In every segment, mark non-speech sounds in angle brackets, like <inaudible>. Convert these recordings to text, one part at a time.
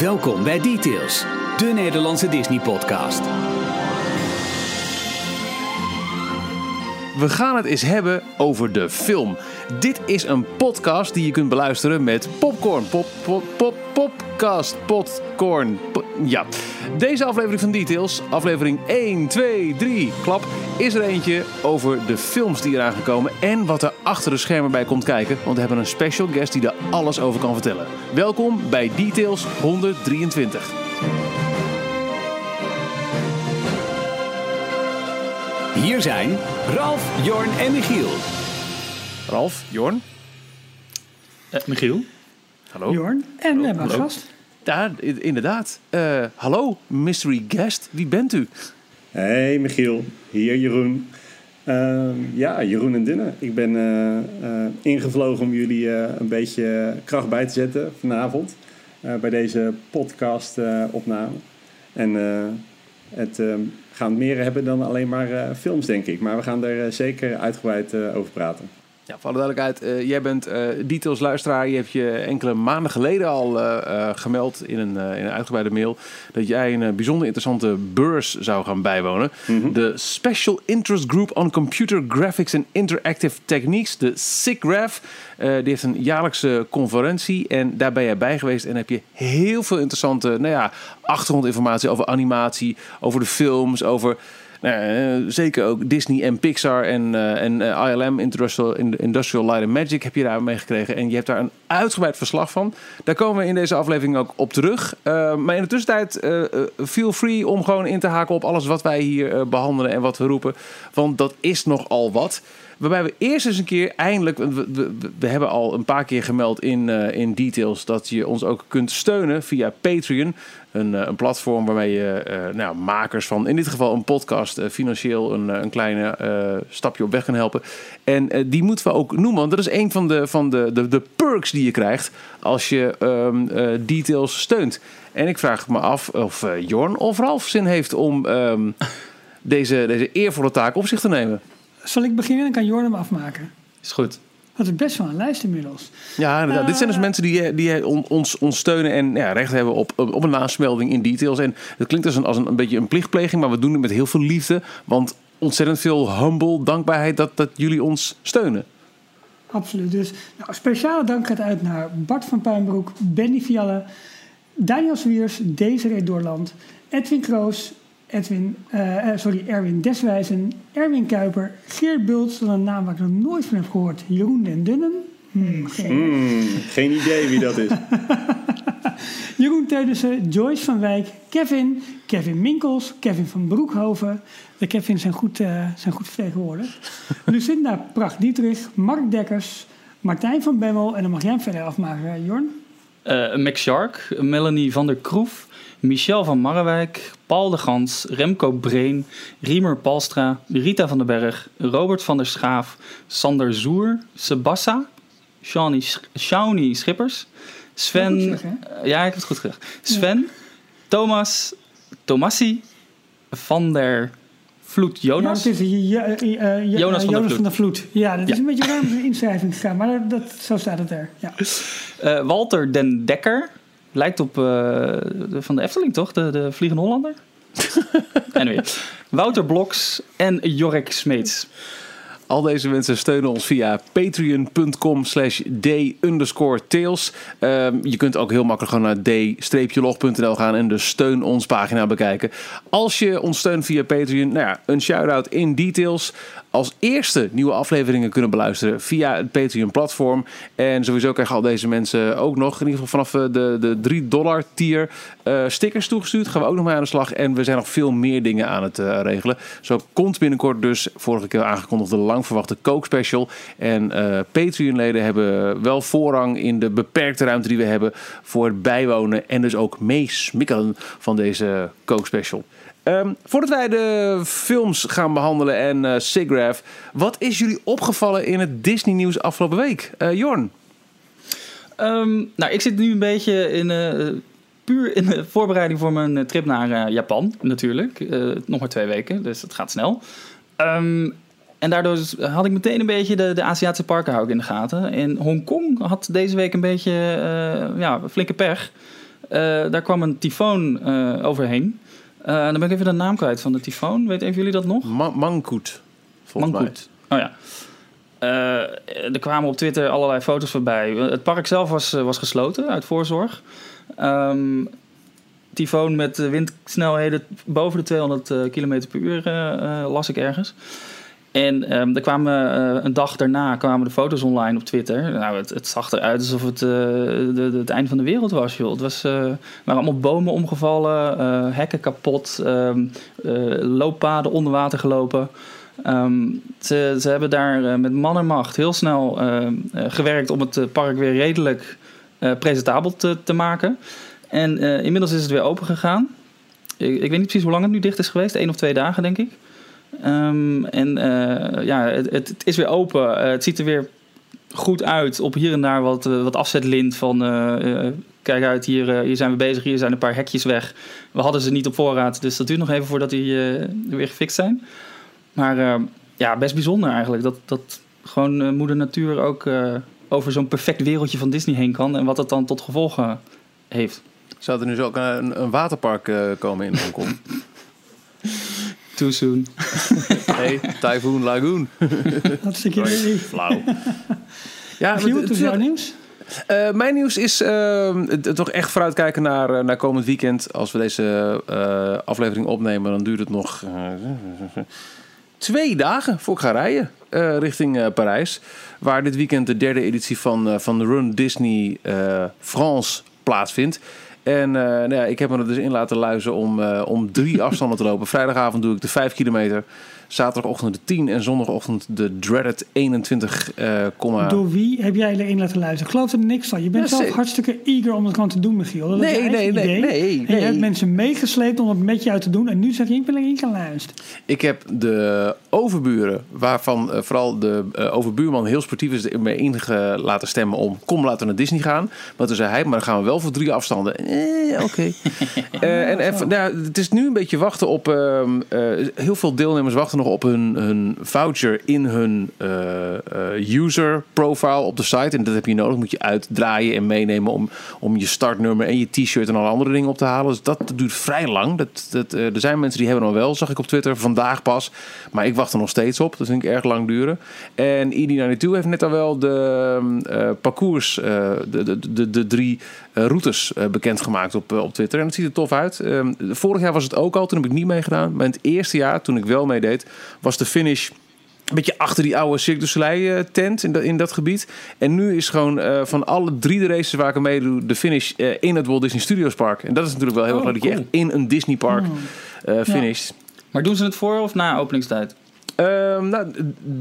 Welkom bij Details, de Nederlandse Disney-podcast. We gaan het eens hebben over de film. Dit is een podcast die je kunt beluisteren met popcorn. Pop, pop, pop, podcast, popcorn. Po- ja. Deze aflevering van Details, aflevering 1, 2, 3, klap, is er eentje over de films die eraan gekomen en wat er achter de schermen bij komt kijken. Want we hebben een special guest die er alles over kan vertellen. Welkom bij Details 123. Hier zijn Ralf, Jorn en Michiel. Ralf, Jorn, Eh, Michiel? Hallo. Jorn. En we hebben een hallo. gast. Ja, i- inderdaad. Eh, hallo, mystery guest. Wie bent u? Hey Michiel, hier Jeroen. Ehm, ja, Jeroen en Dinne. Ik ben eh, eh, ingevlogen om jullie eh, een beetje kracht bij te zetten vanavond eh, bij deze podcast eh, opname. En eh, het eh, gaan meer hebben dan alleen maar eh, films, denk ik. Maar we gaan er eh, zeker uitgebreid eh, over praten. Ja, voor alle duidelijkheid, eh, jij bent eh details luisteraar. Je hebt je enkele maanden geleden al eh, gemeld in een, in een uitgebreide mail dat jij een bijzonder interessante beurs zou gaan bijwonen. De Special Interest Group on Computer Graphics and Interactive Techniques, de SIGGRAPH. Die heeft een jaarlijkse conferentie en daar ben jij bij geweest en heb je heel veel interessante nou ja, achtergrondinformatie over animatie, over de films, over eh, zeker ook Disney en Pixar en, eh, en eh, ILM, Industrial, Industrial Light and Magic, heb je daar mee gekregen. En je hebt daar een uitgebreid verslag van. Daar komen we in deze aflevering ook op terug. Maar in de tussentijd, feel free om gewoon in te haken op alles wat wij hier eh, behandelen en wat we roepen. Want dat is nogal wat. Waarbij we eerst eens een keer eindelijk. We, hebben al een paar keer gemeld in, in details dat je ons ook kunt steunen via Patreon. Een, eh, een platform waarmee je eh, nou, makers van, in dit geval een podcast, eh, financieel een, een kleine eh, stapje op weg kan helpen. En eh, die moeten we ook noemen, want dat is een van de, van de, de, de perks die je krijgt als je ehm, eh, details steunt. En ik vraag me af of eh, Jorn of Ralf zin heeft om ehm, deze, deze eervolle taak op zich te nemen. Zal ik beginnen? Dan kan Jorn hem afmaken. Is goed. Dat is best wel een lijst inmiddels. Ja, inderdaad. Dit zijn dus mensen die, die on- ons, ons steunen en ja, recht hebben op, op een naamsmelding in details. En het klinkt als een, als een, een beetje een plichtpleging, maar we doen het met heel veel liefde. Want ontzettend veel humble dankbaarheid dat, dat jullie ons steunen. Absoluut. Dus nou, speciale dank gaat uit naar Bart van Puinbroek, Benny Vialle, Daniel Swiers, Desiree Doorland, Edwin Kroos, Edwin, eh, eh, sorry, Erwin Deswijzen, Erwin Kuiper, Geert dat is een naam waar ik nog nooit van heb gehoord, Jeroen den Dunnen, Hmm, geen Hmm, geen idee wie dat is. <laughs> Jeroen Teunissen, Joyce van Wijk, Kevin, Kevin Minkels, Kevin van Broekhoven. De Kevin zijn goed, eh, zijn goed vertegenwoordigd. <laughs> Lucinda Pracht-Dietrich, Mark Dekkers, Martijn van Bemmel. En dan mag jij hem verder afmaken, Jorn. Eh Max Shark, Melanie van der Kroef, Michel van Marrewijk, Paul de Gans, Remco Breen, Riemer Palstra, Rita van den Berg, Robert van der Schaaf, Sander Zoer, Sebassa, Shawnee, Sch- Shawnee Schippers, Sven... Ja, ik heb het goed gezegd. Sven, Thomas, Tomassi, Van der Vloed Ja, Jonas. het is eh, ja, eh, eh, ja, Jonas van Jonas Vloed. van Vloed. Ja, dat is een beetje raar om zijn inschrijving gegaan, maar dat, dat, zo staat het er. Ja. Walter den Dekker. Lijkt op de, van de Efteling, toch? De, de Vliegende Hollander. <laughs> anyway. Wouter Bloks en Jorek Smeets. Al deze mensen steunen ons via patreon.com slash d underscore tails. Ehm, je kunt ook heel makkelijk gewoon naar d-log.nl gaan en de steun ons pagina bekijken. Als je ons steunt via Patreon, nou ja, een shout-out in details. Als eerste nieuwe afleveringen kunnen beluisteren via het Patreon platform. En sowieso krijgen al deze mensen ook nog, in ieder geval vanaf eh, de, de 3 dollar tier, eh, stickers toegestuurd. Gaan we ook nog mee aan de slag. En we zijn nog veel meer dingen aan het eh, regelen. Zo komt binnenkort dus, vorige keer aangekondigd, de lang verwachte Coke Special. En Patreon-leden hebben wel voorrang in de beperkte ruimte die we hebben voor het bijwonen en dus ook meesmikkelen van deze Coke Ehm, voordat wij de films gaan behandelen en SIGGRAPH, wat is jullie opgevallen in het Disney-nieuws afgelopen week? Eh, Jorn? Ehm, nou, ik zit nu een beetje in, eh, puur in de voorbereiding voor mijn trip naar Japan, natuurlijk. Nog maar twee weken, dus het gaat snel. Ehm, en daardoor had ik meteen een beetje de, de Aziatische parken hou ik in de gaten. En Hongkong had deze week een beetje ja, flinke pech. Daar kwam een tyfoon overheen. Eh, dan ben ik even de naam kwijt van de tyfoon. Weet een van jullie dat nog? Ma Mankoet, volgens Mankoet. Oh ja. Eh, er kwamen op Twitter allerlei foto's voorbij. Het park zelf was, eh, was gesloten uit voorzorg. Ehm tyfoon met windsnelheden boven de 200 eh, km per uur las ik ergens. En ehm, er kwamen eh, een dag daarna kwamen de foto's online op Twitter. Nou, het, zag eruit alsof het eh, de, het einde van de wereld was. Joh. Het was, er waren allemaal bomen omgevallen, hekken kapot, ehm, eh, looppaden onder water gelopen. Ehm, ze, ze hebben daar met man en macht heel snel gewerkt om het park weer redelijk presentabel te, te maken. En inmiddels is het weer open gegaan. Ik, ik weet niet precies hoe lang het nu dicht is geweest. één of twee dagen, denk ik. Ehm, en eh, ja, het, het, is weer open. Eh, het ziet er weer goed uit. Op hier en daar wat, eh, wat afzetlint van... kijk uit, hier, hier zijn we bezig. Hier zijn een paar hekjes weg. We hadden ze niet op voorraad. Dus dat duurt nog even voordat die weer gefixt zijn. Maar eh, ja, best bijzonder eigenlijk. Dat, dat gewoon moeder natuur ook over zo'n perfect wereldje van Disney heen kan. En wat dat dan tot gevolgen heeft. Zou er nu zo ook een, een waterpark komen in Hongkong? <laughs> Too soon. <laughs> nee, Typhoon Lagoon. Hartstikke idee. Flauw. <laughs> Ja, het- wat is <laughs> jouw nieuws? Eh, mijn nieuws is het- het toch echt vooruitkijken naar, eh, naar komend weekend. Als we deze eh, aflevering opnemen, dan duurt het nog eh, twee dagen voor ik ga rijden eh, richting eh, Parijs. Waar dit weekend de derde editie van, eh, van de Run Disney eh, France plaatsvindt. En eh, nou ja, ik heb me er dus in laten luizen om, eh, om drie afstanden te lopen. Vrijdagavond doe ik de 5 kilometer. Zaterdagochtend de 10 en zondagochtend de dreaded 21, eh, komma- Door wie heb jij erin laten luisteren? Ik geloof er niks van. Je bent Ja, zelf hartstikke eager om het gewoon te doen, Michiel. Dat Nee, je nee, nee, idee. nee, En je hebt mensen meegesleept om het met jou te doen. En nu zeg je, ik ben erin gaan luisteren. Ik heb de overburen, waarvan eh, vooral de eh, overbuurman heel sportief is, mee inge laten stemmen om kom laten we naar Disney gaan. Maar toen zei hij, maar dan gaan we wel voor drie afstanden. Eh, oké. <laughs> Eh, en nou, het is nu een beetje wachten op, ehm, eh, heel veel deelnemers wachten nog op hun, voucher in hun eh, eh, user profile op de site. En dat heb je nodig, moet je uitdraaien en meenemen om, om je startnummer en je t-shirt en alle andere dingen op te halen. Dus dat duurt vrij lang. Dat, dat, eh, er zijn mensen die hebben al wel, zag ik op Twitter, vandaag pas. Maar ik wacht er nog steeds op. Dat vind ik erg lang duren. En ED92 heeft net al wel de parcours, de, de, de, drie routes eh, bekendgemaakt op, eh, op Twitter. En het ziet er tof uit. Ehm, vorig jaar was het ook al, toen heb ik niet meegedaan. Maar in het eerste jaar, toen ik wel meedeed, was de finish een beetje achter die oude Cirque du Soleil eh, tent in, dat in dat gebied. En nu is gewoon eh, van alle drie de races waar ik aan meedoe... de finish eh, in het Walt Disney Studios Park. En dat is natuurlijk wel heel Oh, erg leuk dat je echt in een Disney park eh finisht. Maar doen ze het voor of na openingstijd? Ehm, nou,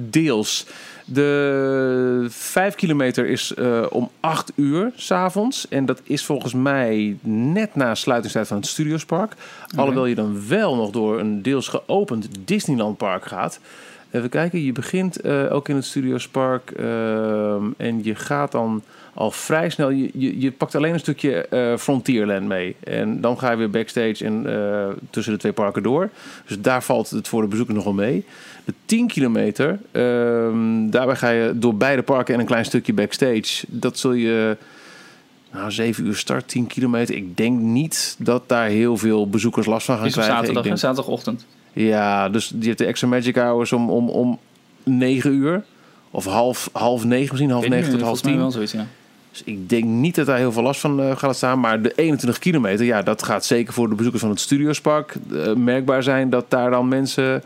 deels. De 5 kilometer is eh, om 8 uur s'avonds. En dat is volgens mij net na sluitingstijd van het Studiospark. Alhoewel je dan wel nog door een deels geopend Disneylandpark gaat. Even kijken, je begint eh, ook in het Studiospark. ehm, en je gaat dan al vrij snel... Je, je, je pakt alleen een stukje eh, Frontierland mee. En dan ga je weer backstage en tussen de twee parken door. Dus daar valt het voor de bezoeker nog wel mee. De 10 kilometer, ehm, daarbij ga je door beide parken en een klein stukje backstage. Dat zul je, nou 7 uur start, 10 kilometer. Ik denk niet dat daar heel veel bezoekers last van gaan krijgen. zaterdag, Ik denk, zaterdagochtend. ja, dus je hebt de extra magic hours om, om, om 9 uur. Of half, half 9 misschien, half Weet niet 9 tot half volgens mij 10. wel zoiets, ja. Dus ik denk niet dat daar heel veel last van eh, gaat staan. Maar de 21 kilometer, ja, dat gaat zeker voor de bezoekers van het Studiospark eh, merkbaar zijn. Dat daar dan mensen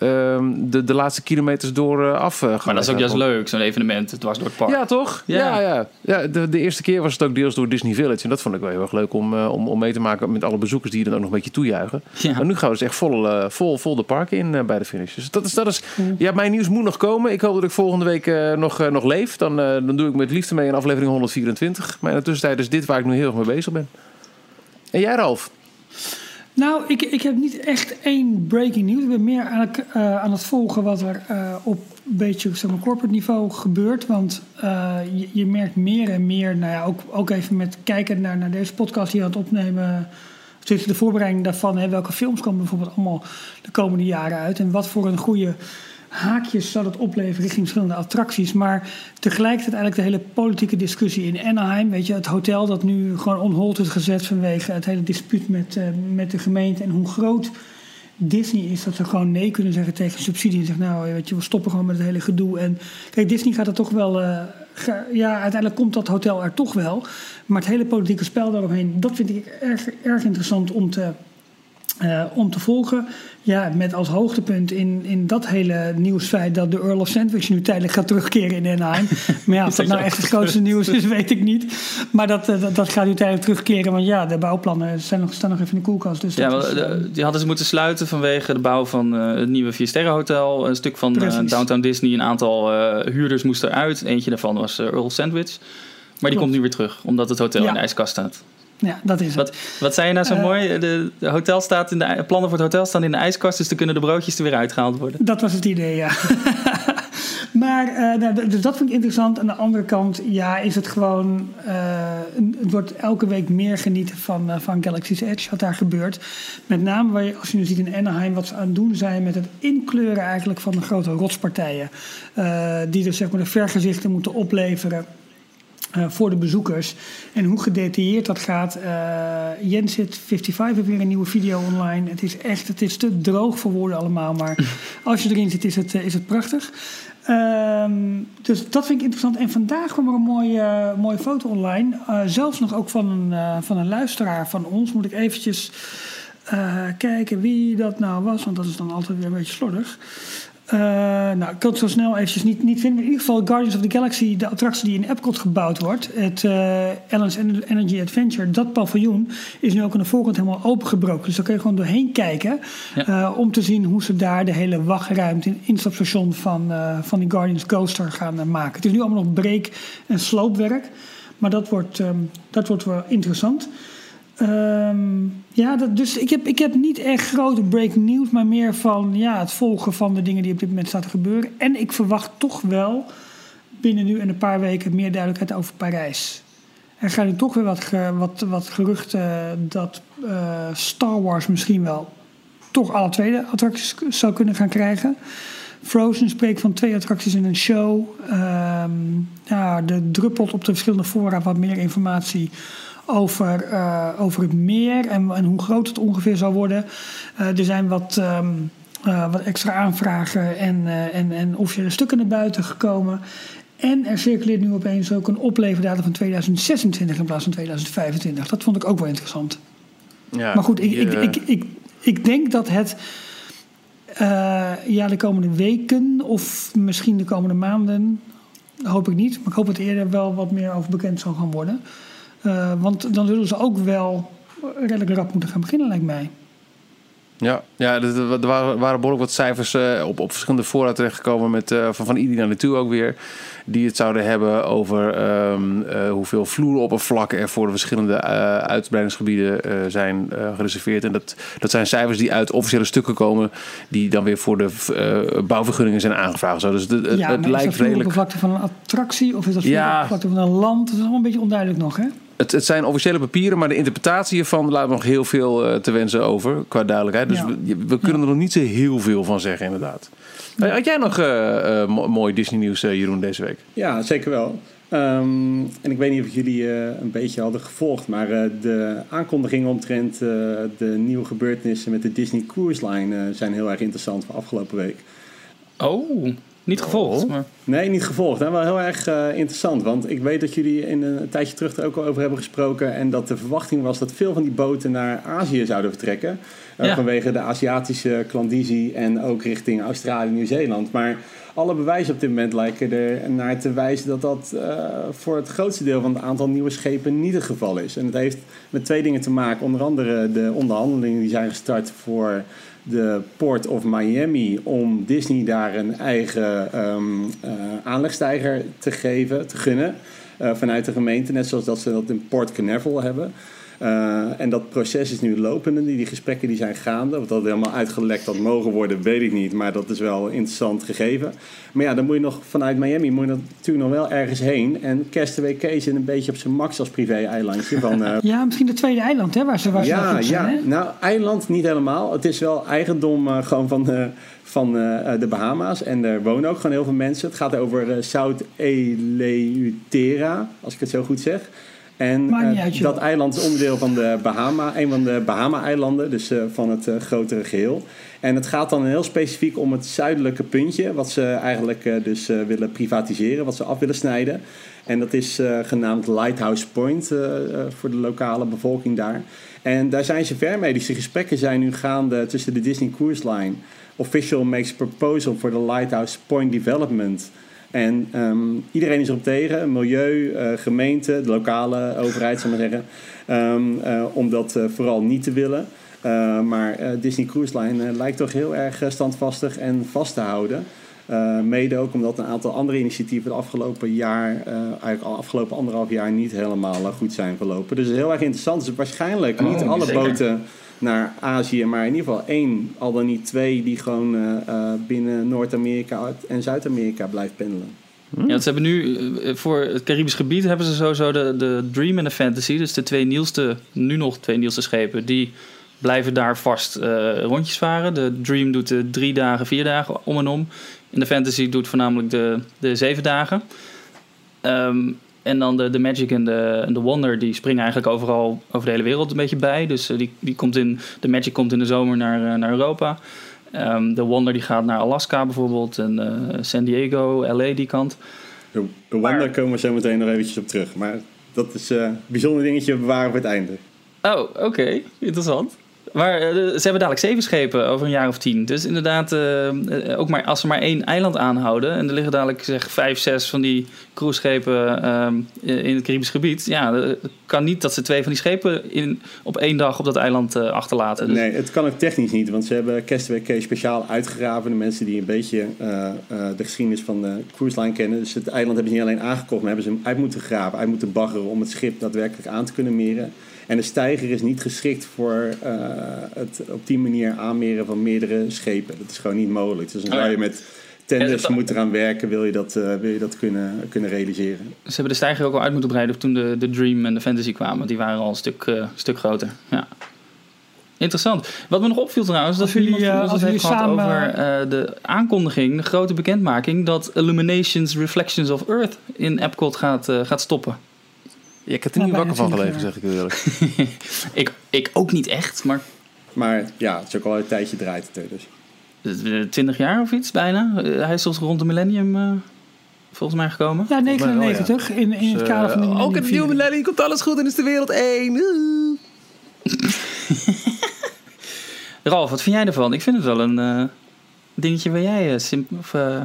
ehm, de, de laatste kilometers door eh, af gaan. Maar dat is ook juist leuk, zo'n evenement dwars door het park. Ja, toch? Ja, Ja. ja. ja. de, de eerste keer was het ook deels door Disney Village. En dat vond ik wel heel erg leuk om, eh, om, om mee te maken met alle bezoekers die je dan ook nog een beetje toejuichen. Ja. Maar nu gaan we dus echt vol, vol, vol de parken in bij de finish. Dus dat is, dat is, ja, mijn nieuws moet nog komen. Ik hoop dat ik volgende week nog, nog leef. Dan, dan doe ik met liefde mee in aflevering 124. Maar in de tussentijd is dit waar ik nu heel erg mee bezig ben. En jij, Ralf? Nou, ik, ik heb niet echt één breaking news. Ik ben meer aan het, eh, aan het volgen wat er eh, op een beetje zeg corporate niveau gebeurt. Want eh, je, je merkt meer en meer, nou ja, ook, ook even met kijken naar, naar deze podcast die we aan het opnemen. Dus de voorbereiding daarvan, hè, welke films komen bijvoorbeeld allemaal de komende jaren uit. En wat voor een goede haakjes zal het opleveren richting verschillende attracties. Maar tegelijkertijd eigenlijk de hele politieke discussie in Anaheim. Weet je, het hotel dat nu gewoon on hold is gezet vanwege het hele dispuut met, uh, met de gemeente. En hoe groot Disney is dat ze gewoon nee kunnen zeggen tegen subsidie. En zeggen, nou, weet je, we stoppen gewoon met het hele gedoe. En kijk, Disney gaat er toch wel. Uh, ja, uiteindelijk komt dat hotel er toch wel. Maar het hele politieke spel daaromheen, dat vind ik erg, erg interessant om te, uh, om te volgen. Ja, met als hoogtepunt in, in dat hele nieuwsfeit dat de Earl of Sandwich nu tijdelijk gaat terugkeren in Anaheim. <laughs> Maar ja, of dat nou echt het grootste nieuws is, weet ik niet. Maar dat, dat, dat, gaat nu tijdelijk terugkeren. Want ja, de bouwplannen zijn nog, staan nog even in de koelkast. Dus ja, is, uh, die hadden ze moeten sluiten vanwege de bouw van uh, het nieuwe Viersterrenhotel. Een stuk van Downtown Disney. Een aantal huurders moesten eruit. Eentje daarvan was Earl Sandwich. Maar die komt nu weer terug, omdat het hotel ja. in de ijskast staat. Ja, dat is wat, het. Wat zei je nou zo uh, mooi? De, de, hotel staat in de plannen voor het hotel staan in de ijskast, dus dan kunnen de broodjes er weer uitgehaald worden. Dat was het idee, ja. <laughs> maar uh, nou, dus dat vind ik interessant. Aan de andere kant, ja, is het gewoon. Uh, het wordt elke week meer genieten van, van Galaxy's Edge, wat daar gebeurt. Met name waar je, als je nu ziet in Anaheim wat ze aan het doen zijn met het inkleuren eigenlijk van de grote rotspartijen. die dus zeg maar de vergezichten moeten opleveren. Uh, voor de bezoekers. En hoe gedetailleerd dat gaat. Uh, Jens zit 55 heeft weer een nieuwe video online. Het is echt, het is te droog voor woorden allemaal. Maar <laughs> als je erin zit, is het, is het prachtig. Um, dus dat vind ik interessant. En vandaag kwam er een mooie, mooie foto online. Zelfs nog ook van een, van een luisteraar van ons. Moet ik eventjes kijken wie dat nou was. Want dat is dan altijd weer een beetje slordig. Uh, nou, ik kan het zo snel eventjes niet, niet vinden. Maar in ieder geval Guardians of the Galaxy, de attractie die in Epcot gebouwd wordt. Het uh, Allen's Energy Adventure, dat paviljoen, is nu ook aan de voorkant helemaal opengebroken. Dus daar kun je gewoon doorheen kijken. Ja. Uh, om te zien hoe ze daar de hele wachtruimte in het instapstation van, van die Guardians Coaster gaan maken. Het is nu allemaal nog breek- en sloopwerk. Maar dat wordt, um, dat wordt wel interessant. Um, ja, dat, dus ik heb, ik heb niet echt grote breaking news, maar meer van ja, het volgen van de dingen die op dit moment staan te gebeuren. En ik verwacht toch wel binnen nu en een paar weken meer duidelijkheid over Parijs. Er gaan nu toch weer wat, wat, wat geruchten dat uh, Star Wars misschien wel toch alle tweede attracties zou kunnen gaan krijgen. Frozen spreekt van twee attracties in een show. Um, ja, er druppelt op de verschillende fora wat meer informatie over, uh, over het meer en, en, hoe groot het ongeveer zou worden. Uh, er zijn wat, um, uh, wat extra aanvragen en, en, en officiële stukken naar buiten gekomen. En er circuleert nu opeens ook een opleverdatum van 2026 in plaats van 2025. Dat vond ik ook wel interessant. Ja, maar goed, ik, ik, ik, ik, ik denk dat het ja, de komende weken of misschien de komende maanden, hoop ik niet, maar ik hoop dat eerder wel wat meer over bekend zal gaan worden. Uh, want dan zullen ze ook wel redelijk rap moeten gaan beginnen, lijkt mij. Ja, ja er waren, waren behoorlijk wat cijfers uh, op, op verschillende fora terechtgekomen met, uh, van, van iedereen naar naartoe ook weer. Die het zouden hebben over um, uh, hoeveel vloeroppervlakken er voor de verschillende uitbreidingsgebieden zijn gereserveerd. En dat, dat zijn cijfers die uit officiële stukken komen, die dan weer voor de bouwvergunningen zijn aangevraagd. Zo. Dus het, het, ja, het lijkt is dat redelijk. van een attractie of is dat vloeroppervlakte ja. van een land? Dat is allemaal een beetje onduidelijk nog, hè? Het, het, zijn officiële papieren, maar de interpretatie ervan laat nog heel veel uh, te wensen over, qua duidelijkheid. Dus ja. we, we, kunnen ja. er nog niet zo heel veel van zeggen, inderdaad. Ja. Had jij nog uh, uh, mooi Disney-nieuws, Jeroen, deze week? Ja, zeker wel. Um, en ik weet niet of jullie een beetje hadden gevolgd, maar de aankondigingen omtrent de nieuwe gebeurtenissen met de Disney Cruise Line zijn heel erg interessant voor afgelopen week. Oh, niet gevolgd? Maar... Nee, niet gevolgd. En wel heel erg uh, interessant. Want ik weet dat jullie in een tijdje terug er ook al over hebben gesproken. En dat de verwachting was dat veel van die boten naar Azië zouden vertrekken. Uh, ja. Vanwege de Aziatische klandizie en ook richting Australië, Nieuw-Zeeland. Maar alle bewijzen op dit moment lijken er naar te wijzen dat dat uh, voor het grootste deel van het aantal nieuwe schepen niet het geval is. En het heeft met twee dingen te maken. Onder andere de onderhandelingen die zijn gestart voor de Port of Miami om Disney daar een eigen um, te geven, te gunnen uh, vanuit de gemeente. Net zoals dat ze dat in Port Canaveral hebben. Eh, en dat proces is nu lopende. Die, die gesprekken die zijn gaande. Of dat helemaal uitgelekt had mogen worden, weet ik niet. Maar dat is wel een interessant gegeven. Maar ja, dan moet je nog vanuit Miami moet je natuurlijk nog wel ergens heen. En Castaway Cay zit een beetje op zijn max als privé-eilandje. Van, uh, <laughs> Ja, misschien het tweede eiland, hè, waar ze, waar ze ja, zijn, ja. hè? Nou, eiland niet helemaal. Het is wel eigendom eh, gewoon van, de, van eh, de Bahama's. En er wonen ook gewoon heel veel mensen. Het gaat over eh, South Eleutera, als ik het zo goed zeg. En eh, dat eiland is onderdeel van de Bahama, een van de Bahama-eilanden, dus eh, van het eh, grotere geheel. En het gaat dan heel specifiek om het zuidelijke puntje, wat ze eigenlijk dus willen privatiseren, wat ze af willen snijden. En dat is genaamd Lighthouse Point voor de lokale bevolking daar. En daar zijn ze ver mee. Dus de gesprekken zijn nu gaande tussen de Disney Cruise Line. Official makes proposal for the Lighthouse Point development. En ehm, iedereen is erop tegen, milieu, eh, gemeente, de lokale overheid, ik maar zeggen, ehm, eh, om dat eh, vooral niet te willen. Maar Disney Cruise Line lijkt toch heel erg standvastig en vast te houden. Mede ook omdat een aantal andere initiatieven de afgelopen jaar, eigenlijk al afgelopen anderhalf jaar, niet helemaal goed zijn verlopen. Dus het is heel erg interessant. Dus waarschijnlijk niet Oh, alle zeker. boten naar Azië, maar in ieder geval één, al dan niet twee, die gewoon eh, eh, binnen Noord-Amerika en Zuid-Amerika blijft pendelen. Ja, ze hebben nu eh, voor het Caribisch gebied hebben ze sowieso de, de Dream en de Fantasy. Dus de twee nieuwste, nu nog twee nieuwste schepen, die blijven daar vast eh, rondjes varen. De Dream doet de drie dagen, vier dagen om en om. En de Fantasy doet voornamelijk de, de zeven dagen. Ehm, en dan de, de Magic en de, en de Wonder, die springen eigenlijk overal over de hele wereld een beetje bij. Dus eh, die, die komt in, de Magic komt in de zomer naar, eh, naar Europa. Ehm, de Wonder die gaat naar Alaska bijvoorbeeld en eh, San Diego, LA die kant. De, de Wonder komen we zo meteen nog eventjes op terug. Maar dat is eh, een bijzonder dingetje bewaren voor het einde. Oh, oké. Interessant. Maar eh, ze hebben dadelijk zeven schepen over een jaar of tien. Dus inderdaad, eh, eh, ook maar, als ze maar één eiland aanhouden... en er liggen dadelijk zeg vijf, zes van die cruiseschepen ehm, in het Caribisch gebied... ja, het kan niet dat ze twee van die schepen in, op één dag op dat eiland achterlaten. Dus, Nee, het kan ook technisch niet, want ze hebben Castaway speciaal uitgegraven. De mensen die een beetje de geschiedenis van de cruise line kennen. Dus het eiland hebben ze niet alleen aangekocht, maar hebben ze hem uit moeten graven, uit moeten baggeren om het schip daadwerkelijk aan te kunnen meren. En de steiger is niet geschikt voor eh, het op die manier aanmeren van meerdere schepen. Dat is gewoon niet mogelijk. Dus dan zou je met tenders moeten gaan werken, wil je dat, eh, wil je dat kunnen, kunnen realiseren. Ze hebben de stijger ook al uit moeten breiden toen de, de Dream en de Fantasy kwamen. Die waren al een stuk, eh, stuk groter. Ja. Interessant. Wat me nog opviel trouwens, dat Als jullie, van eh, ons als heeft gehad samen- over eh, de aankondiging, de grote bekendmaking, dat Illuminations Reflections of Earth in Epcot gaat, eh, gaat stoppen. Ja, ik heb er niet wakker van 20 gelegen, zeg ik eerlijk. <laughs> ik, ik ook niet echt, maar Maar ja, het is ook al een tijdje draait het er dus. eh, 20 jaar of iets bijna. Eh, hij is tot rond de millennium eh, volgens mij gekomen. Ja, mij wel, 99 in, in het Dus, kader van de eh, ook in het nieuwe millennium millennium komt alles goed en is de wereld één. <laughs> Ralf, wat vind jij ervan? Ik vind het wel een eh, dingetje waar jij eh, sim- of, eh,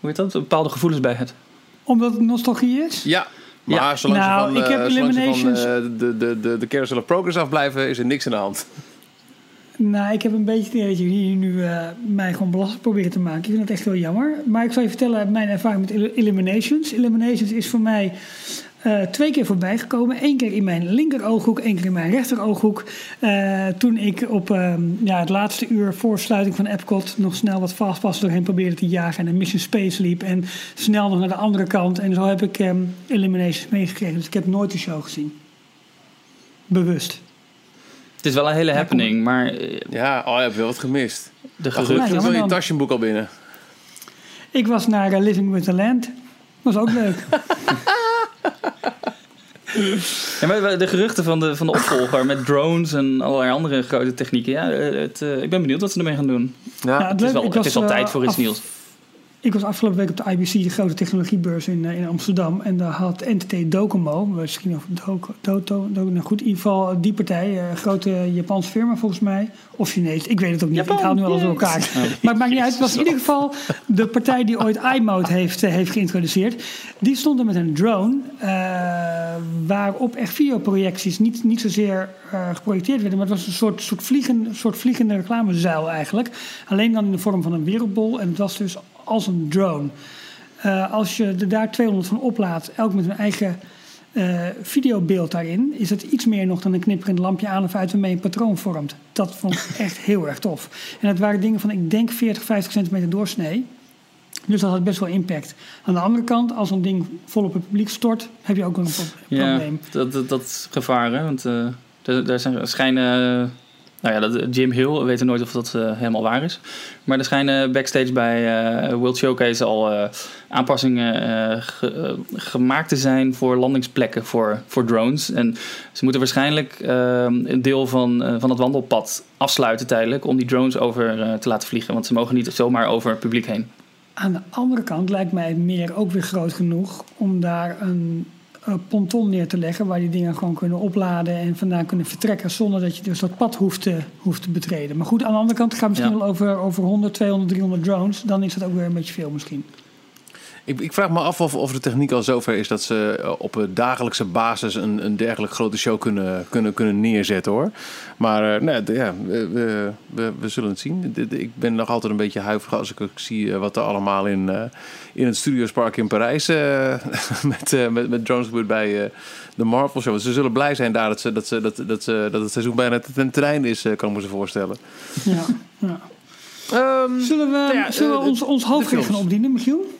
hoe heet dat? bepaalde gevoelens bij hebt. Omdat het nostalgie is? Ja, maar Ja. zolang Nou, ze van, ik heb eh, zolang ze van Eliminations- eh, de, de, de, de Carousel of Progress afblijven, is er niks aan de hand. Nou, ik heb een beetje het idee dat jullie nu eh, mij gewoon belastend proberen te maken. Ik vind dat echt heel jammer. Maar ik zal je vertellen mijn ervaring met El- Eliminations. Eliminations is voor mij eh, twee keer voorbij gekomen. Eén keer in mijn linker ooghoek, één keer in mijn rechter ooghoek. Eh, toen ik op ehm, ja, het laatste uur voor sluiting van Epcot nog snel wat fastpass doorheen probeerde te jagen. En een Mission Space liep. En snel nog naar de andere kant. En zo heb ik ehm, Eliminations meegekregen. Dus ik heb nooit de show gezien. Bewust. Het is wel een hele happening, maar eh, Ja, oh, je hebt wel wat gemist. de Maar geruchten... jammer wil je dan. taschenboek al binnen. Ik was naar Living with the Land. Was ook leuk. <laughs> Ja, maar de geruchten van de, van de opvolger met drones en allerlei andere grote technieken. Ja, het, eh, ik ben benieuwd wat ze ermee gaan doen. Ja, Ja, Het is, wel, het is wel was, eh, tijd voor iets af- nieuws. Ik was afgelopen week op de IBC, de grote technologiebeurs in, eh, in Amsterdam. En daar had NTT Docomo, misschien of Doco, Doto, nou goed, in ieder geval die partij, eh, een grote Japanse firma volgens mij. Of Chinees, ik weet het ook niet. Japan, ik haal nu alles door elkaar. <laughs> Maar het maakt niet uit. Het was in ieder geval de partij die ooit iMode heeft, eh, heeft geïntroduceerd. Die stonden met een drone, eh, waarop echt videoprojecties niet, niet zozeer eh, geprojecteerd werden. Maar het was een soort, soort, vliegen, soort vliegende reclamezuil eigenlijk. Alleen dan in de vorm van een wereldbol. En het was dus als een drone. Eh, als je er daar 200 van oplaadt, elk met een eigen eh, videobeeld daarin is het iets meer nog dan een knipperend lampje aan of uit waarmee een patroon vormt. Dat vond ik echt <laughs> heel erg tof. En het waren dingen van, ik denk 40, 50 centimeter doorsnee. Dus dat had best wel impact. Aan de andere kant, als een ding vol op het publiek stort, heb je ook een pro- Ja, probleem. dat, dat, dat gevaar, hè? Want eh, er, er zijn, schijnen... eh, nou ja, dat, Jim Hill, we weten nooit of dat eh, helemaal waar is. Maar er schijnen backstage bij eh, World Showcase al eh, aanpassingen eh, ge- eh, gemaakt te zijn voor landingsplekken voor, voor drones. En ze moeten waarschijnlijk eh, een deel van, eh, van het wandelpad afsluiten tijdelijk... om die drones over eh, te laten vliegen. Want ze mogen niet zomaar over het publiek heen. Aan de andere kant lijkt mij het meer ook weer groot genoeg om daar een eh, ponton neer te leggen waar die dingen gewoon kunnen opladen en vandaan kunnen vertrekken zonder dat je dus dat pad hoeft te, hoeft te betreden. Maar goed, aan de andere kant gaat het misschien Ja. wel over, over 100, 200, 300 drones. Dan is dat ook weer een beetje veel misschien. Ik, ik vraag me af of, of de techniek al zover is dat ze eh, op een dagelijkse basis een, een dergelijk grote show kunnen, kunnen, kunnen neerzetten hoor. Maar eh, nee, ja, we, we, we, we zullen het zien. Ik ben nog altijd een beetje huiverig als ik ook zie eh, wat er allemaal in, eh, in het Studiospark in Parijs eh, <laughs> met, met, met drones gebeurt bij eh, de Marvel Show. Ze zullen blij zijn daar dat, ze, dat, ze, dat, dat, ze, dat het seizoen bijna ten trein is, eh, kan ik me zo voorstellen. Ja, ja. Ehm, Zullen we, ja, zullen we ons, ons films. gaan opdienen, Michiel?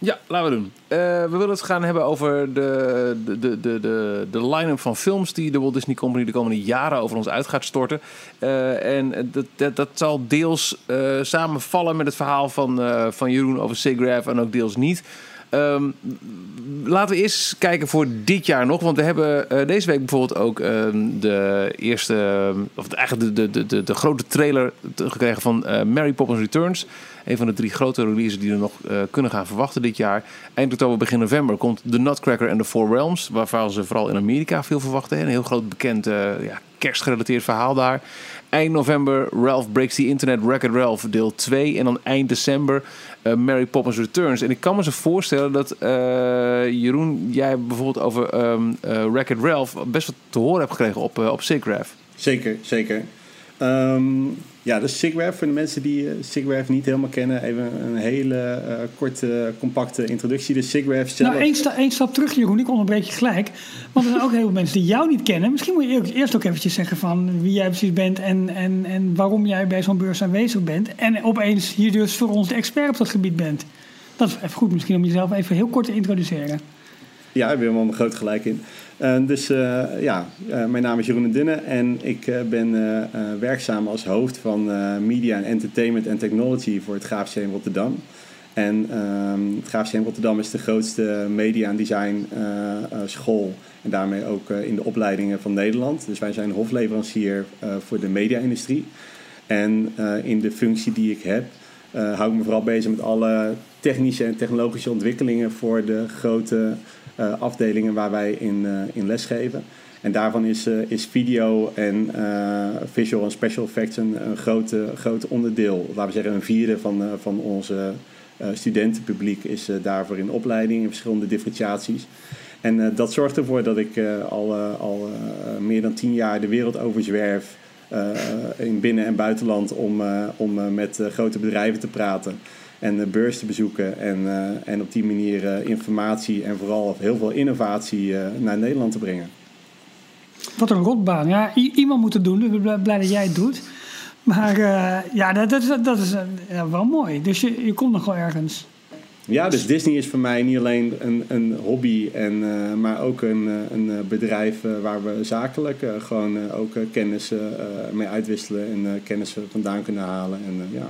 Ja, laten we doen. Eh, we willen het gaan hebben over de, de, de, de, de, line-up van films die de Walt Disney Company de komende jaren over ons uit gaat storten. Eh, en dat, dat, zal deels eh, samenvallen met het verhaal van, van Jeroen over SIGGRAPH en ook deels niet. Ehm, laten we eerst kijken voor dit jaar nog. Want we hebben deze week bijvoorbeeld ook ehm, de eerste, of eigenlijk de, de, de, de, grote trailer gekregen van Mary Poppins Returns. Een van de drie grote releases die we nog eh, kunnen gaan verwachten dit jaar. Eind oktober, begin november komt The Nutcracker and the Four Realms. Waarvan ze vooral in Amerika veel verwachten. Een heel groot bekend eh, ja, kerstgerelateerd verhaal daar. Eind november Ralph Breaks the Internet, Wreck-It Ralph deel 2. En dan eind december eh, Mary Poppins Returns. En ik kan me zo voorstellen dat Jeroen, jij bijvoorbeeld over ehm eh, Wreck-It Ralph best wat te horen hebt gekregen op, op SIGGRAPH. Zeker, zeker. Ehm, ja, de SIGGRAPH, voor de mensen die SIGGRAPH niet helemaal kennen, even een hele eh, korte, compacte introductie. De SIGGRAPH zelf... Nou, één, sta, één stap terug, Jeroen. Ik onderbreek je gelijk. Want er zijn ook heel veel mensen die jou niet kennen. Misschien moet je eerst- ook eventjes zeggen van wie jij precies bent en, en, en waarom jij bij zo'n beurs aanwezig bent. En opeens hier dus voor ons de expert op dat gebied bent. Dat is even goed misschien om jezelf even heel kort te introduceren. Ja, ik ben helemaal mijn groot gelijk in. Eh, dus eh, ja, eh, mijn naam is Jeroen de Dunne en ik ben werkzaam als hoofd van Media en Entertainment en Technology voor het Graafs Museum Rotterdam. En ehm, het Graafs Museum Rotterdam is de grootste media en design school en daarmee ook in de opleidingen van Nederland. Dus wij zijn hofleverancier voor de media-industrie. En in de functie die ik heb, hou ik me vooral bezig met alle technische en technologische ontwikkelingen voor de grote afdelingen waar wij in, eh, in lesgeven. En daarvan is, eh, is video en eh, visual en special effects een, een grote, groot onderdeel. Laten we zeggen een vierde van, eh, van onze eh, studentenpubliek is eh, daarvoor in opleiding in verschillende differentiaties. En eh, dat zorgt ervoor dat ik eh, al, eh, al eh, meer dan tien jaar de wereld over zwerf. eh, in binnen- en buitenland om, eh, om eh, met eh, grote bedrijven te praten en de beurs te bezoeken en, eh, en op die manier eh, informatie en vooral heel veel innovatie eh, naar Nederland te brengen. Wat een rotbaan. Ja, i- iemand moet het doen. Dus ik ben blij- dat jij het doet. Maar ja, dat, dat is, dat is ja, wel mooi. Dus je, je komt nog wel ergens. Ja, dus Disney is voor mij niet alleen een, een hobby, en, maar ook een, een bedrijf waar we zakelijk gewoon ook kennis mee uitwisselen en kennis vandaan kunnen halen. En, eh,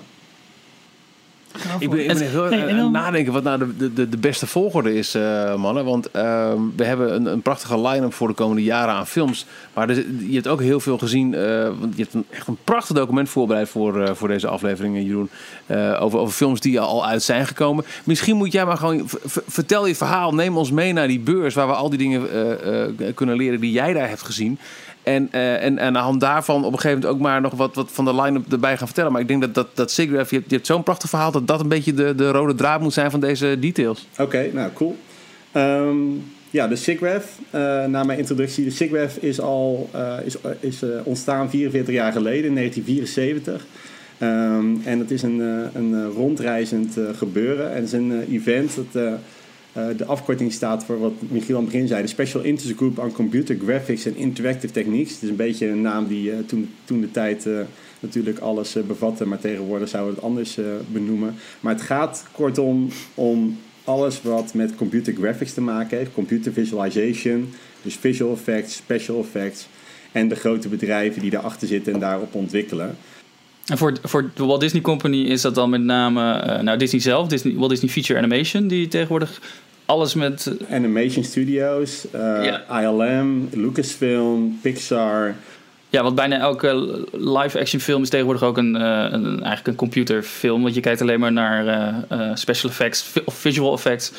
Ik ben, ik ben En- echt heel nee, aan dan- het nadenken wat nou de, de, de beste volgorde is, eh, mannen. Want ehm, we hebben een, een prachtige line-up voor de komende jaren aan films. Maar er, je hebt ook heel veel gezien. eh, want je hebt een, echt een prachtig document voorbereid voor, eh, voor deze aflevering, Jeroen. over, over films die al uit zijn gekomen. Misschien moet jij maar gewoon... vertel je verhaal. Neem ons mee naar die beurs waar we al die dingen kunnen leren die jij daar hebt gezien. En, eh, en, aan de hand daarvan op een gegeven moment ook maar nog wat, wat van de line-up erbij gaan vertellen. Maar ik denk dat, dat, dat je hebt, hebt zo'n prachtig verhaal... dat dat een beetje de, de rode draad moet zijn van deze details. Oké, nou cool. Ehm, ja, de SIGGRAPH, eh na mijn introductie. De SIGGRAPH is al eh, is, is, ontstaan 44 jaar geleden, in 1974. Ehm, en het is een, een rondreizend gebeuren. En het is een event dat, eh, de afkorting staat voor wat Michiel aan het begin zei: de Special Interest Group on Computer Graphics and Interactive Techniques. Het is een beetje een naam die eh, toen, toen de tijd eh, natuurlijk alles bevatte, maar tegenwoordig zouden we het anders benoemen. Maar het gaat kortom om alles wat met computer graphics te maken heeft, computer visualization, dus visual effects, special effects en de grote bedrijven die daarachter zitten en daarop ontwikkelen. En voor, voor de Walt Disney Company is dat dan met name eh, nou, Disney zelf, Disney, Walt Disney Feature Animation, die tegenwoordig alles met... eh, Animation Studios, eh, Ja. ILM, Lucasfilm, Pixar. Ja, want bijna elke live-action film is tegenwoordig ook een, een, eigenlijk een computerfilm. Want je kijkt alleen maar naar special effects of visual effects,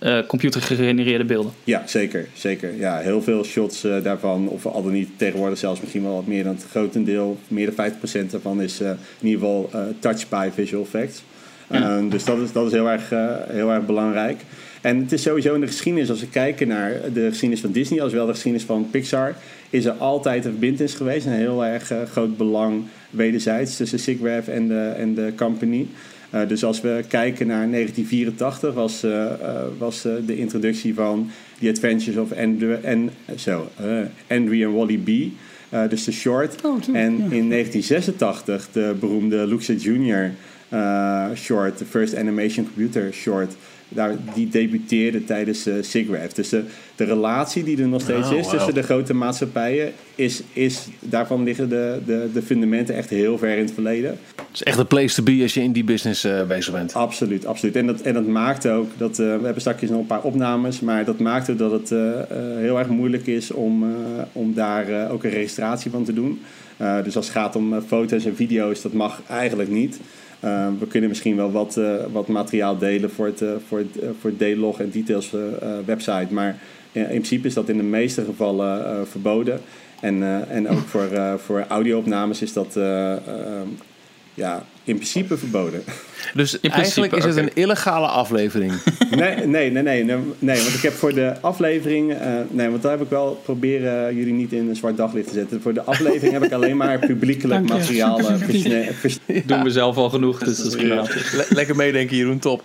eh computergegenereerde beelden. Ja, zeker. zeker. Ja, heel veel shots eh, daarvan, of al dan niet tegenwoordig zelfs misschien wel wat meer dan het grotendeel, meer dan 50% daarvan is eh, in ieder geval touched by visual effects. Ja. Dus dat is, dat is heel, erg, heel erg belangrijk. En het is sowieso in de geschiedenis, als we kijken naar de geschiedenis van Disney, als wel de geschiedenis van Pixar, is er altijd een verbindenis geweest. Een heel erg groot belang wederzijds tussen SIGGRAPH en de, en de company. Eh, dus als we kijken naar 1984 was, eh, eh, was de introductie van The Adventures of Andrew en zo, Andrew en Wally B. Dus de short. Oh, en ja. in 1986 de beroemde Luxa Jr. short, de First Animation Computer short. Daar, die debuteerde tijdens uh, SIGGRAPH. Dus de, de relatie die er nog steeds Oh, is tussen de grote maatschappijen, is, is, daarvan liggen de, de, de fundamenten echt heel ver in het verleden. Het is echt een place to be als je in die business eh, bezig bent. Absoluut, absoluut. En dat, en dat maakt ook dat eh, we hebben straks nog een paar opnames, maar dat maakt ook dat het heel erg moeilijk is om, om daar ook een registratie van te doen. Dus als het gaat om foto's en video's, dat mag eigenlijk niet. Eh, we kunnen misschien wel wat, eh, wat materiaal delen voor het, eh, voor het, eh, voor het D-log en details website, maar in principe is dat in de meeste gevallen verboden. En, en ook <laughs> voor, voor audio-opnames is dat ja, in principe verboden. Dus principe, eigenlijk is het een illegale aflevering. <laughs> Nee, nee, nee, nee, nee, nee, want ik heb voor de aflevering, eh, nee, want daar heb ik wel proberen jullie niet in een zwart daglicht te zetten. Voor de aflevering heb ik alleen maar <laughs> publiekelijk Dank materiaal eh, <laughs> versne- Doen we zelf al genoeg, dus dat is prima. Le- lekker meedenken, Jeroen, top.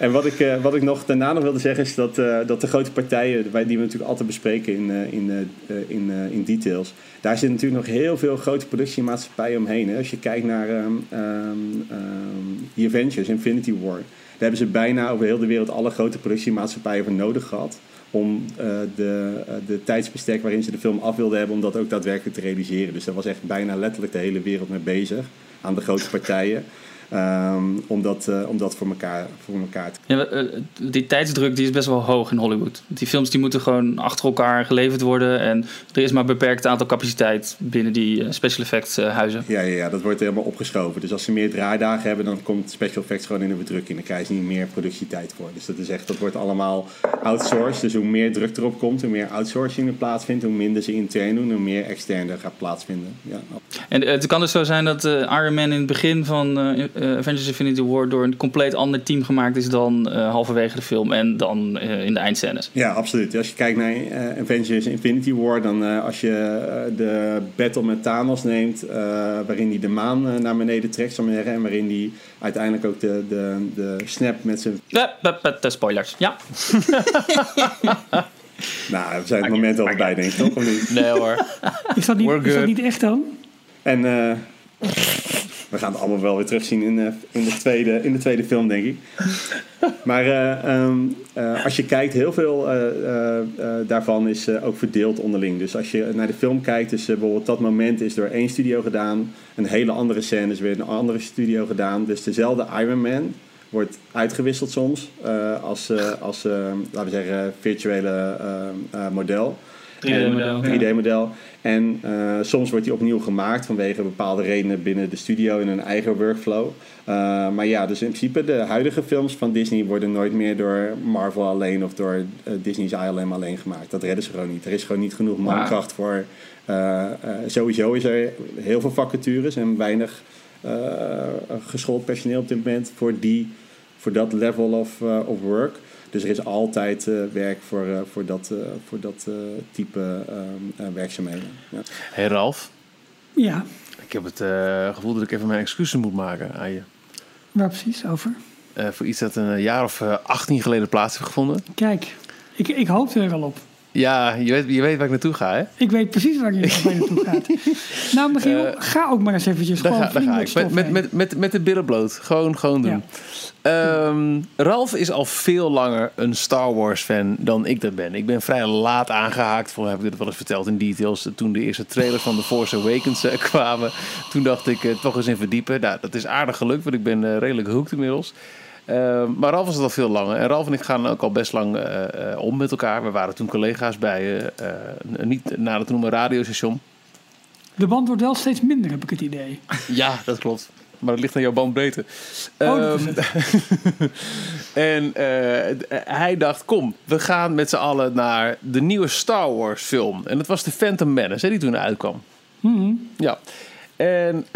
En wat ik, eh, wat ik nog daarna nog wilde zeggen is dat, eh, dat de grote partijen, die we natuurlijk altijd bespreken in, eh, in, in, in details, daar zitten natuurlijk nog heel veel grote productiemaatschappijen omheen. Hè. Als je kijkt naar ehm ehm, ehm, The Avengers, Infinity War, daar hebben ze bijna over heel de wereld alle grote productiemaatschappijen voor nodig gehad. Om de, de tijdsbestek waarin ze de film af wilden hebben, om dat ook daadwerkelijk te realiseren. Dus daar was echt bijna letterlijk de hele wereld mee bezig aan de grote partijen. Ehm, om, dat, om dat voor elkaar, voor elkaar te Ja, eh, die tijdsdruk die is best wel hoog in Hollywood. Die films die moeten gewoon achter elkaar geleverd worden. En er is maar een beperkt aantal capaciteit binnen die eh, special effects huizen. Ja, ja, ja, dat wordt helemaal opgeschoven. Dus als ze meer draaidagen hebben, dan komt special effects gewoon in de bedrukking. Dan krijgen ze niet meer productietijd voor. Dus dat is echt, dat wordt allemaal outsourced. Dus hoe meer druk erop komt, hoe meer outsourcing er plaatsvindt, hoe minder ze intern doen, hoe meer extern er gaat plaatsvinden. Ja, En het kan dus zo zijn dat eh, Iron Man in het begin van eh, Avengers Infinity War door een compleet ander team gemaakt is dan eh, halverwege de film en dan eh, in de eindscènes. ja absoluut. Als je kijkt naar Avengers Infinity War, dan eh, als je de battle met Thanos neemt, eh, waarin hij de maan naar beneden trekt, maar zeggen, en waarin hij uiteindelijk ook de, de, de snap met zijn... Ja, eh, spoilers. Ja. <laughs> Nou, we zijn het moment al bij, denk ik, toch? Of niet? Nee hoor. Is dat niet, is dat niet echt dan? En eh, we gaan het allemaal wel weer terugzien in, de in, de, tweede, in de tweede film, denk ik. <laughs> Maar eh, ehm, eh, als je kijkt, heel veel eh, eh, eh, daarvan is eh, ook verdeeld onderling. Dus als je naar de film kijkt, is eh, bijvoorbeeld dat moment is door één studio gedaan. Een hele andere scène is weer in een andere studio gedaan. Dus dezelfde Iron Man wordt uitgewisseld soms eh, als, eh, als eh, laten we zeggen, virtuele eh, eh, model. 3D-model. 3D-model. En eh, soms wordt die opnieuw gemaakt vanwege bepaalde redenen binnen de studio in een eigen workflow. Eh, maar ja, dus in principe de huidige films van Disney worden nooit meer door Marvel alleen of door eh, Disney's ILM alleen gemaakt. Dat redden ze gewoon niet. Er is gewoon niet genoeg mankracht voor. eh, eh, sowieso is er heel veel vacatures en weinig eh, geschoold personeel op dit moment voor, die, voor dat level of, of work. Dus er is altijd eh, werk voor, eh, voor dat, eh, voor dat eh, type ehm, eh, werkzaamheden. Ja. Hey Ralf, Ja, ik heb het eh, gevoel dat ik even mijn excuses moet maken aan je. waar precies over? Voor iets dat een jaar of eh, 18 geleden plaats heeft gevonden. Kijk, ik, ik hoopte er al op. Ja, je weet, je weet waar ik naartoe ga, hè? Ik weet precies <laughs> waar je naartoe gaat. Nou, Michiel, Eh, ga ook maar eens eventjes Daar gewoon ga, daar ga met ik. Met, met, met, met, met de billen bloot. Gewoon, gewoon doen. Ehm, Ralf is al veel langer een Star Wars fan dan ik dat ben. Ik ben vrij laat aangehaakt. Voor heb ik dit wel eens verteld in details. Toen de eerste trailers van The Force Awakens eh, <laughs> kwamen. Toen dacht ik eh, toch eens in verdiepen. Nou, dat is aardig gelukt, want ik ben redelijk hooked inmiddels. Ehm, maar Ralf was het al veel langer. En Ralf en ik gaan ook al best lang eh, eh, om met elkaar. We waren toen collega's bij eh, een niet na te noemen radiostation. De band wordt wel steeds minder, heb ik het idee. Ja, dat klopt. Maar het ligt aan jouw bandbreedte. Oh, Ehm, <laughs> en hij dacht, kom, we gaan met z'n allen naar de nieuwe Star Wars film. En dat was de Phantom Menace, hè, die toen uitkwam. Mhm. Ja. En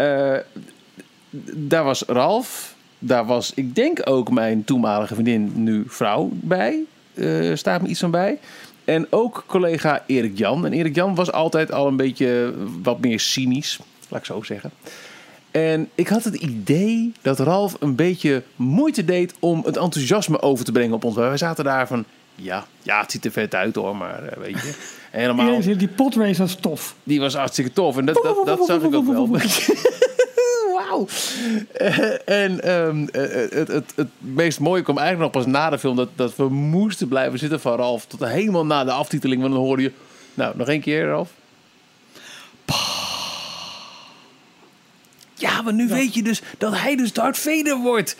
daar was Ralf. Daar was, ik denk ook mijn toenmalige vriendin, nu vrouw, bij. Eh, staat me iets van bij. En ook collega Erik Jan. En Erik Jan was altijd al een beetje wat meer cynisch, laat ik zo zeggen. En ik had het idee dat Ralf een beetje moeite deed om het enthousiasme over te brengen op ons. Wij zaten daar van, ja, ja het ziet er vet uit hoor, maar eh, weet je. En helemaal, die potrace was tof. die was hartstikke tof. En dat, dat, dat zag ik ook wel. <laughs> Wauw. Eh, en ehm, eh, het, het, het meest mooie kwam eigenlijk nog pas na de film. Dat, dat we moesten blijven zitten van Ralf. Tot helemaal na de aftiteling. Want dan hoorde je... Nou, nog één keer Ralf. Ja, maar nu weet je dus dat hij dus Darth Vader wordt.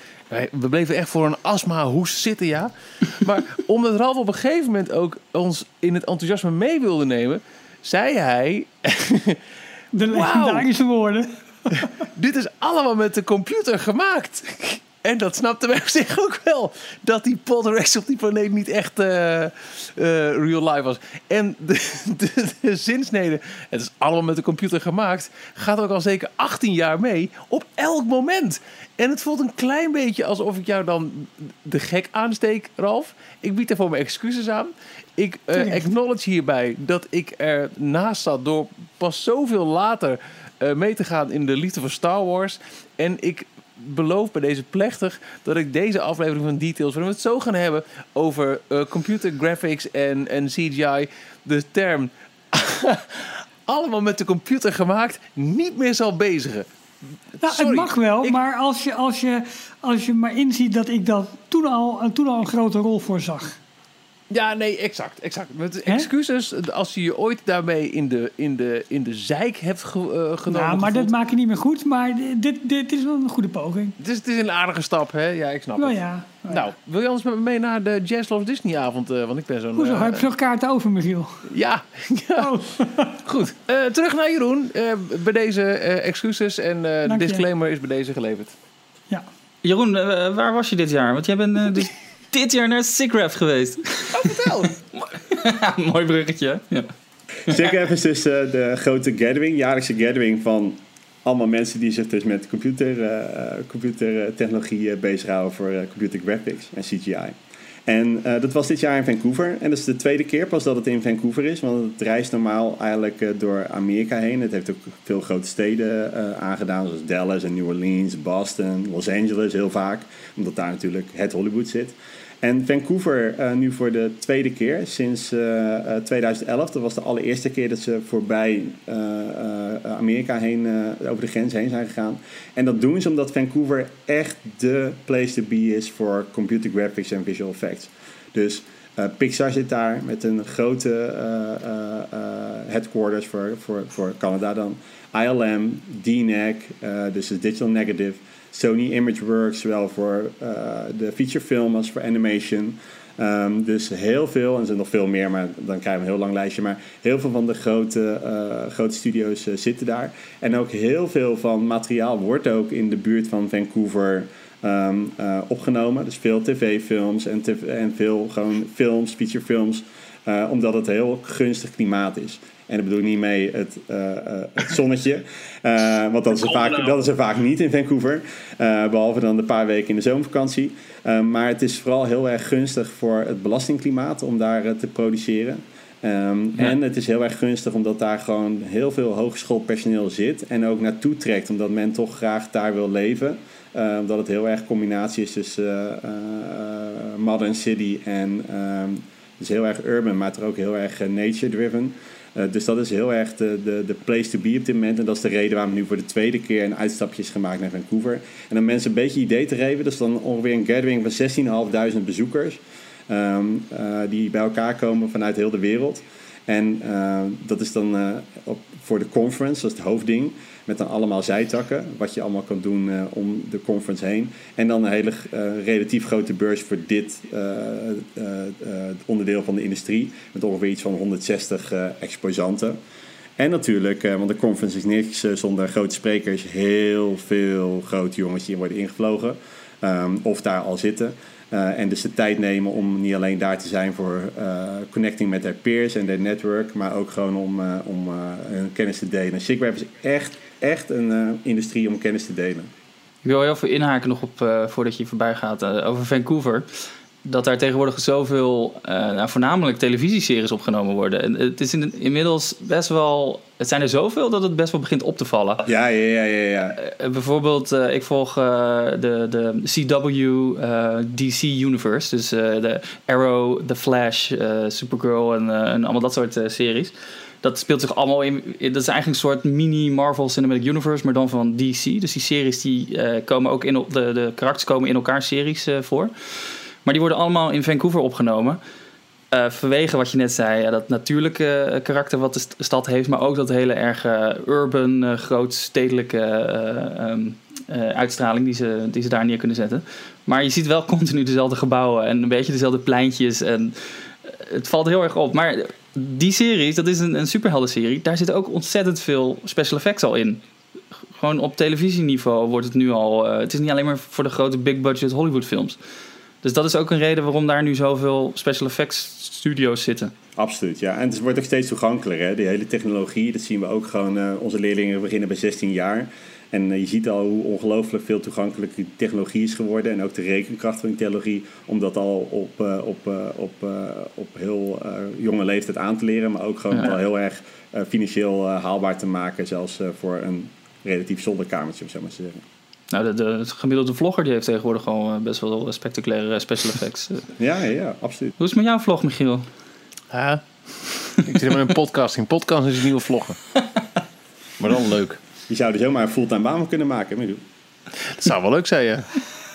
We bleven echt voor een astma-hoest zitten, ja. Maar omdat Ralf op een gegeven moment ook ons in het enthousiasme mee wilde nemen... zei hij... De legendarische woorden. <laughs> Dit is allemaal met de computer gemaakt. En dat snapte wij op zich ook wel. Dat die podrace op die planeet niet echt eh, eh, real life was. En de, <laughs> de, de zinsnede, het is allemaal met de computer gemaakt, gaat ook al zeker 18 jaar mee op elk moment. En het voelt een klein beetje alsof ik jou dan de gek aansteek, Ralf. Ik bied daarvoor mijn excuses aan. Ik eh, acknowledge hierbij dat ik er naast zat door pas zoveel later eh, mee te gaan in de liefde voor Star Wars. En ik beloof bij deze plechtig dat ik deze aflevering van Details, waarin we het zo gaan hebben over eh, computer graphics en, en CGI, de term <laughs> allemaal met de computer gemaakt, niet meer zal bezigen. Nou, Sorry, het mag wel, ik- maar als je, als, je, als je maar inziet dat ik dat toen al, toen al een grote rol voor zag. Ja, nee, exact. exact. Met Hè? excuses als je je ooit daarmee in de, in de, in de zijk hebt ge, eh, genomen. Nou, maar dat maak je niet meer goed, maar dit, dit is wel een goede poging. het, is, het is een aardige stap, hè? Ja, ik snap Nou het. ja. nou ja. Nou, wil je anders met me mee naar de Jazz Love Disney avond? eh, want ik ben zo'n... Hoezo, eh, heb je nog kaarten over, Michiel? Ja, <laughs> ja. Oh. goed. Eh, terug naar Jeroen. Eh, bij deze eh, excuses en eh, de je. disclaimer is bij deze geleverd. Ja. Jeroen, waar was je dit jaar? Want jij bent dus <laughs> dit jaar naar SIGGRAPH geweest. Vertel. <laughs> Mooi bruggetje. Ja. SIGGRAPH is dus eh, de grote gathering, jaarlijkse gathering van allemaal mensen die zich dus met computer, eh, computertechnologie eh, bezighouden voor computer graphics en CGI. En eh, dat was dit jaar in Vancouver. En dat is de tweede keer pas dat het in Vancouver is. Want het reist normaal eigenlijk eh, door Amerika heen. Het heeft ook veel grote steden eh, aangedaan. Zoals Dallas en New Orleans, Boston, Los Angeles heel vaak. Omdat daar natuurlijk het Hollywood zit. En Vancouver uh, nu voor de tweede keer sinds uh, uh, 2011. Dat was de allereerste keer dat ze voorbij Amerika heen, over de grens heen zijn gegaan. En dat doen ze omdat Vancouver echt de place to be is voor computer graphics en visual effects. Dus Pixar zit daar met een grote headquarters voor, voor, voor Canada dan. ILM, DNEG, dus de Digital Negative. Sony ImageWorks, zowel voor uh, de featurefilm als voor animation. Um, dus heel veel, en er zijn nog veel meer, maar dan krijgen we een heel lang lijstje. Maar heel veel van de grote, uh, grote studio's uh, zitten daar. En ook heel veel van materiaal wordt ook in de buurt van Vancouver um, opgenomen. Dus veel tv-films en, en veel gewoon films, featurefilms. omdat het een heel gunstig klimaat is. En dat bedoel ik niet mee het, uh, uh, het zonnetje. Uh, want dat is, er vaak, dat is er vaak niet in Vancouver. behalve dan de paar weken in de zomervakantie. maar het is vooral heel erg gunstig voor het belastingklimaat om daar te produceren. Um, ja. En het is heel erg gunstig omdat daar gewoon heel veel hogeschoolpersoneel zit. En ook naartoe trekt omdat men toch graag daar wil leven. Omdat het heel erg combinatie is tussen Modern City en ehm, dus heel erg urban, maar toch ook heel erg nature-driven. Dus dat is heel erg de, de, de place to be op dit moment. En dat is de reden waarom nu voor de tweede keer een uitstapje is gemaakt naar Vancouver. En om mensen een beetje idee te geven, dat is dan ongeveer een gathering van 16.500 bezoekers. Um, die bij elkaar komen vanuit heel de wereld. En uh, dat is dan op, voor de conference, dat is het hoofdding. Met dan allemaal zijtakken, wat je allemaal kan doen uh, om de conference heen. En dan een hele relatief grote beurs voor dit onderdeel van de industrie. Met ongeveer iets van 160 exposanten. En natuurlijk, want de conference is niks zonder grote sprekers. Heel veel grote jongens die worden ingevlogen. Um, of daar al zitten. En dus de tijd nemen om niet alleen daar te zijn voor connecting met haar peers en their network, maar ook gewoon om, om hun kennis te delen. SIGWeb is echt, echt een industrie om kennis te delen. Ik wil heel veel inhaken nog op, voordat je voorbij gaat, over Vancouver dat daar tegenwoordig zoveel, nou, voornamelijk televisieseries opgenomen worden. En het is in, inmiddels best wel. Het zijn er zoveel dat het best wel begint op te vallen. Ja, ja, ja, ja. ja. Bijvoorbeeld, ik volg de, de CW DC Universe. Dus de Arrow, The Flash, Supergirl en, en allemaal dat soort series. Dat speelt zich allemaal in. Dat is eigenlijk een soort mini Marvel Cinematic Universe, maar dan van DC. Dus die series die komen ook in. De, de karakters komen in elkaar series voor. Maar die worden allemaal in Vancouver opgenomen. Uh, vanwege wat je net zei, ja, dat natuurlijke eh, karakter wat de stad heeft, maar ook dat hele erg urban, grootstedelijke um, uitstraling die ze, die ze daar neer kunnen zetten. Maar je ziet wel continu dezelfde gebouwen en een beetje dezelfde pleintjes. En het valt heel erg op. Maar die series, dat is een, een superhelden-serie, daar zit ook ontzettend veel special effects al in. Gewoon op televisieniveau wordt het nu al. het is niet alleen maar voor de grote big budget Hollywood films. Dus dat is ook een reden waarom daar nu zoveel special effects studio's zitten. Absoluut, ja. En het wordt ook steeds toegankelijker. Hè? Die hele technologie, dat zien we ook gewoon. Uh, onze leerlingen beginnen bij 16 jaar. En uh, je ziet al hoe ongelooflijk veel toegankelijk die technologie is geworden. En ook de rekenkracht van die technologie. Om dat al op, uh, op, op, op heel jonge leeftijd aan te leren. Maar ook gewoon ja. al heel erg financieel haalbaar te maken. Zelfs voor een relatief zolderkamertje, om zo maar te zeggen. Nou, de, de, gemiddelde vlogger die heeft tegenwoordig gewoon eh, best wel spectaculaire special effects. Eh. <laughs> Ja, ja, absoluut. Hoe is het met jouw vlog, Michiel? Ja, ik zit in een podcast. In podcast is het nieuwe vloggen. <laughs> maar dan leuk. Je zou er zomaar een fulltime baan van kunnen maken, Michiel. Dat zou wel leuk zijn, ja.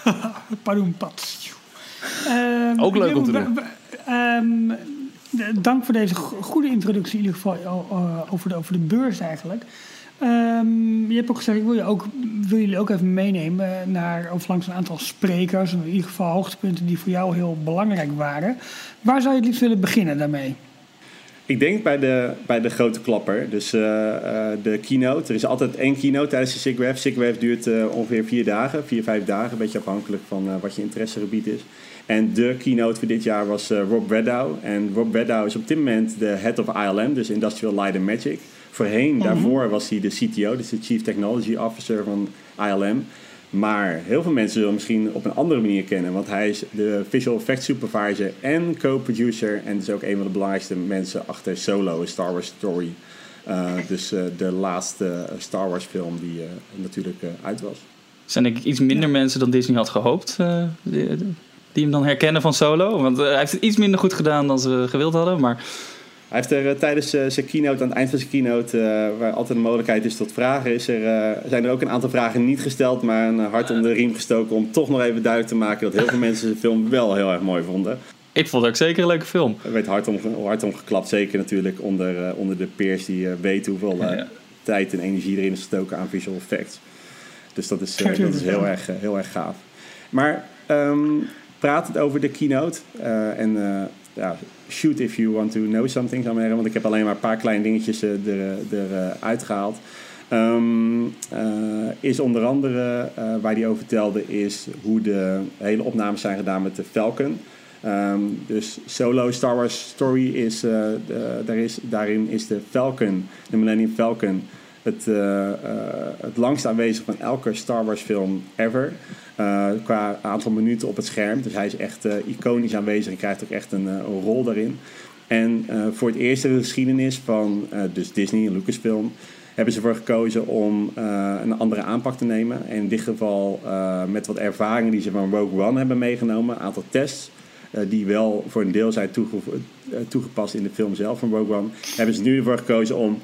<laughs> Padoempat. Um, Ook leuk om te doen. Um, dank voor deze goede introductie in ieder geval over de, over de beurs eigenlijk. Um, je hebt ook gezegd, ik wil, je ook, wil jullie ook even meenemen naar, of langs een aantal sprekers, in ieder geval hoogtepunten die voor jou heel belangrijk waren. Waar zou je het liefst willen beginnen daarmee? Ik denk bij de, bij de grote klapper, dus uh, uh, de keynote. Er is altijd één keynote tijdens de SIGWeb. SIGWeb duurt uh, ongeveer vier dagen, vier, vijf dagen, een beetje afhankelijk van wat je interessegebied is. En de keynote voor dit jaar was Rob Redow. En Rob Redow is op dit moment de head of ILM, dus Industrial Light and Magic. Voorheen, mhm. daarvoor was hij de CTO, dus de Chief Technology Officer van ILM. Maar heel veel mensen zullen hem misschien op een andere manier kennen. Want hij is de Visual Effects Supervisor en co-producer. En is ook een van de belangrijkste mensen achter Solo, Star Wars Story. Uh, dus uh, de laatste Star Wars film die uh, natuurlijk uit was. Zijn ik iets minder mensen dan Disney had gehoopt. Die, die, hem dan herkennen van Solo. Want hij heeft het iets minder goed gedaan dan ze gewild hadden. Maar hij heeft er eh, tijdens uh, zijn keynote, aan het eind van zijn keynote, uh, waar altijd een mogelijkheid is tot vragen, is er, zijn er ook een aantal vragen niet gesteld, maar een hart om de riem gestoken om toch nog even duidelijk te maken dat heel veel mensen de film wel heel erg mooi vonden. Ik vond het ook zeker een leuke film. Er werd hard om, hard om geklapt, zeker natuurlijk onder, onder de peers die weten hoeveel ja. tijd en energie erin is gestoken aan visual effects. Dus dat is, dat is heel, erg, heel erg gaaf. Maar um, praat het over de keynote en shoot if you want to know something, zou Want ik heb alleen maar een paar kleine dingetjes eruit gehaald. Um, uh, is onder andere, waar hij over vertelde, is hoe de hele opnames zijn gedaan met de Falcon. Um, dus solo Star Wars Story is, de, daar is, daarin is de Falcon, de Millennium Falcon, het, het langst aanwezig van elke Star Wars film ever. Uh, qua aantal minuten op het scherm. Dus hij is echt uh, iconisch aanwezig en krijgt ook echt een, een rol daarin. En voor het eerst in de geschiedenis van dus Disney en Lucasfilm hebben ze ervoor gekozen om een andere aanpak te nemen. En in dit geval met wat ervaringen die ze van Rogue One hebben meegenomen, een aantal tests. Die wel voor een deel zijn toege toegepast in de film zelf van Rogue One. Hebben ze nu ervoor gekozen om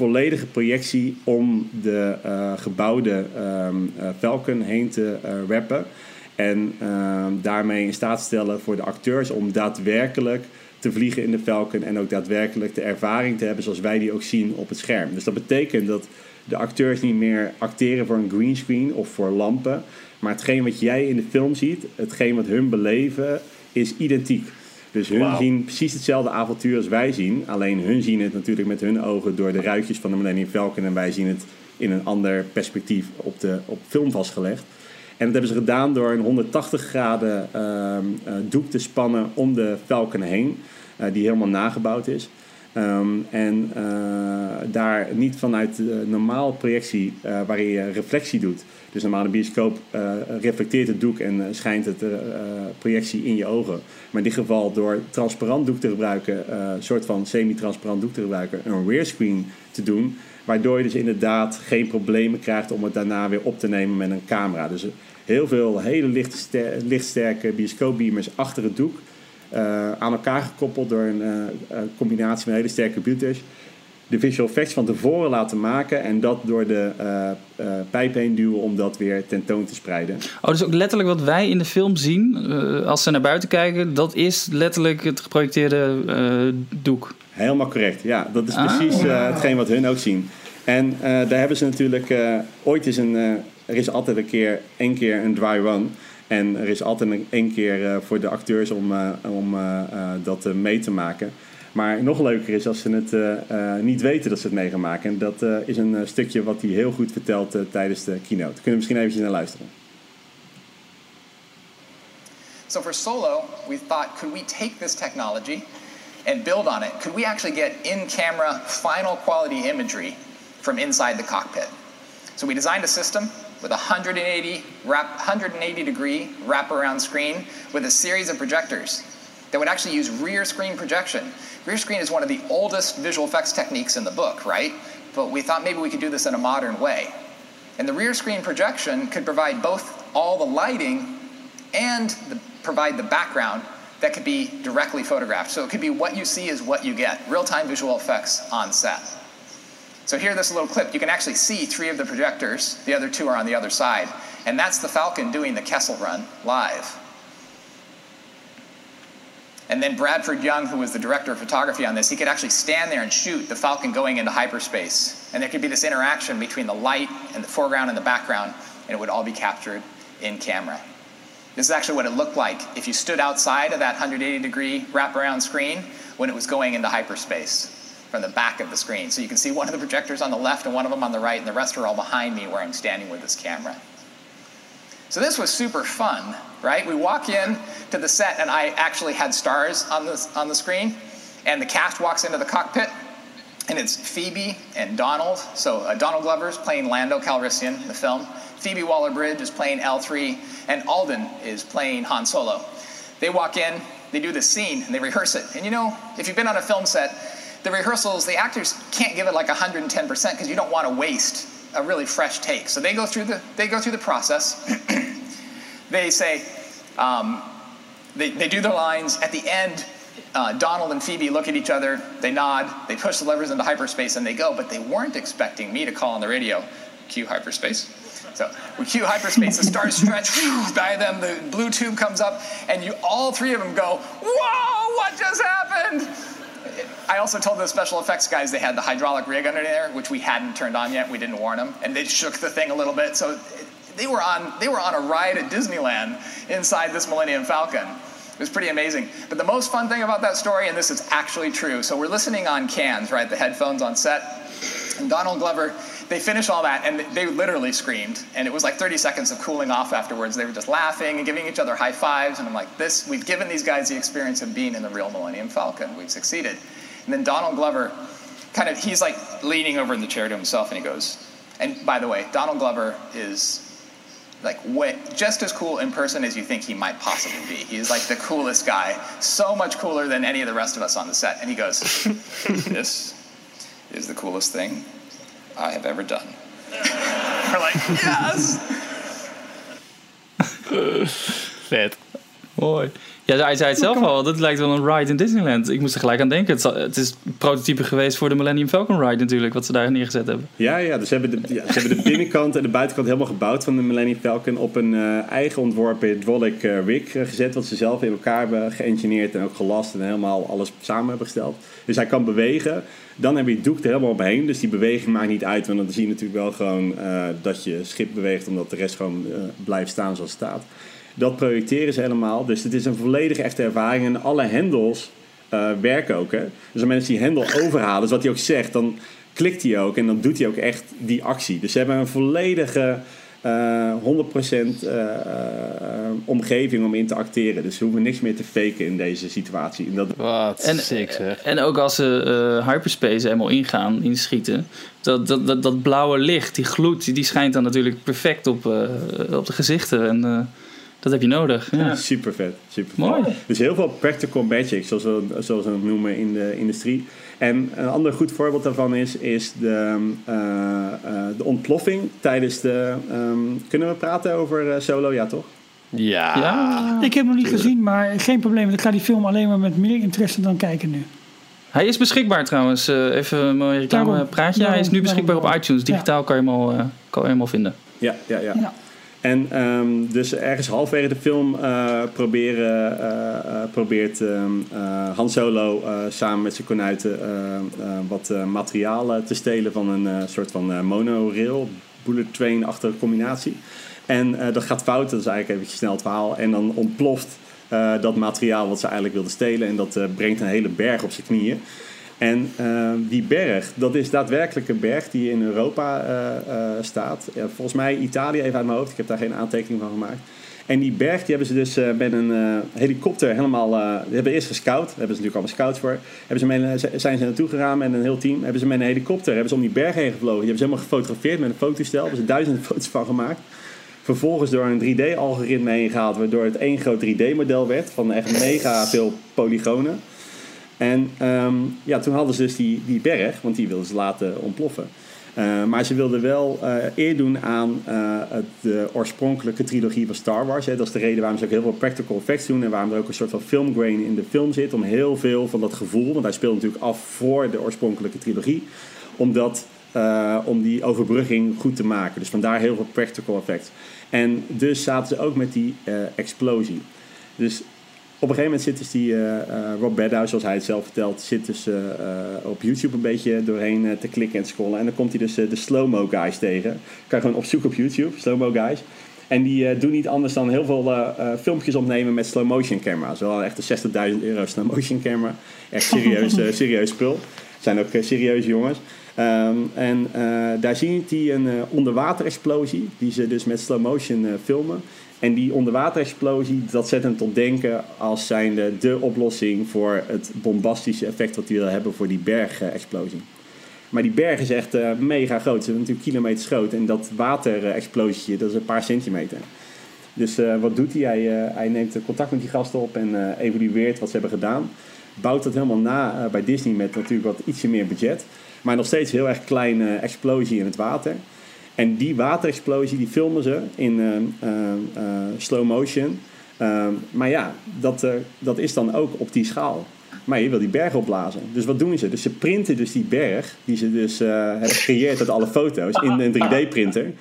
volledige projectie om de gebouwde um, Falcon heen te rappen. En ehm, daarmee in staat stellen voor de acteurs om daadwerkelijk te vliegen in de Falcon en ook daadwerkelijk de ervaring te hebben zoals wij die ook zien op het scherm. Dus dat betekent dat de acteurs niet meer acteren voor een greenscreen of voor lampen, maar hetgeen wat jij in de film ziet, hetgeen wat hun beleven, is identiek. Dus hun zien precies hetzelfde avontuur als wij zien. Alleen hun zien het natuurlijk met hun ogen door de ruitjes van de Millennium Falcon. En wij zien het in een ander perspectief op de op film vastgelegd. En dat hebben ze gedaan door een 180 graden uh, doek te spannen om de Falcon heen, uh, die helemaal nagebouwd is. Um, en uh, daar niet vanuit de normale projectie waarin je reflectie doet. Dus normaal de bioscoop reflecteert het doek en schijnt het projectie in je ogen. Maar in dit geval door transparant doek te gebruiken, een soort van semi-transparant doek te gebruiken, een rear screen te doen. Waardoor je dus inderdaad geen problemen krijgt om het daarna weer op te nemen met een camera. Dus heel veel hele lichtsterke bioscoopbeamers achter het doek. Uh, aan elkaar gekoppeld door een uh, combinatie van hele sterke computers. De visual effects van tevoren laten maken en dat door de uh, pijp heen duwen om dat weer tentoon te spreiden. Oh, dus ook letterlijk wat wij in de film zien als ze naar buiten kijken, dat is letterlijk het geprojecteerde doek. Helemaal correct, ja. Dat is ah. precies hetgeen wat hun ook zien. En daar hebben ze natuurlijk ooit eens een er is altijd een keer, één keer een dry run. En er is altijd een, één keer uh, voor de acteurs om, uh, om uh, dat mee te maken. Maar nog leuker is als ze het niet weten dat ze het mee gaan maken. En dat is een stukje wat hij heel goed vertelt tijdens de keynote. Kunnen we misschien eventjes naar luisteren. So for Solo, we thought, could we take this technology and build on it? Could we actually get in-camera final quality imagery from inside the cockpit? So we designed a system with a 180, wrap, 180 degree wraparound screen with a series of projectors that would actually use rear screen projection. Rear screen is one of the oldest visual effects techniques in the book, right? But we thought maybe we could do this in a modern way. And the rear screen projection could provide both all the lighting and the, provide the background that could be directly photographed. So it could be what you see is what you get, real time visual effects on set. So here, this little clip, you can actually see three of the projectors. The other two are on the other side. And that's the Falcon doing the Kessel Run live. And then Bradford Young, who was the director of photography on this, he could actually stand there and shoot the Falcon going into hyperspace. And there could be this interaction between the light and the foreground and the background, and it would all be captured in camera. This is actually what it looked like if you stood outside of that 180 degree wraparound screen when it was going into hyperspace from the back of the screen. So you can see one of the projectors on the left and one of them on the right, and the rest are all behind me where I'm standing with this camera. So this was super fun, right? We walk in to the set, and I actually had stars on the, on the screen, and the cast walks into the cockpit, and it's Phoebe and Donald. So uh, Donald Glover's playing Lando Calrissian in the film. Phoebe Waller-Bridge is playing L3, and Alden is playing Han Solo. They walk in, they do this scene, and they rehearse it. And you know, if you've been on a film set, the rehearsals, the actors can't give it like 110% because you don't want to waste a really fresh take. So they go through the, they go through the process. <clears throat> they say, um, they, they do their lines. At the end, uh, Donald and Phoebe look at each other, they nod, they push the levers into hyperspace, and they go. But they weren't expecting me to call on the radio, cue hyperspace. So we cue hyperspace, the stars stretch <laughs> by them, the blue tube comes up, and you all three of them go, Whoa, what just happened? I also told the special effects guys they had the hydraulic rig under there, which we hadn't turned on yet. We didn't warn them, and they shook the thing a little bit. So they were on they were on a ride at Disneyland inside this Millennium Falcon. It was pretty amazing. But the most fun thing about that story, and this is actually true, so we're listening on cans, right? The headphones on set. And Donald Glover they finished all that and they literally screamed and it was like 30 seconds of cooling off afterwards they were just laughing and giving each other high fives and i'm like this we've given these guys the experience of being in the real millennium falcon we've succeeded and then donald glover kind of he's like leaning over in the chair to himself and he goes and by the way donald glover is like way, just as cool in person as you think he might possibly be. He's like the coolest guy, so much cooler than any of the rest of us on the set. And he goes, <laughs> "This is the coolest thing I have ever done. We're like, yes! <laughs> Vet. Mooi. Ja, hij zei het zelf al. Dat lijkt wel een ride in Disneyland. Ik moest er gelijk aan denken. Het, het is prototype geweest voor de Millennium Falcon ride natuurlijk. Wat ze daar neergezet hebben. Ja, ja, dus ze hebben, de, ja, ze hebben de binnenkant en de buitenkant helemaal gebouwd van de Millennium Falcon op een uh, eigen ontworpen hydraulic uh, rig uh, gezet. Wat ze zelf in elkaar hebben geëngineerd en ook gelast en helemaal alles samen hebben gesteld. Dus hij kan bewegen. Dan heb je het doek er helemaal omheen. Dus die beweging maakt niet uit. Want dan zie je natuurlijk wel gewoon dat je schip beweegt. Omdat de rest gewoon blijft staan zoals het staat. Dat projecteren ze helemaal. Dus het is een volledige echte ervaring. En alle hendels uh, werken ook. Hè? Dus als mensen die hendel <laughs> overhalen, dus wat hij ook zegt, dan klikt hij ook en dan doet hij ook echt die actie. Dus ze hebben een volledige uh, 100% uh, omgeving om in te acteren. Dus ze hoeven niks meer te faken in deze situatie. En dat... Wat en, sick zeg. En ook als ze uh, hyperspace helemaal ingaan, inschieten. Dat, dat, dat, dat blauwe licht, die gloed, die schijnt dan natuurlijk perfect op, uh, op de gezichten. En dat heb je nodig. Ja. Super vet. Super Mooi. Dus heel veel practical magic, zoals we, zoals we het noemen in de industrie. En een ander goed voorbeeld daarvan is, is de, uh, uh, de ontploffing tijdens de. Um, kunnen we praten over uh, solo? Ja, toch? Ja. ja. Ik heb hem nog niet gezien, maar geen probleem. Ik ga die film alleen maar met meer interesse dan kijken nu. Hij is beschikbaar trouwens. even een reclame praatje. Hij is nu beschikbaar op iTunes. Digitaal ja. kan, je hem al, kan je hem al vinden. Ja, ja, ja. ja. En um, dus ergens halverwege de film uh, proberen, uh, uh, probeert um, Han Solo samen met zijn konuiten wat materiaal te stelen van een soort van monorail, bullet train-achtige combinatie. En dat gaat fout, dat is eigenlijk even snel het verhaal. En dan ontploft dat materiaal wat ze eigenlijk wilden stelen en dat brengt een hele berg op zijn knieën. En uh, die berg, dat is daadwerkelijk een berg die in Europa uh, uh, staat. volgens mij Italië, even uit mijn hoofd. Ik heb daar geen aantekening van gemaakt. En die berg die hebben ze dus met een helikopter helemaal... die hebben eerst gescout. Daar hebben ze natuurlijk allemaal scouts voor. Hebben ze mee, zijn ze naartoe gegaan met een heel team. Hebben ze met een helikopter hebben ze om die berg heen gevlogen. Die hebben ze helemaal gefotografeerd met een fotostel. Hebben ze duizenden <laughs> foto's van gemaakt. Vervolgens door een 3D-algoritme heen gehaald. Waardoor het één groot 3D-model werd. Van echt mega veel polygonen. En um, ja, toen hadden ze dus die, die berg, want die wilden ze laten ontploffen. Uh, maar ze wilden wel uh, eer doen aan uh, het, de oorspronkelijke trilogie van Star Wars. Hè. Dat is de reden waarom ze ook heel veel practical effects doen. En waarom er ook een soort van filmgrain in de film zit. Om heel veel van dat gevoel, want hij speelt natuurlijk af voor de oorspronkelijke trilogie. Om, dat, om die overbrugging goed te maken. Dus vandaar heel veel practical effects. En dus zaten ze ook met die explosie. Dus op een gegeven moment zit dus die uh, Rob Bedhouse, zoals hij het zelf vertelt, zit dus uh, op YouTube een beetje doorheen te klikken en scrollen. En dan komt hij dus de slow-mo guys tegen. Kan je gewoon opzoeken op YouTube, slow-mo guys. En die doen niet anders dan heel veel filmpjes opnemen met slow-motion camera's. Wel echt een 60.000 euro slow-motion camera. Echt serieus, <laughs> serieus spul. zijn ook serieuze jongens. Um, en daar zie je een onderwaterexplosie, die ze dus met slow-motion filmen. En die onderwaterexplosie, dat zet hem tot denken als zijnde de oplossing voor het bombastische effect wat hij wil hebben voor die bergexplosie. Maar die berg is echt uh, mega groot. Ze zijn natuurlijk kilometers groot. En dat waterexplosie, dat is een paar centimeter. Dus uh, wat doet hij? Hij, uh, hij, neemt contact met die gasten op en evalueert wat ze hebben gedaan. Bouwt dat helemaal na bij Disney met natuurlijk wat ietsje meer budget. Maar nog steeds heel erg kleine explosie in het water. En die waterexplosie die filmen ze in uh, uh, uh, slow motion. Ehm, maar ja, dat, dat is dan ook op die schaal. Maar je wil die berg opblazen. Dus wat doen ze? Dus ze printen dus die berg, die ze dus hebben gecreëerd uit alle foto's, in een 3D-printer.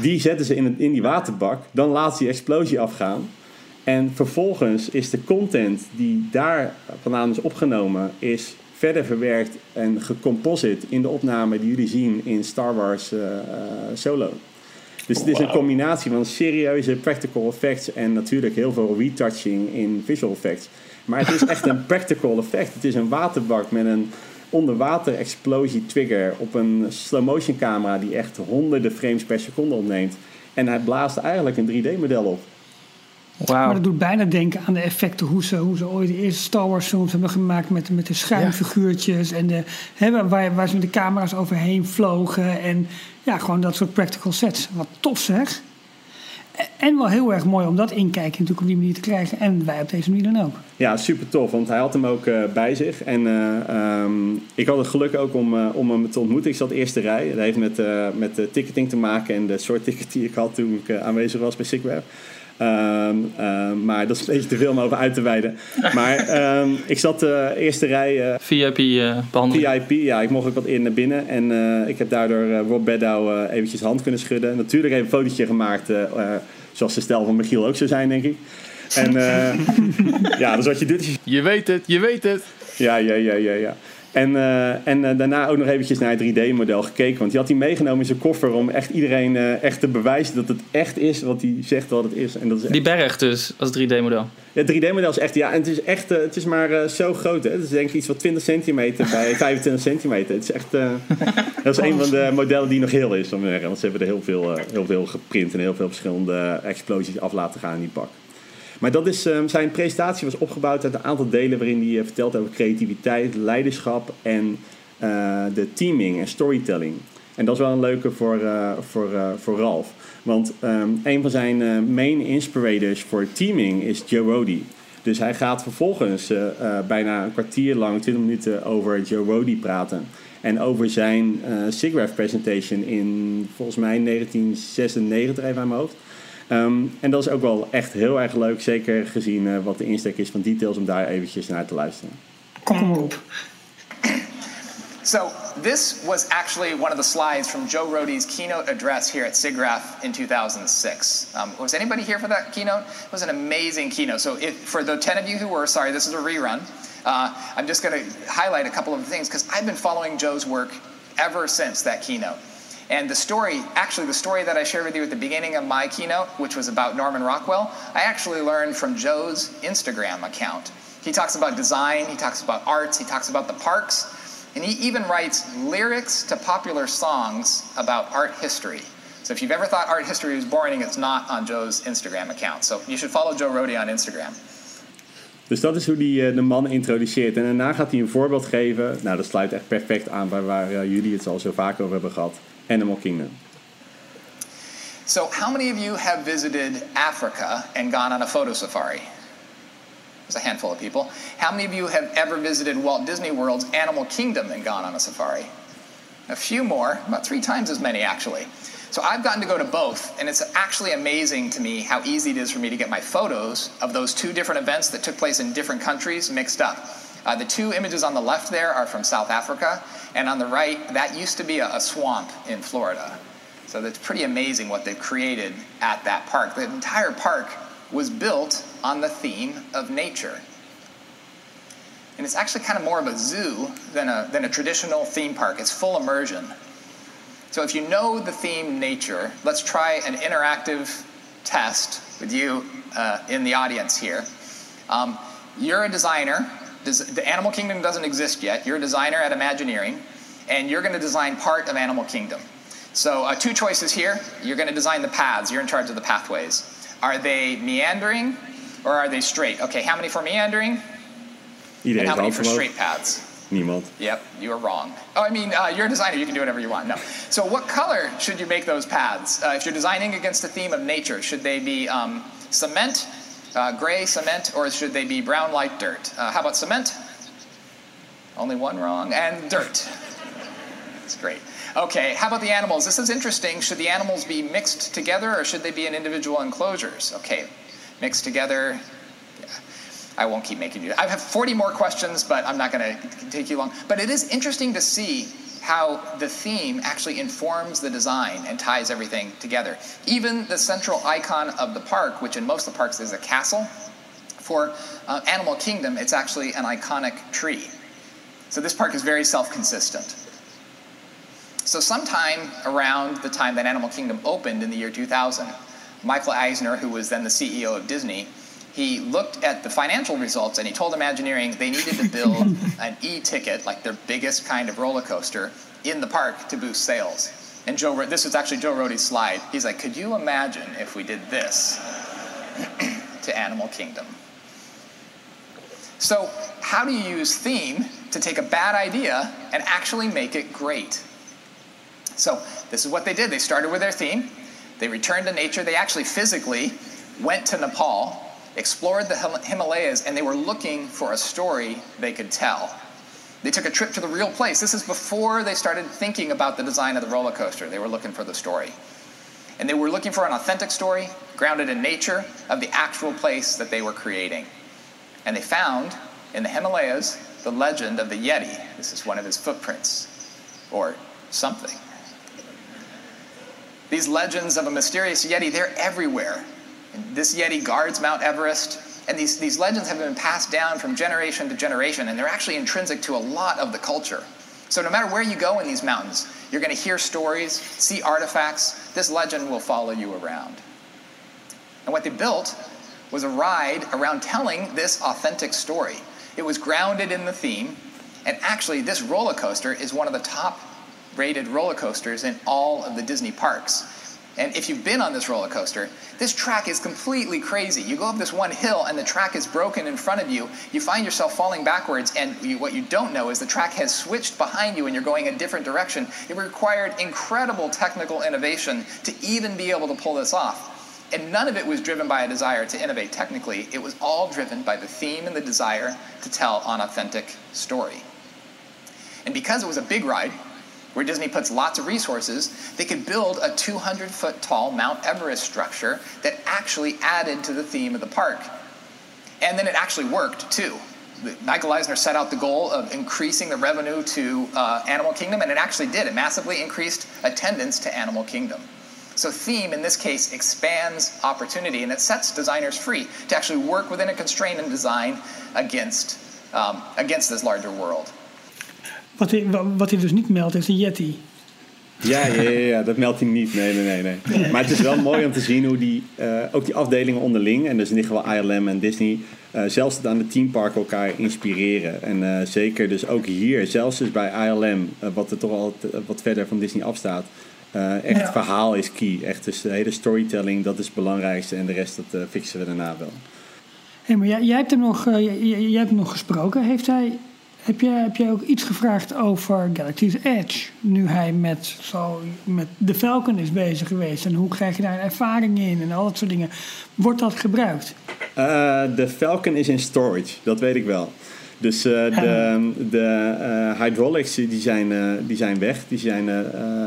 Die zetten ze in, in die waterbak. Dan laat ze die explosie afgaan. En vervolgens is de content die daar vandaan is opgenomen, is verder verwerkt en gecomposite in de opname die jullie zien in Star Wars uh, uh, Solo. Dus het is een combinatie van serieuze practical effects en natuurlijk heel veel retouching in visual effects. Maar het is echt een <laughs> practical effect. Het is een waterbak met een onderwater explosie trigger op een slow motion camera die echt honderden frames per seconde opneemt. En hij blaast eigenlijk een 3D model op. Wow. Maar dat doet bijna denken aan de effecten hoe ze, hoe ze ooit de eerste Star Wars films hebben gemaakt met, met de schuimfiguurtjes en de, hè, waar, waar ze met de camera's overheen vlogen en ja, gewoon dat soort practical sets. Wat tof zeg. En wel heel erg mooi om dat inkijkje natuurlijk op die manier te krijgen. En wij op deze manier dan ook. Ja, super tof, want hij had hem ook uh, bij zich. En uh, um, ik had het geluk ook om, uh, om hem te ontmoeten. Ik zat eerste rij. Dat heeft met, met de ticketing te maken en de soort ticket die ik had toen ik aanwezig was bij SIGWeb. Um, um, maar dat is een beetje te veel om over uit te wijden. <laughs> Maar um, ik zat de eerste rij. Uh, VIP uh, behandeling. VIP, ja. Ik mocht ook wat in naar binnen. En uh, ik heb daardoor Rob Beddow eventjes hand kunnen schudden. Natuurlijk even een fotootje gemaakt. zoals de stijl van Michiel ook zou zijn, denk ik. En <laughs> ja, dus wat je doet... Je weet het, je weet het. Ja, ja, ja, ja, ja. En, uh, en uh, daarna ook nog eventjes naar het 3D-model gekeken. Want die had hij meegenomen in zijn koffer om echt iedereen uh, echt te bewijzen dat het echt is wat hij zegt dat het is. En dat is echt... Die berg dus, als 3D-model. Ja, 3D-model is echt, ja, en het is echt, het is maar zo groot. Hè? Het is denk ik iets van 20 centimeter bij <laughs> 25 centimeter. Het is echt, <laughs> dat is een van de modellen die nog heel is, om Want ze hebben er heel veel, heel veel geprint en heel veel verschillende explosies af laten gaan in die pak. Maar dat is, um, zijn presentatie was opgebouwd uit een aantal delen waarin hij uh, vertelt over creativiteit, leiderschap en uh, de teaming en storytelling. En dat is wel een leuke voor, uh, voor, voor Ralf. Want um, een van zijn main inspirators voor teaming is Joe Rody. Dus hij gaat vervolgens bijna een kwartier lang, 20 minuten over Joe Rody praten. En over zijn SIGGRAPH presentation in volgens mij 1996 even aan mijn hoofd. Um, en dat is ook wel echt heel erg leuk, zeker gezien uh, wat de insteek is van details, om daar eventjes naar te luisteren. Kom op. So this was actually one of the slides from Joe Rody's keynote address here at SIGGRAPH in 2006. Um, was anybody here for that keynote? It was an amazing keynote. So if, for the 10 of you who were, sorry, this is a rerun. Uh, I'm just going to highlight a couple of things because I've been following Joe's work ever since that keynote. And the story, actually, the story that I shared with you at the beginning of my keynote, which was about Norman Rockwell, I actually learned from Joe's Instagram account. He talks about design, he talks about arts, he talks about the parks, and he even writes lyrics to popular songs about art history. So if you've ever thought art history was boring, it's not on Joe's Instagram account. So you should follow Joe Rody on Instagram. Dus dat is hoe hij uh, de man introduceert. En daarna gaat hij een voorbeeld geven. Nou, dat sluit echt perfect aan bij waar uh, jullie het al zo vaak over hebben gehad. Animal Kingdom. So, how many of you have visited Africa and gone on a photo safari? There's a handful of people. How many of you have ever visited Walt Disney World's Animal Kingdom and gone on a safari? A few more, about three times as many actually. So I've gotten to go to both, and it's actually amazing to me how easy it is for me to get my photos of those two different events that took place in different countries mixed up. Uh, the two images on the left there are from South Africa, and on the right, that used to be a, a swamp in Florida. So that's pretty amazing what they've created at that park. The entire park was built on the theme of nature. And it's actually kind of more of a zoo than a, than a traditional theme park. It's full immersion. So if you know the theme nature, let's try an interactive test with you uh, in the audience here. Um, you're a designer the Animal Kingdom doesn't exist yet. You're a designer at Imagineering, and you're going to design part of Animal Kingdom. So, uh, two choices here. You're going to design the paths. You're in charge of the pathways. Are they meandering or are they straight? Okay, how many for meandering? Iedereen and how many for straight paths? Niemand. Yep, you are wrong. Oh, I mean, uh, you're a designer. You can do whatever you want. No. So, what color should you make those paths? Uh, if you're designing against the theme of nature, should they be um, cement, uh, gray cement, or should they be brown like dirt? Uh, how about cement? Only one wrong. And dirt. That's great. Okay, how about the animals? This is interesting. Should the animals be mixed together or should they be in individual enclosures? Okay, mixed together. I won't keep making you. I have 40 more questions, but I'm not going to take you long. But it is interesting to see how the theme actually informs the design and ties everything together. Even the central icon of the park, which in most of the parks is a castle, for uh, Animal Kingdom, it's actually an iconic tree. So this park is very self consistent. So, sometime around the time that Animal Kingdom opened in the year 2000, Michael Eisner, who was then the CEO of Disney, he looked at the financial results and he told Imagineering they needed to build <laughs> an e-ticket, like their biggest kind of roller coaster, in the park to boost sales. And Joe, this was actually Joe Rody's slide. He's like, could you imagine if we did this <clears throat> to Animal Kingdom? So, how do you use theme to take a bad idea and actually make it great? So, this is what they did. They started with their theme. They returned to nature. They actually physically went to Nepal, explored the Himalayas, and they were looking for a story they could tell. They took a trip to the real place. This is before they started thinking about the design of the roller coaster. They were looking for the story. And they were looking for an authentic story, grounded in nature, of the actual place that they were creating. And they found in the Himalayas the legend of the Yeti. This is one of his footprints, or something. These legends of a mysterious Yeti, they're everywhere. This Yeti guards Mount Everest, and these, these legends have been passed down from generation to generation, and they're actually intrinsic to a lot of the culture. So no matter where you go in these mountains, you're going to hear stories, see artifacts. This legend will follow you around. And what they built was a ride around telling this authentic story. It was grounded in the theme, and actually, this roller coaster is one of the top rated roller coasters in all of the Disney parks. And if you've been on this roller coaster, this track is completely crazy. You go up this one hill and the track is broken in front of you. You find yourself falling backwards, and you, what you don't know is the track has switched behind you and you're going a different direction. It required incredible technical innovation to even be able to pull this off. And none of it was driven by a desire to innovate technically. It was all driven by the theme and the desire to tell an authentic story. And because it was a big ride, where Disney puts lots of resources, they could build a 200 foot tall Mount Everest structure that actually added to the theme of the park. And then it actually worked too. Michael Eisner set out the goal of increasing the revenue to uh, Animal Kingdom, and it actually did. It massively increased attendance to Animal Kingdom. So, theme in this case expands opportunity and it sets designers free to actually work within a constraint and design against, um, against this larger world. Wat hij, wat hij dus niet meldt is de Yeti. Ja, ja, ja, ja, dat meldt hij niet. Nee, nee, nee, nee. Maar het is wel mooi om te zien hoe die, uh, ook die afdelingen onderling, en dus in dit geval ILM en Disney, uh, zelfs aan de teampark elkaar inspireren. En uh, zeker dus ook hier, zelfs dus bij ILM, wat er toch al wat verder van Disney afstaat, echt ja. verhaal is key. Echt dus de hele storytelling, dat is het belangrijkste en de rest dat fixen we daarna wel. Hey, maar jij, jij, hebt hem nog, jij, jij hebt hem nog gesproken. Heeft hij heb jij, heb jij ook iets gevraagd over Galaxy's Edge? Nu hij met, zo, met de Falcon is bezig geweest. En hoe krijg je daar ervaring in en al dat soort dingen. Wordt dat gebruikt? Uh, de Falcon is in storage, dat weet ik wel. Dus uh, de, de uh, hydraulics die zijn, die zijn weg. Die zijn,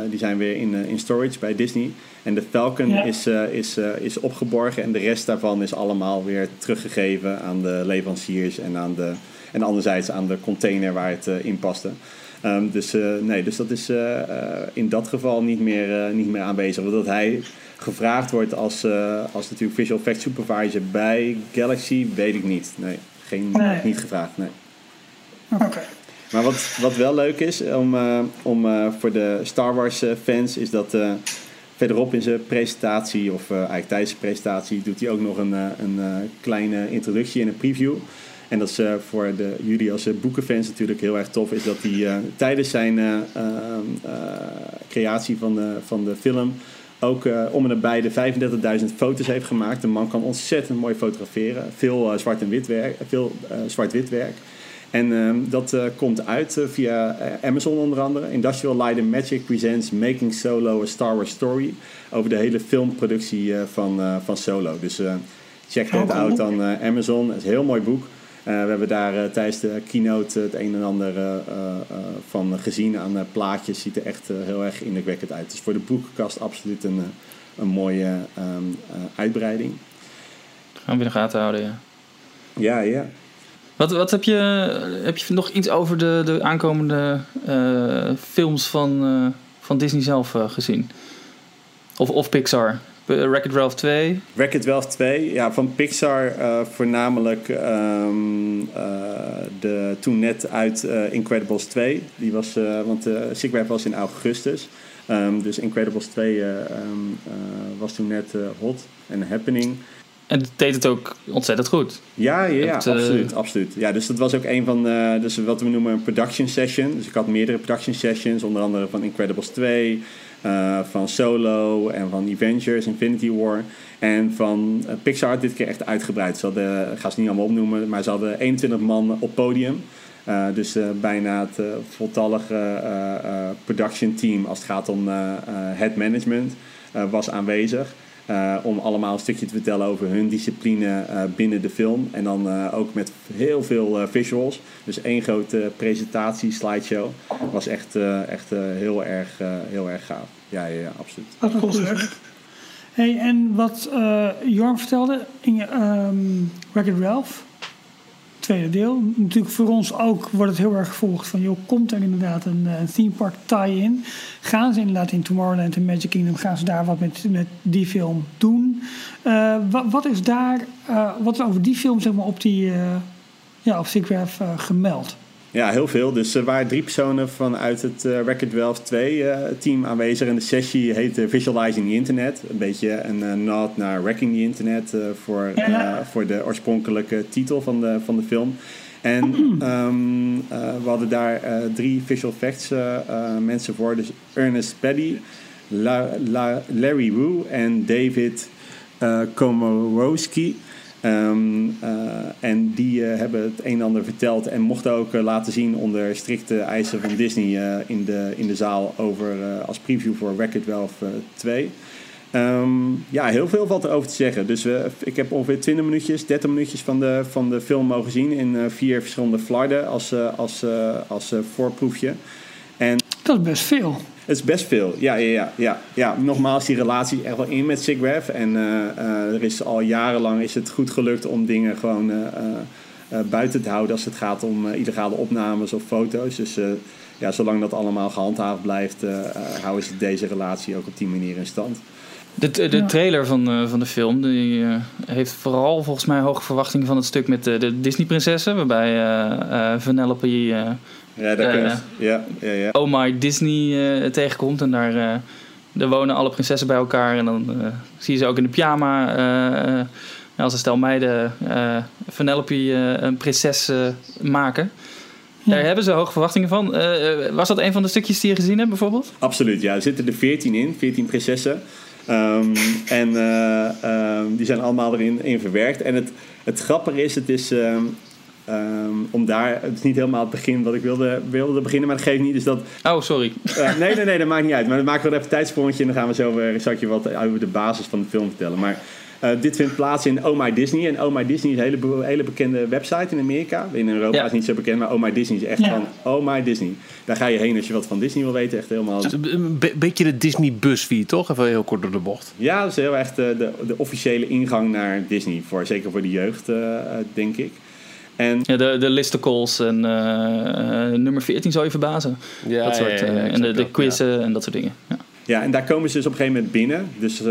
die zijn weer in, in storage bij Disney. En de Falcon ja. is, is, is opgeborgen. En de rest daarvan is allemaal weer teruggegeven aan de leveranciers en aan de en anderzijds aan de container waar het uh, in paste. Um, dus uh, nee, dus dat is uh, in dat geval niet meer, niet meer aanwezig. Want dat hij gevraagd wordt als, als natuurlijk visual effects supervisor bij Galaxy, weet ik niet. Nee, geen, nee. niet gevraagd. Nee. Oké. Okay. Maar wat, wat wel leuk is om, om voor de Star Wars fans, is dat verderop in zijn presentatie, of eigenlijk tijdens de presentatie, doet hij ook nog een, een kleine introductie en een preview. En dat is uh, voor de, jullie als uh, boekenfans natuurlijk heel erg tof, is dat hij uh, tijdens zijn creatie van de, van de film ook om en nabij de 35.000 foto's heeft gemaakt. De man kan ontzettend mooi fotograferen. Veel zwart en wit werk. Veel zwart-wit werk. En ehm, dat komt uit via Amazon onder andere. Industrial Light and Magic presents Making Solo a Star Wars Story. Over de hele filmproductie van, van Solo. Dus check dat oh, out aan Amazon. Het is een heel mooi boek. Uh, we hebben daar uh, tijdens de keynote het een en ander uh, van gezien aan plaatjes. Ziet er echt heel erg indrukwekkend uit. Dus voor de boekenkast absoluut een, een mooie um, uitbreiding. Gaan we in de gaten houden, ja. Ja, ja. Wat, wat heb, je, heb je nog iets over de, de aankomende films van, van Disney zelf gezien? Of, of Pixar? Wreck-It Ralph 2. Wreck-It Ralph 2, ja, van Pixar uh, voornamelijk um, uh, de toen net uit uh, Incredibles 2. Die was, want uh, Sick was in augustus. Um, dus Incredibles 2 um, was toen net hot en happening. En het deed het ook ontzettend goed. Ja, ja, ja het, absoluut, absoluut. Ja, dus dat was ook een van de, dus wat we noemen een production session. Dus ik had meerdere production sessions, onder andere van Incredibles 2, uh, van Solo en van Avengers, Infinity War. En van uh, Pixar dit keer echt uitgebreid. Ze hadden, ik ga ze niet allemaal opnoemen, maar ze hadden 21 man op podium. Uh, dus bijna het voltallige production team als het gaat om het management. was aanwezig. Uh, om allemaal een stukje te vertellen over hun discipline uh, binnen de film. En dan uh, ook met heel veel visuals. Dus één grote presentatie, slideshow. Was echt, echt heel, erg, heel erg gaaf. Ja, ja, ja absoluut. Dat. Hey, en wat Jorm vertelde in um, Wreck-It Ralph tweede deel. Natuurlijk voor ons ook wordt het heel erg gevolgd van... joh, komt er inderdaad een, een theme park tie-in? Gaan ze inderdaad in Tomorrowland en Magic Kingdom... gaan ze daar wat met, met die film doen? Uh, wat, is daar... Uh, wat is over die film zeg maar, op die... Ja, op Siggraph gemeld? Ja, heel veel. Dus er waren drie personen vanuit het uh, Record 12 2 uh, team aanwezig. En de sessie heette Visualizing the Internet. Een beetje een uh, nod naar Wrecking the Internet voor, voor de oorspronkelijke titel van de, van de film. En um, <clears throat> we hadden daar drie visual effects mensen voor. Dus Ernest Paddy, La, La, Larry Wu en David Komorowski. Um, uh, en die uh, hebben het een en ander verteld en mochten ook uh, laten zien onder strikte eisen van Disney in, de, in de zaal over, als preview voor Wreck-It 12 2. Um, ja, heel veel valt erover te zeggen. Dus ik heb ongeveer 20 minuutjes, 30 minuutjes van de, van de film mogen zien in vier verschillende flarden als, als, als voorproefje. En, dat is best veel. Het is best veel, ja, ja, ja, ja. ja. Nogmaals, die relatie echt wel in met SIGGRAPH. En uh, uh, er is al jarenlang is het goed gelukt om dingen gewoon uh, buiten te houden als het gaat om illegale opnames of foto's. Dus ja, zolang dat allemaal gehandhaafd blijft, houden ze deze relatie ook op die manier in stand. De, de trailer van, van de film die, heeft vooral volgens mij hoge verwachtingen van het stuk met de, de Disney-prinsessen. Waarbij Vanellope ja, daar uh, ja, ja, ja. Oh My Disney uh, tegenkomt. En daar, uh, daar wonen alle prinsessen bij elkaar. En dan zie je ze ook in de pyjama als een stel meiden Vanellope een prinses maken. Daar hebben ze hoge verwachtingen van. was dat een van de stukjes die je gezien hebt bijvoorbeeld? Absoluut, ja. Er zitten er 14 in, 14 prinsessen. Um, en um, die zijn allemaal erin in verwerkt. En het, het grappige is, het is... Um, Um, om daar, het is niet helemaal het begin wat ik wilde, wilde beginnen, maar dat geeft niet. Dus dat, oh, sorry. Uh, nee, nee, nee, dat maakt niet uit. Maar dan maken we er even een tijdsprongetje en dan gaan we zo weer je wat over de basis van de film vertellen. Maar uh, dit vindt plaats in Oh My Disney. En Oh My Disney is een hele, hele bekende website in Amerika. In Europa ja. is niet zo bekend, maar Oh My Disney is echt ja. van Oh My Disney. Daar ga je heen als je wat van Disney wil weten. Echt helemaal... Een be beetje de Disney busfeed, toch? Even heel kort door de bocht. Ja, dat is heel echt de, de, de officiële ingang naar Disney. Voor, zeker voor de jeugd, uh, denk ik. En ja, de, de listicles en uh, nummer 14 zou je verbazen. Ja, dat soort, ja, ja, en de, de quizzen en dat soort dingen. Ja. Ja, en daar komen ze dus op een gegeven moment binnen. Dus uh,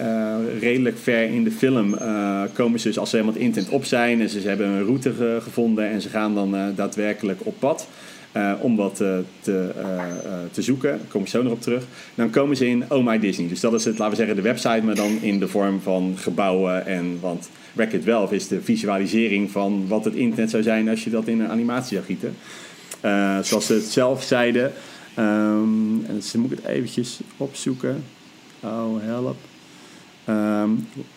uh, redelijk ver in de film uh, komen ze dus als ze helemaal het internet op zijn. En ze, ze hebben een route ge gevonden en ze gaan dan daadwerkelijk op pad. Om wat te, te zoeken. Daar kom ik zo nog op terug. Dan komen ze in Oh My Disney. Dus dat is het, laten we zeggen, de website, maar dan in de vorm van gebouwen. En, want Wreck-It 12 is de visualisering van wat het internet zou zijn als je dat in een animatie zou gieten. Zoals ze het zelf zeiden. Um, en dus moet ik het eventjes opzoeken. Oh, help. Uh,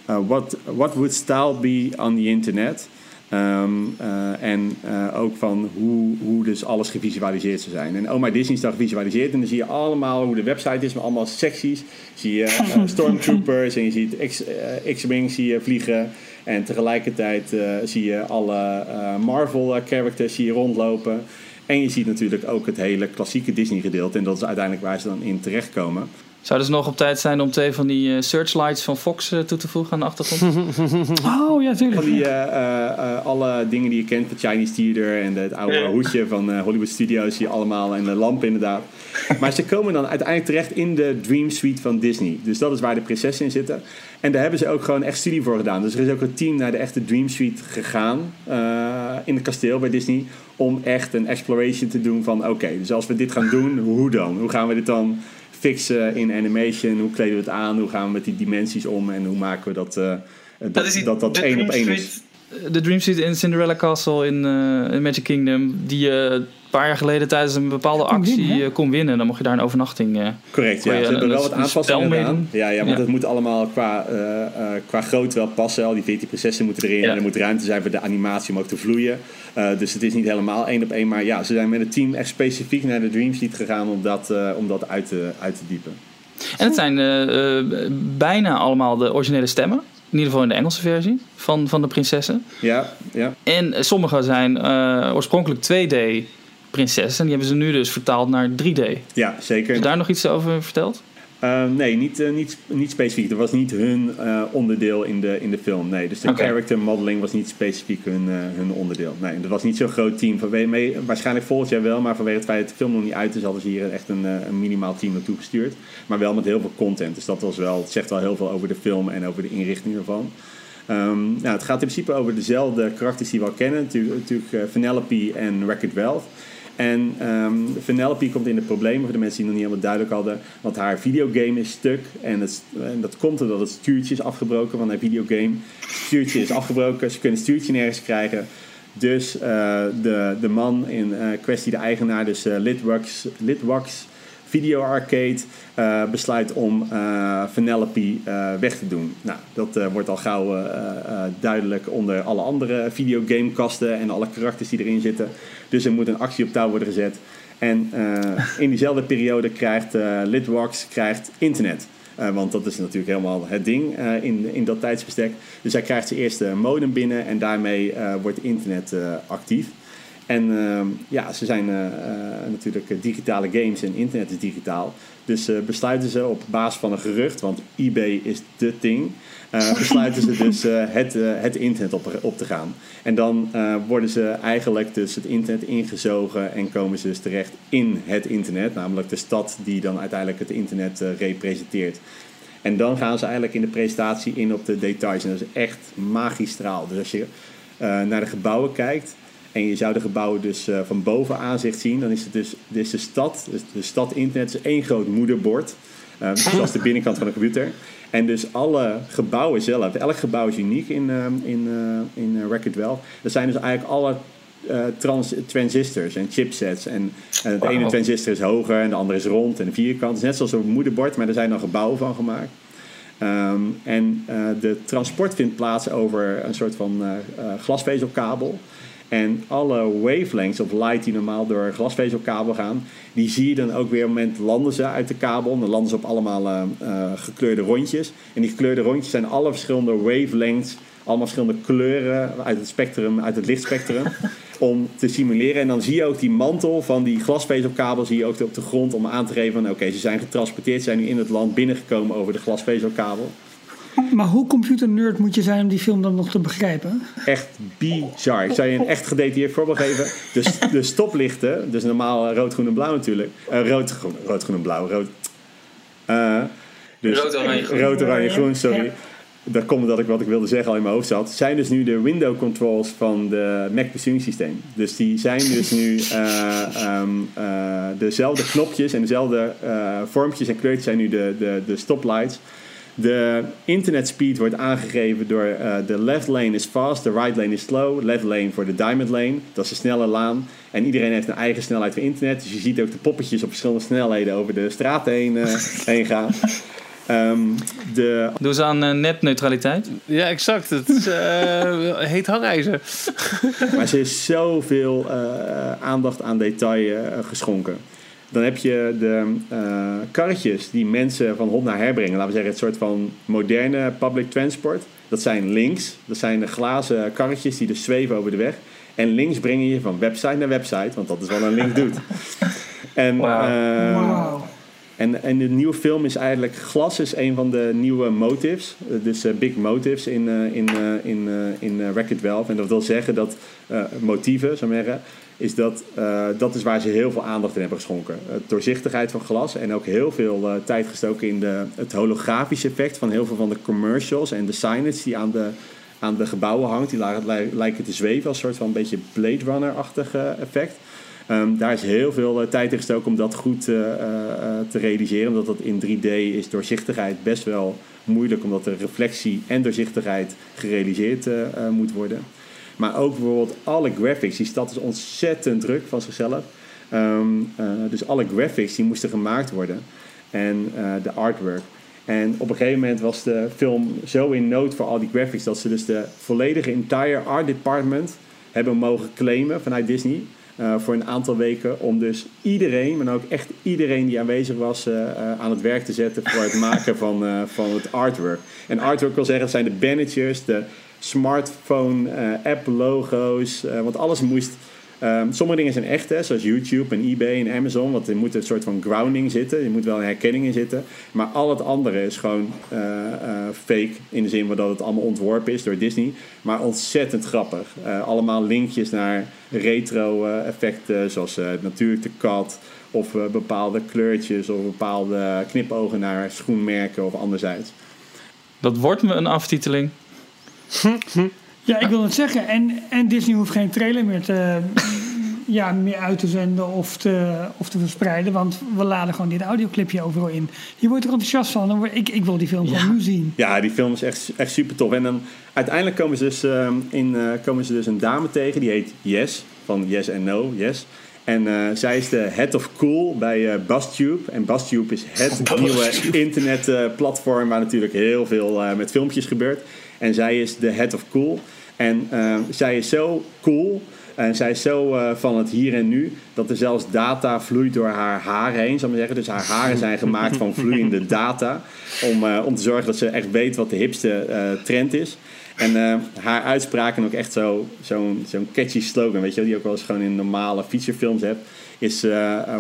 what, what would style be on the internet? Um, uh, en uh, ook van hoe, hoe dus alles gevisualiseerd zou zijn. En Oh My Disney is dan gevisualiseerd. En dan zie je allemaal hoe de website is met allemaal secties. Zie je uh, <laughs> stormtroopers en je ziet X-Wing zie je vliegen. En tegelijkertijd zie je alle Marvel-characters je rondlopen. En je ziet natuurlijk ook het hele klassieke Disney gedeelte. En dat is uiteindelijk waar ze dan in terechtkomen. Zouden ze nog op tijd zijn om twee van die uh, searchlights van Fox uh, toe te voegen aan de achtergrond? <laughs> oh ja, tuurlijk. Van die, uh, alle dingen die je kent, het Chinese Theater en het oude hoedje van Hollywood Studios, je allemaal. En de lamp inderdaad. Maar ze komen dan uiteindelijk terecht in de Dream Suite van Disney. Dus dat is waar de prinsessen in zitten. En daar hebben ze ook gewoon echt studie voor gedaan. Dus er is ook een team naar de echte Dream Suite gegaan in het kasteel bij Disney. Om echt een exploration te doen van oké, dus als we dit gaan doen, hoe dan? Hoe gaan we dit dan fixen in animation? Hoe kleden we het aan? Hoe gaan we met die dimensies om? En hoe maken we dat uh, dat, dat, dat, dat één op één is? De Dream Suite in Cinderella Castle in, uh, in Magic Kingdom, die je uh, een paar jaar geleden tijdens een bepaalde actie winnen, kon winnen. Dan mocht je daar een overnachting. Correct, ja. Ze hebben wel wat aanpassingen gedaan. Ja, ja, want ja. het moet allemaal qua, qua grootte wel passen. Al die 14 prinsessen moeten erin. Ja. En er moet ruimte zijn voor de animatie om ook te vloeien. Uh, dus het is niet helemaal één op één. Maar ja, ze zijn met het team echt specifiek naar de Dream Suite gegaan om dat, uh, om dat uit, te, uit te diepen. En het zijn eh, eh, bijna allemaal de originele stemmen. In ieder geval in de Engelse versie van, van de prinsessen. Ja, ja. En eh, sommige zijn eh, oorspronkelijk 2D prinsessen. En die hebben ze nu dus vertaald naar 3D. Heb ja zeker. je daar nog iets over verteld? Eh, nee, niet, eh, niet, niet specifiek. Dat was niet hun eh, onderdeel in de, in de film. Nee, dus de character modeling was niet specifiek hun, eh, hun onderdeel. Nee, dat was niet zo'n groot team. Vanwege, mee, waarschijnlijk volgend jaar wel, maar vanwege het feit dat de film nog niet uit is, hadden ze hier echt een, een minimaal team naartoe gestuurd. Maar wel met heel veel content. Dus dat was wel, het zegt wel heel veel over de film en over de inrichting ervan. Ehm, nou, het gaat in principe over dezelfde karakters die we al kennen. Natuurlijk, natuurlijk Vanellope en Wreck-It Ralph. En Vanellope komt in de problemen voor de mensen die nog niet helemaal duidelijk hadden. Want haar videogame is stuk. En, het, en dat komt omdat het stuurtje is afgebroken van haar videogame. Het stuurtje is afgebroken. Ze kunnen het stuurtje nergens krijgen. Dus eh, de, de man in eh, kwestie, de eigenaar, dus eh, Litwax, Litwax Video Arcade, eh, besluit om eh Vanellope eh, weg te doen. Nou, dat wordt al gauw duidelijk onder alle andere videogamekasten en alle karakters die erin zitten. Dus er moet een actie op touw worden gezet. En in diezelfde <laughs> periode krijgt Litwax krijgt internet. Want dat is natuurlijk helemaal het ding in, in dat tijdsbestek. Dus hij krijgt zijn eerste modem binnen en daarmee wordt internet actief. En ehm, ja, ze zijn eh, eh, natuurlijk eh, digitale games en internet is digitaal. Dus besluiten ze op basis van een gerucht, want eBay is de ding. <laughs> besluiten ze dus het, het internet op, op te gaan. En dan worden ze eigenlijk dus het internet ingezogen en komen ze dus terecht in het internet. Namelijk de stad die dan uiteindelijk het internet representeert. En dan gaan ze eigenlijk in de presentatie in op de details. En dat is echt magistraal. Dus als je naar de gebouwen kijkt en je zou de gebouwen dus eh, van boven aanzicht zien, dan is het dus, is de stad. Dus de stad internet is één groot moederbord. eh, <laughs> zoals de binnenkant van een computer. En dus alle gebouwen zelf, elk gebouw is uniek in, eh, in, eh in uh, Record Well. Dat zijn dus eigenlijk alle eh, trans transistors en chipsets. En eh, de ene transistor is hoger en de andere is rond en vierkant. Is net zoals een moederbord, maar er zijn dan gebouwen van gemaakt. Ehm, en eh, de transport vindt plaats over een soort van eh, eh, glasvezelkabel. En alle wavelengths of light die normaal door een glasvezelkabel gaan, die zie je dan ook weer op het moment landen ze uit de kabel. Dan landen ze op allemaal eh, eh, gekleurde rondjes. En die gekleurde rondjes zijn alle verschillende wavelengths, allemaal verschillende kleuren uit het spectrum, uit het lichtspectrum. <laughs> om te simuleren. En dan zie je ook die mantel van die glasvezelkabel zie je ook op de grond om aan te geven van oké, ze zijn getransporteerd, ze zijn nu in het land binnengekomen over de glasvezelkabel. Maar hoe computernerd moet je zijn om die film dan nog te begrijpen? Echt bizar. Ik zou je een echt gedetailleerd voorbeeld geven. De, de stoplichten, dus normaal eh, rood, groen en blauw natuurlijk. Eh, rood, groen, rood, groen en blauw. Rood, Eh, dus Rood, oranje, groen. Rood, oranje, groen, sorry. Ja. Dat komt omdat ik wat ik wilde zeggen al in mijn hoofd zat. Zijn dus nu de window controls van de Mac besturingssysteem. Dus die zijn dus nu eh, ehm, eh, dezelfde knopjes en dezelfde eh, vormpjes en kleurtjes zijn nu de, de, de stoplights. De internet speed wordt aangegeven door eh, de left lane is fast, de right lane is slow. Left lane voor de diamond lane, dat is de snelle laan. En iedereen heeft een eigen snelheid voor internet. Dus je ziet ook de poppetjes op verschillende snelheden over de straat heen, eh, <laughs> heen gaan. Ehm, de Doen ze aan eh, netneutraliteit? Ja, exact. Het is, eh, heet hangijzer. Maar ze is zoveel eh, aandacht aan detail geschonken. Dan heb je de eh, karretjes die mensen van hop naar her brengen. Laten we zeggen, het soort van moderne public transport. Dat zijn links. Dat zijn de glazen karretjes die dus zweven over de weg. En links brengen je van website naar website, want dat is wat een link doet. <laughs> En, Wauw. eh, en, en de nieuwe film is eigenlijk... Glas is een van de nieuwe motives. Eh, Dus big motives in, eh, in, eh, in, eh, in uh, Wreck-It. En dat wil zeggen dat eh, motieven, zou ik maar zeggen... Is dat, eh, dat is waar ze heel veel aandacht in hebben geschonken. Uh, doorzichtigheid van glas. En ook heel veel eh, tijd gestoken in de, het holografische effect... van heel veel van de commercials en de signage die aan de, aan de gebouwen hangt. Die lijken te zweven als een soort van een beetje Blade Runner-achtig eh, effect... Ehm, daar is heel veel eh, tijd in gestoken om dat goed eh, eh, eh, te realiseren. Omdat dat in 3D is doorzichtigheid best wel moeilijk. Omdat de reflectie en doorzichtigheid gerealiseerd eh, eh, moet worden. Maar ook bijvoorbeeld alle graphics. Die stad is ontzettend druk van zichzelf. Ehm, eh, dus alle graphics die moesten gemaakt worden. En eh, de artwork. En op een gegeven moment was de film zo in nood voor al die graphics... dat ze dus de volledige entire art department hebben mogen claimen vanuit Disney. eh, voor een aantal weken. Om dus iedereen, maar ook echt iedereen die aanwezig was, aan het werk te zetten voor het <laughs> maken van, van het artwork. En artwork wil zeggen, dat zijn de bannertjes, de smartphone eh, eh, want alles moest. ehm, sommige dingen zijn echt, hè, zoals YouTube en eBay en Amazon. Want er moet een soort van grounding zitten. Er moet wel een herkenning in zitten. Maar al het andere is gewoon eh, fake. In de zin van dat het allemaal ontworpen is door Disney. Maar ontzettend grappig. Allemaal linkjes naar retro eh, effecten. Zoals natuurlijk de kat. Of bepaalde kleurtjes. Of bepaalde knipogen naar schoenmerken of anderzijds. Dat wordt me een aftiteling. Ja, ik wil het zeggen. En, en Disney hoeft geen trailer meer, te, <laughs> ja, meer uit te zenden of te, of te verspreiden. Want we laden gewoon dit audioclipje overal in. Je wordt er enthousiast van. Ik, ik wil die film gewoon nu zien. Ja, die film is echt, echt super tof. En dan uiteindelijk komen ze, dus, ehm, in, eh, komen ze dus een dame tegen, die heet Yes, van Yes and No, Yes. En eh, zij is de head of cool bij eh BuzzTube. En BuzzTube is het nieuwe internetplatform waar natuurlijk heel veel eh, met filmpjes gebeurt. En zij is de head of cool. En eh, zij is zo cool en zij is zo eh, van het hier en nu dat er zelfs data vloeit door haar haar heen, zou ik maar zeggen. Dus haar haren zijn gemaakt van vloeiende <laughs> data. Om, eh, om te zorgen dat ze echt weet wat de hipste eh, trend is. En eh, haar uitspraken ook echt zo- zo'n zo'n catchy slogan, weet je wel, die je ook wel eens gewoon in normale featurefilms hebt. Is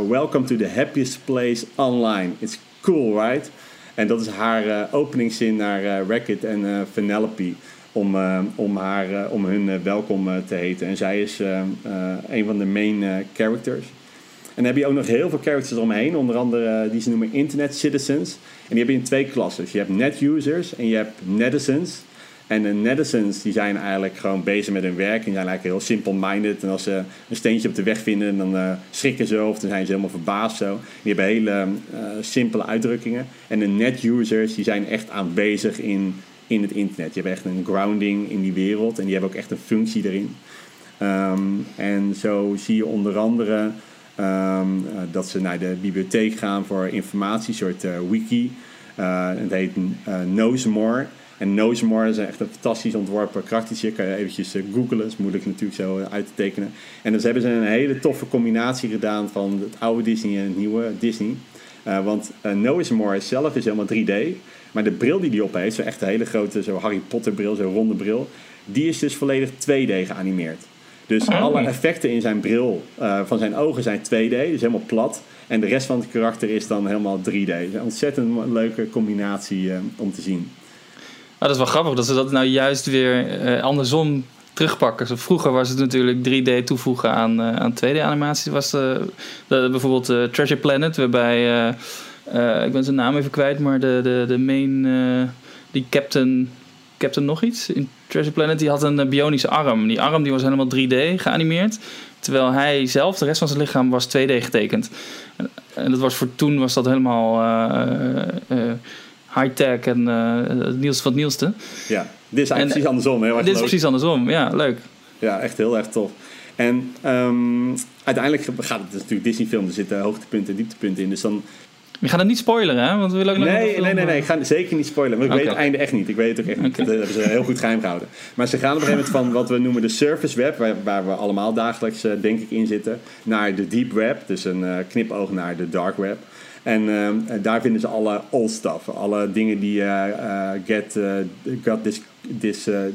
Welcome to the happiest place online. It's cool, right? En dat is haar eh, openingszin naar eh Racket en Penelope. Om, eh, om, haar, eh, om hun welkom te heten. En zij is een van de main characters. En dan heb je ook nog heel veel characters omheen. Onder andere die ze noemen internet citizens. En die heb je in twee klassen. Je hebt net users en je hebt netizens. En de netizens die zijn eigenlijk gewoon bezig met hun werk. En zijn eigenlijk heel simple-minded. En als ze een steentje op de weg vinden, dan eh, schrikken ze of dan zijn ze helemaal verbaasd zo. Die hebben hele eh, simpele uitdrukkingen. En de net-users die zijn echt aanwezig in, in het internet. Je hebt echt een grounding in die wereld. En die hebben ook echt een functie erin. Ehm, en zo zie je onder andere ehm, eh, dat ze naar de bibliotheek gaan voor informatie, een soort wiki. Het heet Knows More. En Knows More is echt een fantastisch ontworpen karaktertje. Kan je eventjes eh, googlen, is moeilijk natuurlijk zo eh, uit te tekenen. En dus hebben ze een hele toffe combinatie gedaan van het oude Disney en het nieuwe Disney. Eh, want uh, Knows More zelf is helemaal 3D. Maar de bril die hij op heeft, zo'n echt een hele grote zo Harry Potter bril, zo'n ronde bril. Die is dus volledig 2D geanimeerd. Dus alle effecten in zijn bril van zijn ogen zijn 2D, dus helemaal plat. En de rest van het karakter is dan helemaal 3D. Een ontzettend leuke combinatie om te zien. Ah, dat is wel grappig dat ze dat nou juist weer eh, andersom terugpakken. Vroeger was het natuurlijk 3D toevoegen aan, eh, aan 2D-animatie. Was de, de- bijvoorbeeld eh, Treasure Planet, waarbij... eh, eh, ik ben zijn naam even kwijt, maar de, de, de main... eh, die Captain... Captain nog iets? In Treasure Planet, die had een eh, bionische arm. Die arm die was helemaal 3D geanimeerd. Terwijl hij zelf, de rest van zijn lichaam, was 2D getekend. En, en dat was voor toen was dat helemaal eh, eh, eh, high-tech en eh, het nieuwste van het nieuwste. Ja, dit is eigenlijk En- precies andersom. Heel erg Dit is leuk. precies andersom. Ja, leuk. Ja, echt heel erg tof. En ehm, uiteindelijk gaat het natuurlijk Disney-film. Er zitten hoogtepunten en dieptepunten in. Dus dan We gaan het niet spoileren, hè? Want we willen ook Nee, nee, nee, nee, eh, ik ga zeker niet spoilen. Want ik weet het einde echt niet. Ik weet het ook echt niet. Dat hebben ze heel goed geheim gehouden. Maar ze gaan op een gegeven moment van wat we noemen de surface web, waar, waar we allemaal dagelijks eh, denk ik in zitten, naar de deep web. Dus een eh, knipoog naar de dark web. En ehm, daar vinden ze alle old stuff. Alle dingen die eh, get, eh, got dis, eh,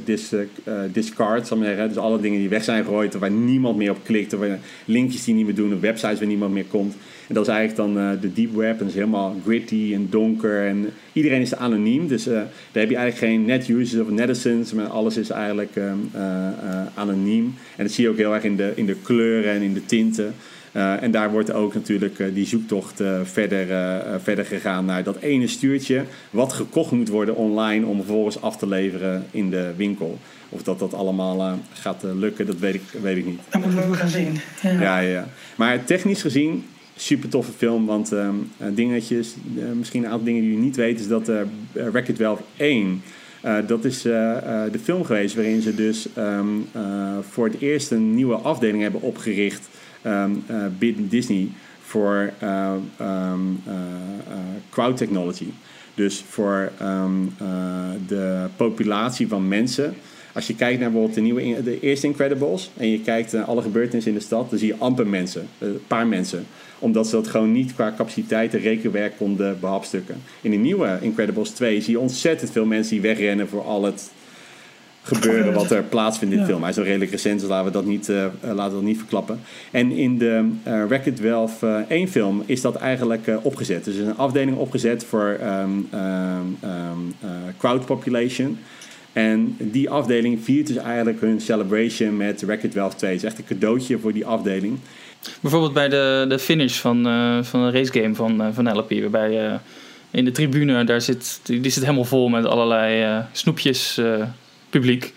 eh, discard, zal ik zeggen. Dus alle dingen die weg zijn gegooid, waar niemand meer op klikt, of linkjes die niet meer doen, websites waar niemand meer komt. En dat is eigenlijk dan de deep web. En dat is helemaal gritty en donker. En iedereen is anoniem. Dus daar heb je eigenlijk geen net users of netizens. Maar alles is eigenlijk ehm, eh, eh, anoniem. En dat zie je ook heel erg in de, in de kleuren en in de tinten. Eh, en daar wordt ook natuurlijk eh, die zoektocht eh, verder, verder gegaan naar dat ene stuurtje. Wat gekocht moet worden online om vervolgens af te leveren in de winkel. Of dat dat allemaal gaat lukken, dat weet ik, weet ik niet. Dat moeten we gaan zien. Ja. Ja. Maar technisch gezien, super toffe film. Want ehm, eh, dingetjes, misschien een aantal dingen die je niet weet, is dat uh, Wreck-It 12 1. eh, dat is de film geweest waarin ze dus ehm, eh, voor het eerst een nieuwe afdeling hebben opgericht ehm, binnen Disney voor eh, ehm, eh, eh, crowd technology. Dus voor ehm, de populatie van mensen Als je kijkt naar bijvoorbeeld de, nieuwe, de eerste Incredibles en je kijkt naar alle gebeurtenissen in de stad, dan zie je amper mensen, een paar mensen omdat ze dat gewoon niet qua capaciteit en rekenwerk konden behapstukken. In de nieuwe Incredibles 2 zie je ontzettend veel mensen die wegrennen voor al het gebeuren wat er plaatsvindt in de film. Hij is al redelijk recent, dus laten we dat niet, uh, laten we dat niet verklappen. En in de uh, Wreck-It 1 film is dat eigenlijk uh, opgezet. Dus er is een afdeling opgezet voor um, um, crowd population. En die afdeling viert dus eigenlijk hun celebration met Wreck-It 2. Het is echt een cadeautje voor die afdeling. Bijvoorbeeld bij de, de finish van, uh, van een racegame van, uh, van LP, waarbij uh, in de tribune, daar zit, die zit helemaal vol met allerlei snoepjes publiek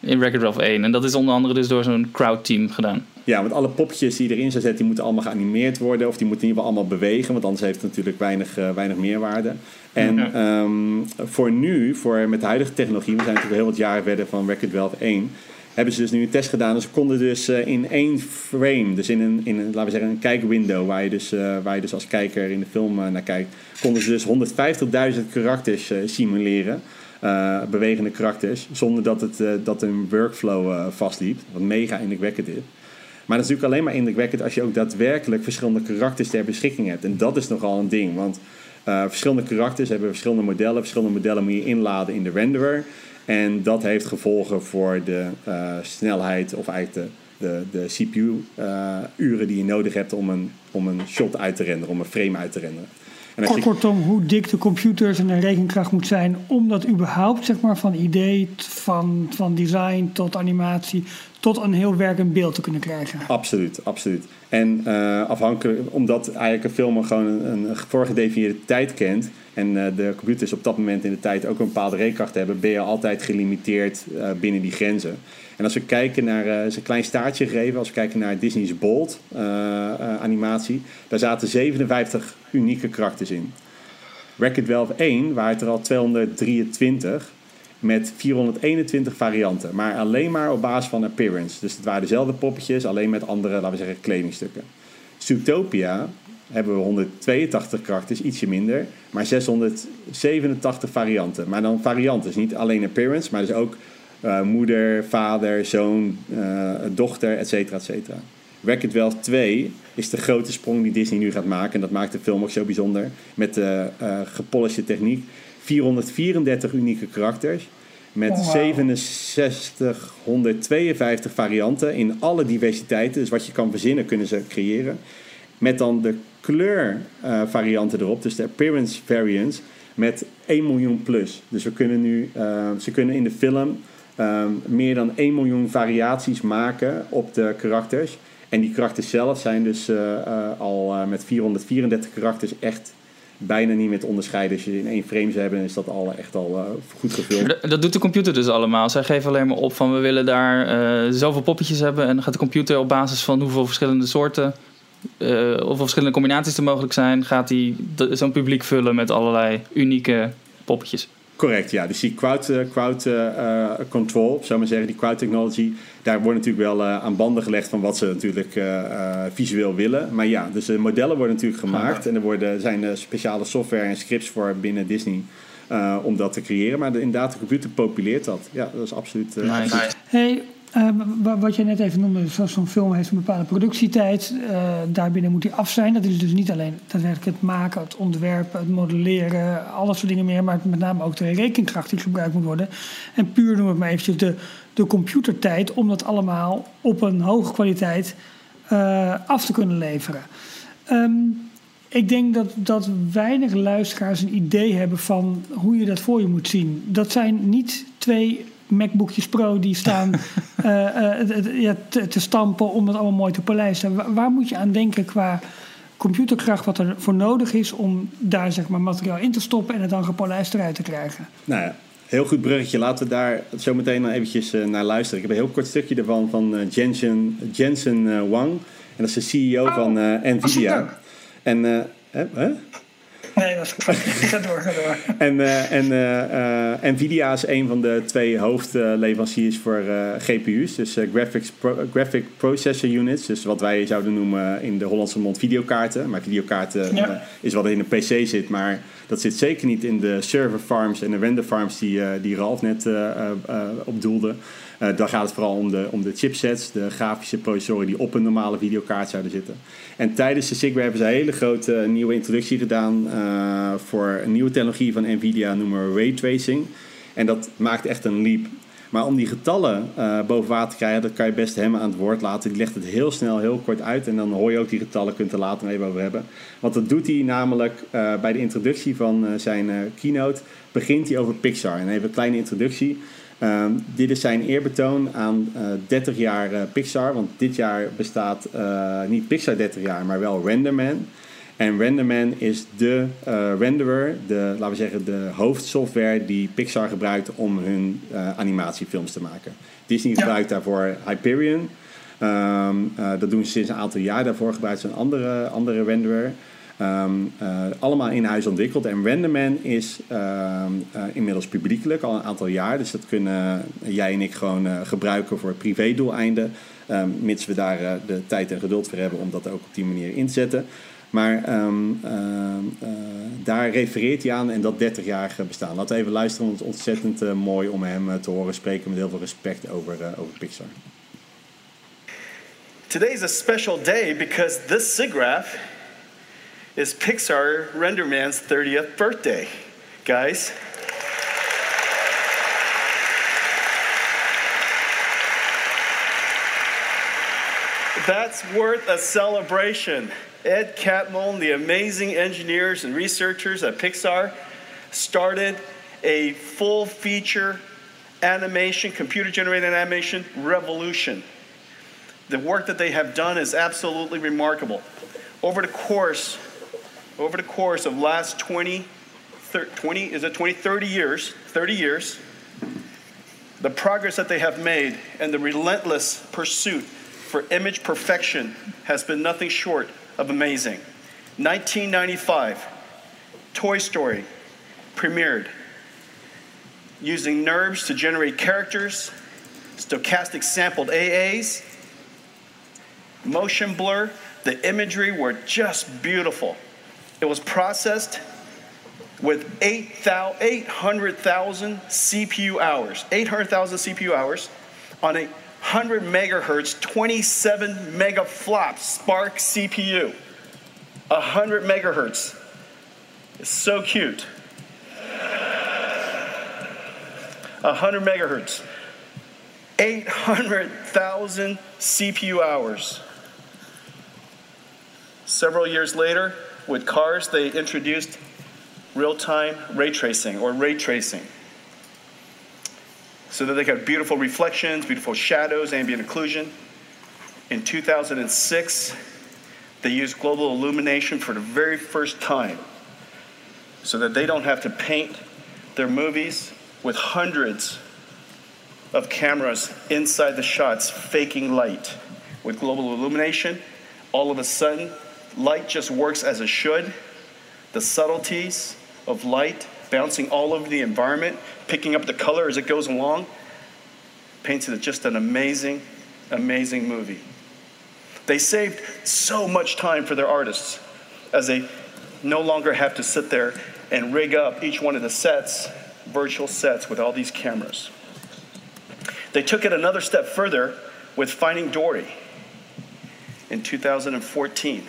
in Record of 1. En dat is onder andere dus door zo'n crowd team gedaan. Ja, want alle popjes die erin zijn zetten, die moeten allemaal geanimeerd worden. Of die moeten in ieder geval allemaal bewegen, want anders heeft het natuurlijk weinig, weinig meerwaarde. En ja. um, voor nu, voor, met de huidige technologie, we zijn natuurlijk heel wat jaren verder van Record 1 hebben ze dus nu een test gedaan. En ze konden dus uh, in één frame, dus in een, in een, laten we zeggen, een kijkwindow, waar je dus, uh, waar je dus als kijker in de film uh, naar kijkt, konden ze dus 150.000 karakters simuleren. Bewegende karakters, zonder dat, het, dat een workflow vastliep. Wat mega indrukwekkend is. Maar dat is natuurlijk alleen maar indrukwekkend als je ook daadwerkelijk verschillende karakters ter beschikking hebt. En dat is nogal een ding, want verschillende karakters hebben verschillende modellen. Verschillende modellen moet je inladen in de renderer. En dat heeft gevolgen voor de uh, snelheid of eigenlijk de, de, de CPU-uren uh, die je nodig hebt om een, om een shot uit te renderen, om een frame uit te renderen. Kort. Kortom, hoe dik de computers en de rekenkracht moet zijn om dat überhaupt, zeg maar, van idee, van, van design tot animatie, tot een heel werkend beeld te kunnen krijgen. Absoluut, absoluut. En uh, afhankelijk, omdat eigenlijk een film gewoon een, een voorgedefinieerde tijd kent, en uh, de computers op dat moment in de tijd ook een bepaalde rekenkracht hebben, ben je altijd gelimiteerd uh, binnen die grenzen. En als we kijken naar, uh, is een klein staartje gegeven, als we kijken naar Disney's Bold animatie, daar zaten 57 unieke karakters in. Wreck-It 1 waren het er al 223 met 421 varianten, maar alleen maar op basis van appearance. Dus het waren dezelfde poppetjes, alleen met andere, laten we zeggen, kledingstukken. Zootopia hebben we 182 karakters, ietsje minder, maar 687 varianten. Maar dan varianten, dus niet alleen appearance, maar dus ook uh, moeder, vader, zoon, uh, dochter, et cetera, et cetera. Wreck-It Well 2 is de grote sprong die Disney nu gaat maken. En dat maakt de film ook zo bijzonder. Met de uh, gepolished techniek. 434 unieke karakters. Met oh, wow. 6752 varianten in alle diversiteiten. Dus wat je kan verzinnen, kunnen ze creëren. Met dan de kleurvarianten erop, dus de appearance variants, met 1 miljoen plus. Dus we kunnen nu, ze kunnen in de film uh, meer dan 1 miljoen variaties maken op de karakters. En die karakters zelf zijn dus uh, al met 434 karakters echt bijna niet meer te onderscheiden. Als je in één frame zou hebben, is dat al echt al goed gevuld. Dat, doet de computer dus allemaal. Zij geven alleen maar op van we willen daar zoveel poppetjes hebben. En dan gaat de computer op basis van hoeveel verschillende soorten of verschillende combinaties er mogelijk zijn, gaat hij zo'n publiek vullen met allerlei unieke poppetjes. Correct, ja. Dus die crowd, uh, crowd uh, control, zou maar zeggen, die crowd technology, daar wordt natuurlijk wel aan banden gelegd van wat ze natuurlijk visueel willen. Maar ja, dus de modellen worden natuurlijk gemaakt en er worden, zijn speciale software en scripts voor binnen Disney. om dat te creëren. Maar de, inderdaad, de computer populeert dat. Ja, dat is absoluut. nice. absoluut. Hey, uh, wat je net even noemde, zoals zo'n film heeft een bepaalde productietijd. Uh, daarbinnen moet die af zijn. Dat is dus niet alleen daadwerkelijk het maken, het ontwerpen, het modelleren, al dat soort dingen meer. Maar met name ook de rekenkracht die gebruikt moet worden. En puur noem ik maar eventjes de, de computertijd om dat allemaal op een hoge kwaliteit uh, af te kunnen leveren. Um, ik denk dat, dat weinig luisteraars een idee hebben van hoe je dat voor je moet zien. Dat zijn niet twee MacBookjes Pro die staan <laughs> uh, uh, ja, te, te, stampen om het allemaal mooi te polijsten. Waar, waar, moet je aan denken qua computerkracht, wat er voor nodig is om daar zeg maar, materiaal in te stoppen en het dan gepolijst eruit te krijgen? Nou ja, heel goed bruggetje. Laten we daar zo meteen nog eventjes naar luisteren. Ik heb een heel kort stukje ervan van Jensen, Jensen Wang. En dat is de CEO oh, van Nvidia. En, hè? hè? Nee, dat is <laughs> Ga door, ga door. En, eh, en eh, eh, Nvidia is een van de twee hoofdleveranciers voor GPU's. Dus graphics Graphic Processor Units. Dus wat wij zouden noemen in de Hollandse mond videokaarten. Maar videokaarten is wat in een PC zit. Maar dat zit zeker niet in de server farms en de render farms die, die Ralf net op doelde. Uh, dan gaat het vooral om de, om de chipsets, de grafische processoren die op een normale videokaart zouden zitten. En tijdens de SIGWare hebben ze een hele grote eh, nieuwe introductie gedaan uh, voor een nieuwe technologie van Nvidia, noemen we raytracing. En dat maakt echt een leap. Maar om die getallen boven water te krijgen, dat kan je best hem aan het woord laten. Die legt het heel snel, heel kort uit. En dan hoor je ook die getallen, kunt er later even over hebben. Want dat doet hij namelijk bij de introductie van zijn keynote. Begint hij over Pixar. En even een kleine introductie. Ehm, dit is zijn eerbetoon aan uh, eh, 30 jaar uh, Pixar. Want dit jaar bestaat uh, niet Pixar 30 jaar, maar wel Renderman. En Renderman is de renderer, de, laten we zeggen, de hoofdsoftware die Pixar gebruikt om hun animatiefilms te maken. Disney gebruikt daarvoor Hyperion. Um, dat doen ze sinds een aantal jaar. Daarvoor gebruikt ze een andere, andere renderer. Um, uh, allemaal in huis ontwikkeld. En Renderman is uh, uh, inmiddels publiekelijk al een aantal jaar. Dus dat kunnen jij en ik gewoon gebruiken voor privédoeleinden. Um, mits we daar de tijd en geduld voor hebben om dat ook op die manier in te zetten. Maar daar refereert hij aan en dat 30-jarige bestaan. Laten we even luisteren, want het is ontzettend mooi om hem te horen spreken met heel veel respect over, over Pixar. Today is a special day because this SIGGRAPH is Pixar Renderman's 30th birthday, guys. That's worth a celebration. Ed Catmull, the amazing engineers and researchers at Pixar, started a full feature animation, computer generated animation revolution. The work that they have done is absolutely remarkable. Over the course over the course of last 20, 20 is it 20, 30 years, 30 years, the progress that they have made and the relentless pursuit for image perfection has been nothing short of amazing. 1995, Toy Story premiered using NURBS to generate characters, stochastic sampled AAs, motion blur. The imagery were just beautiful. It was processed with 800,000 CPU hours, 800,000 CPU hours on a 100 megahertz, 27 megaflop Spark CPU. 100 megahertz. It's so cute. 100 megahertz. 800,000 CPU hours. Several years later, with cars, they introduced real time ray tracing or ray tracing so that they got beautiful reflections, beautiful shadows, ambient occlusion. In 2006, they used global illumination for the very first time so that they don't have to paint their movies with hundreds of cameras inside the shots faking light. With global illumination, all of a sudden, light just works as it should. The subtleties of light bouncing all over the environment, picking up the color as it goes along, paints it just an amazing, amazing movie. They saved so much time for their artists as they no longer have to sit there and rig up each one of the sets, virtual sets with all these cameras. They took it another step further with Finding Dory in 2014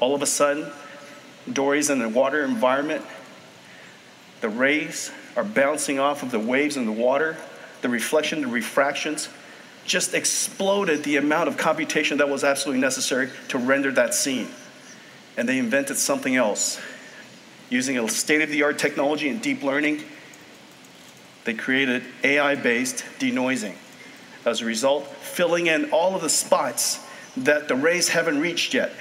all of a sudden, Dory's in a water environment. The rays are bouncing off of the waves in the water. The reflection, the refractions just exploded the amount of computation that was absolutely necessary to render that scene. And they invented something else. Using a state of the art technology and deep learning, they created AI based denoising. As a result, filling in all of the spots that the rays haven't reached yet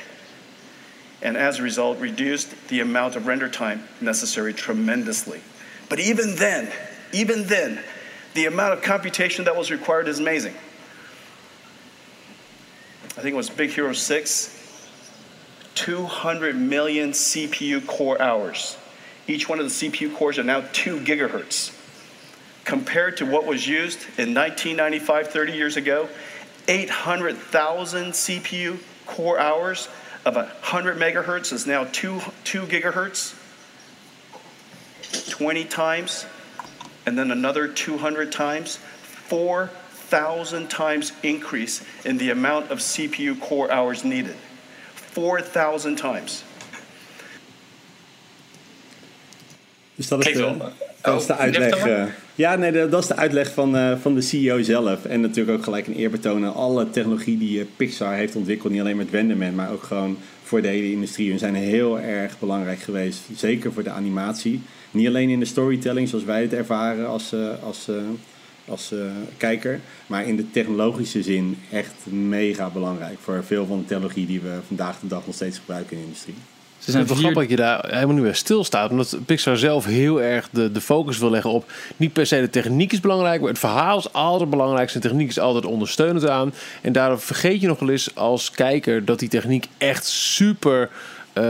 and as a result, reduced the amount of render time necessary tremendously. But even then, even then, the amount of computation that was required is amazing. I think it was Big Hero 6, 200 million CPU core hours. Each one of the CPU cores are now 2 gigahertz. Compared to what was used in 1995, 30 years ago, 800,000 CPU core hours of 100 megahertz is now 2, 2 gigahertz. 20 times, and then another 200 times, 4,000 times increase in the amount of CPU core hours needed. 4,000 times. Dus dat is Klinkt de, dat is de uitleg. Ja, nee, dat is de uitleg van, eh, van de CEO zelf. En natuurlijk ook gelijk een eerbetoon aan alle technologie die eh, Pixar heeft ontwikkeld. Niet alleen met Wenderman, maar ook gewoon voor de hele industrie. Hun zijn heel erg belangrijk geweest. Zeker voor de animatie. Niet alleen in de storytelling zoals wij het ervaren als, eh, als, als kijker. Maar in de technologische zin echt mega belangrijk. Voor veel van de technologie die we vandaag de dag nog steeds gebruiken in de industrie. Ze Het is wel vier, grappig dat je daar helemaal niet bij stilstaat. Omdat Pixar zelf heel erg de, de focus wil leggen op... niet per se de techniek is belangrijk... maar het verhaal is altijd belangrijk. En techniek is altijd ondersteunend aan. En daardoor vergeet je nog wel eens als kijker... dat die techniek echt super... eh,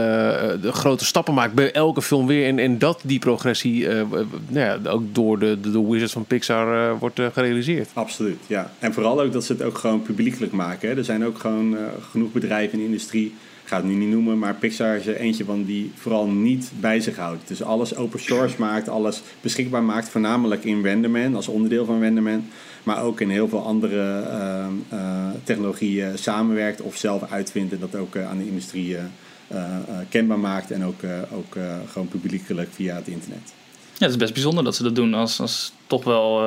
de grote stappen maakt bij elke film weer. En, en dat die progressie eh, nou ja, ook door de, de, de Wizards van Pixar eh, wordt gerealiseerd. Absoluut, ja. En vooral ook dat ze het ook gewoon publiekelijk maken. Hè. Er zijn ook gewoon genoeg bedrijven in de industrie, ga het nu niet noemen, maar Pixar is er eentje van die vooral niet bij zich houdt. Dus alles open source maakt, alles beschikbaar maakt, voornamelijk in Wenderman, als onderdeel van Wenderman. Maar ook in heel veel andere eh, eh, technologieën samenwerkt of zelf uitvindt en dat ook eh, aan de industrie eh, kenbaar maakt. En ook, ook gewoon publiekelijk via het internet. ja, het is best bijzonder dat ze dat doen als, als toch wel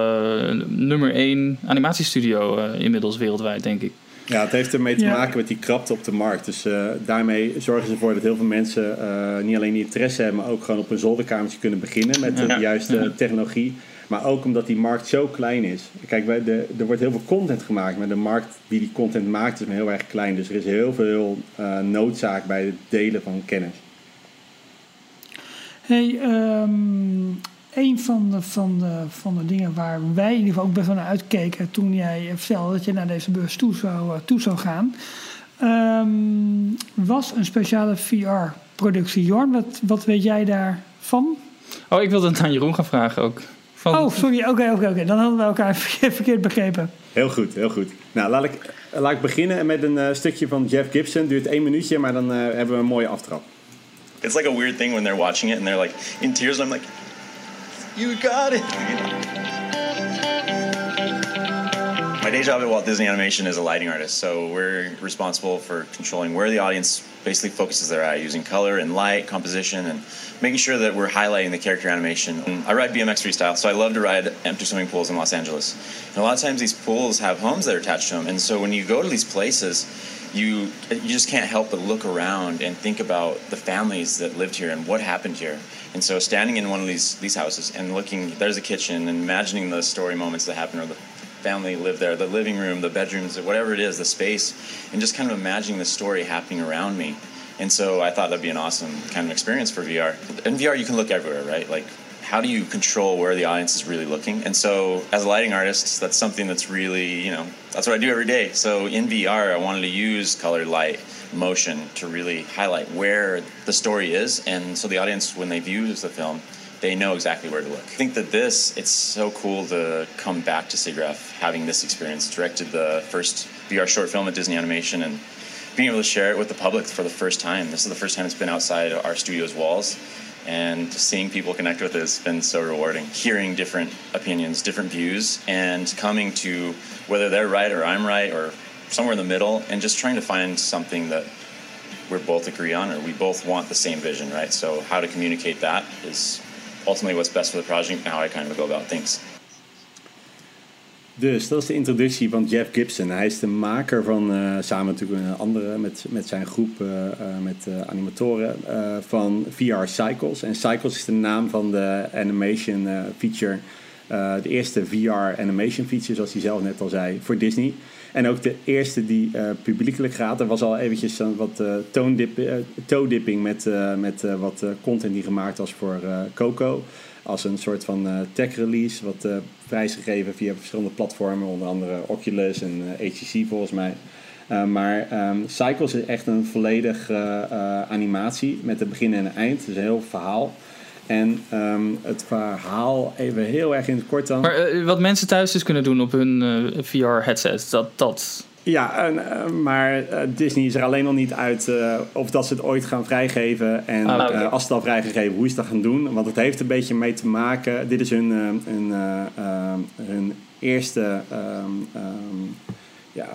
nummer één animatiestudio inmiddels wereldwijd, denk ik. Ja, het heeft ermee te Ja. maken met die krapte op de markt. Dus eh, daarmee zorgen ze ervoor dat heel veel mensen eh, niet alleen die interesse hebben, maar ook gewoon op een zolderkamertje kunnen beginnen met Ja. de juiste Ja. technologie. Maar ook omdat die markt zo klein is. Kijk, wij- de, er wordt heel veel content gemaakt, maar de markt die die content maakt is maar heel erg klein. Dus er is heel veel eh, noodzaak bij het delen van kennis. Hey, ehm, een van de, van, de, van de dingen waar wij in ieder geval ook best wel naar uitkeken toen jij vertelde dat je naar deze beurs toe zou, eh, toe zou gaan, ehm, was een speciale VR-productie. Jorn, wat, wat weet jij daarvan? Oh, ik wilde het aan Jeroen gaan vragen ook. Van, Oh, sorry, oké, oké, oké. Dan hadden we elkaar <laughs> verkeerd, verkeerd begrepen. Heel goed, heel goed. Nou, laat ik, laat ik beginnen met een eh, stukje van Jeff Gibson. Duurt één minuutje, maar dan eh, hebben we een mooie aftrap. It's like a weird thing when they're watching it and they're like in tears, and I'm like, you got it. My day job at Walt Disney Animation is a lighting artist, so we're responsible for controlling where the audience basically focuses their eye using color and light, composition, and making sure that we're highlighting the character animation. And I ride BMX freestyle, so I love to ride empty swimming pools in Los Angeles. And a lot of times these pools have homes that are attached to them, and so when you go to these places, you you just can't help but look around and think about the families that lived here and what happened here. And so standing in one of these these houses and looking, there's a kitchen, and imagining the story moments that happen or the family lived there, the living room, the bedrooms, whatever it is, the space, and just kind of imagining the story happening around me. And so I thought that'd be an awesome kind of experience for VR. In VR, you can look everywhere, right? Like, how do you control where the audience is really looking? And so, as a lighting artist, that's something that's really, you know, that's what I do every day. So, in VR, I wanted to use colored light, motion to really highlight where the story is. And so, the audience, when they view the film, they know exactly where to look. I think that this, it's so cool to come back to SIGGRAPH having this experience. Directed the first VR short film at Disney Animation and being able to share it with the public for the first time. This is the first time it's been outside our studio's walls. And seeing people connect with it has been so rewarding. Hearing different opinions, different views, and coming to whether they're right or I'm right or somewhere in the middle, and just trying to find something that we both agree on or we both want the same vision, right? So, how to communicate that is ultimately what's best for the project and how I kind of go about things. Dus dat is de introductie van Jeff Gibson. Hij is de maker van, eh, samen natuurlijk een andere, met, met zijn groep eh, eh, met animatoren, van VR Cycles. En Cycles is de naam van de animation feature. de eerste VR animation feature, zoals hij zelf net al zei, voor Disney. En ook de eerste die eh, publiekelijk gaat. Er was al eventjes een wat eh toondip, eh, met, met wat content die gemaakt was voor Coco. Als een soort van tech release, wat prijsgegeven via verschillende platformen, onder andere Oculus en HTC volgens mij. Uh, maar um, Cycles is echt een volledig animatie met een begin en een eind. Het is een heel verhaal. En um, het verhaal, even heel erg in het kort dan. Maar wat mensen thuis dus kunnen doen op hun VR-headset, dat, dat ja, uh, maar uh, Disney is er alleen nog niet uit uh, of dat ze het ooit gaan vrijgeven. En ah, okay. als ze het al vrijgegeven, hoe ze dat gaan doen. Want het heeft een beetje mee te maken. Dit is hun, hun, hun eerste um, um, ja,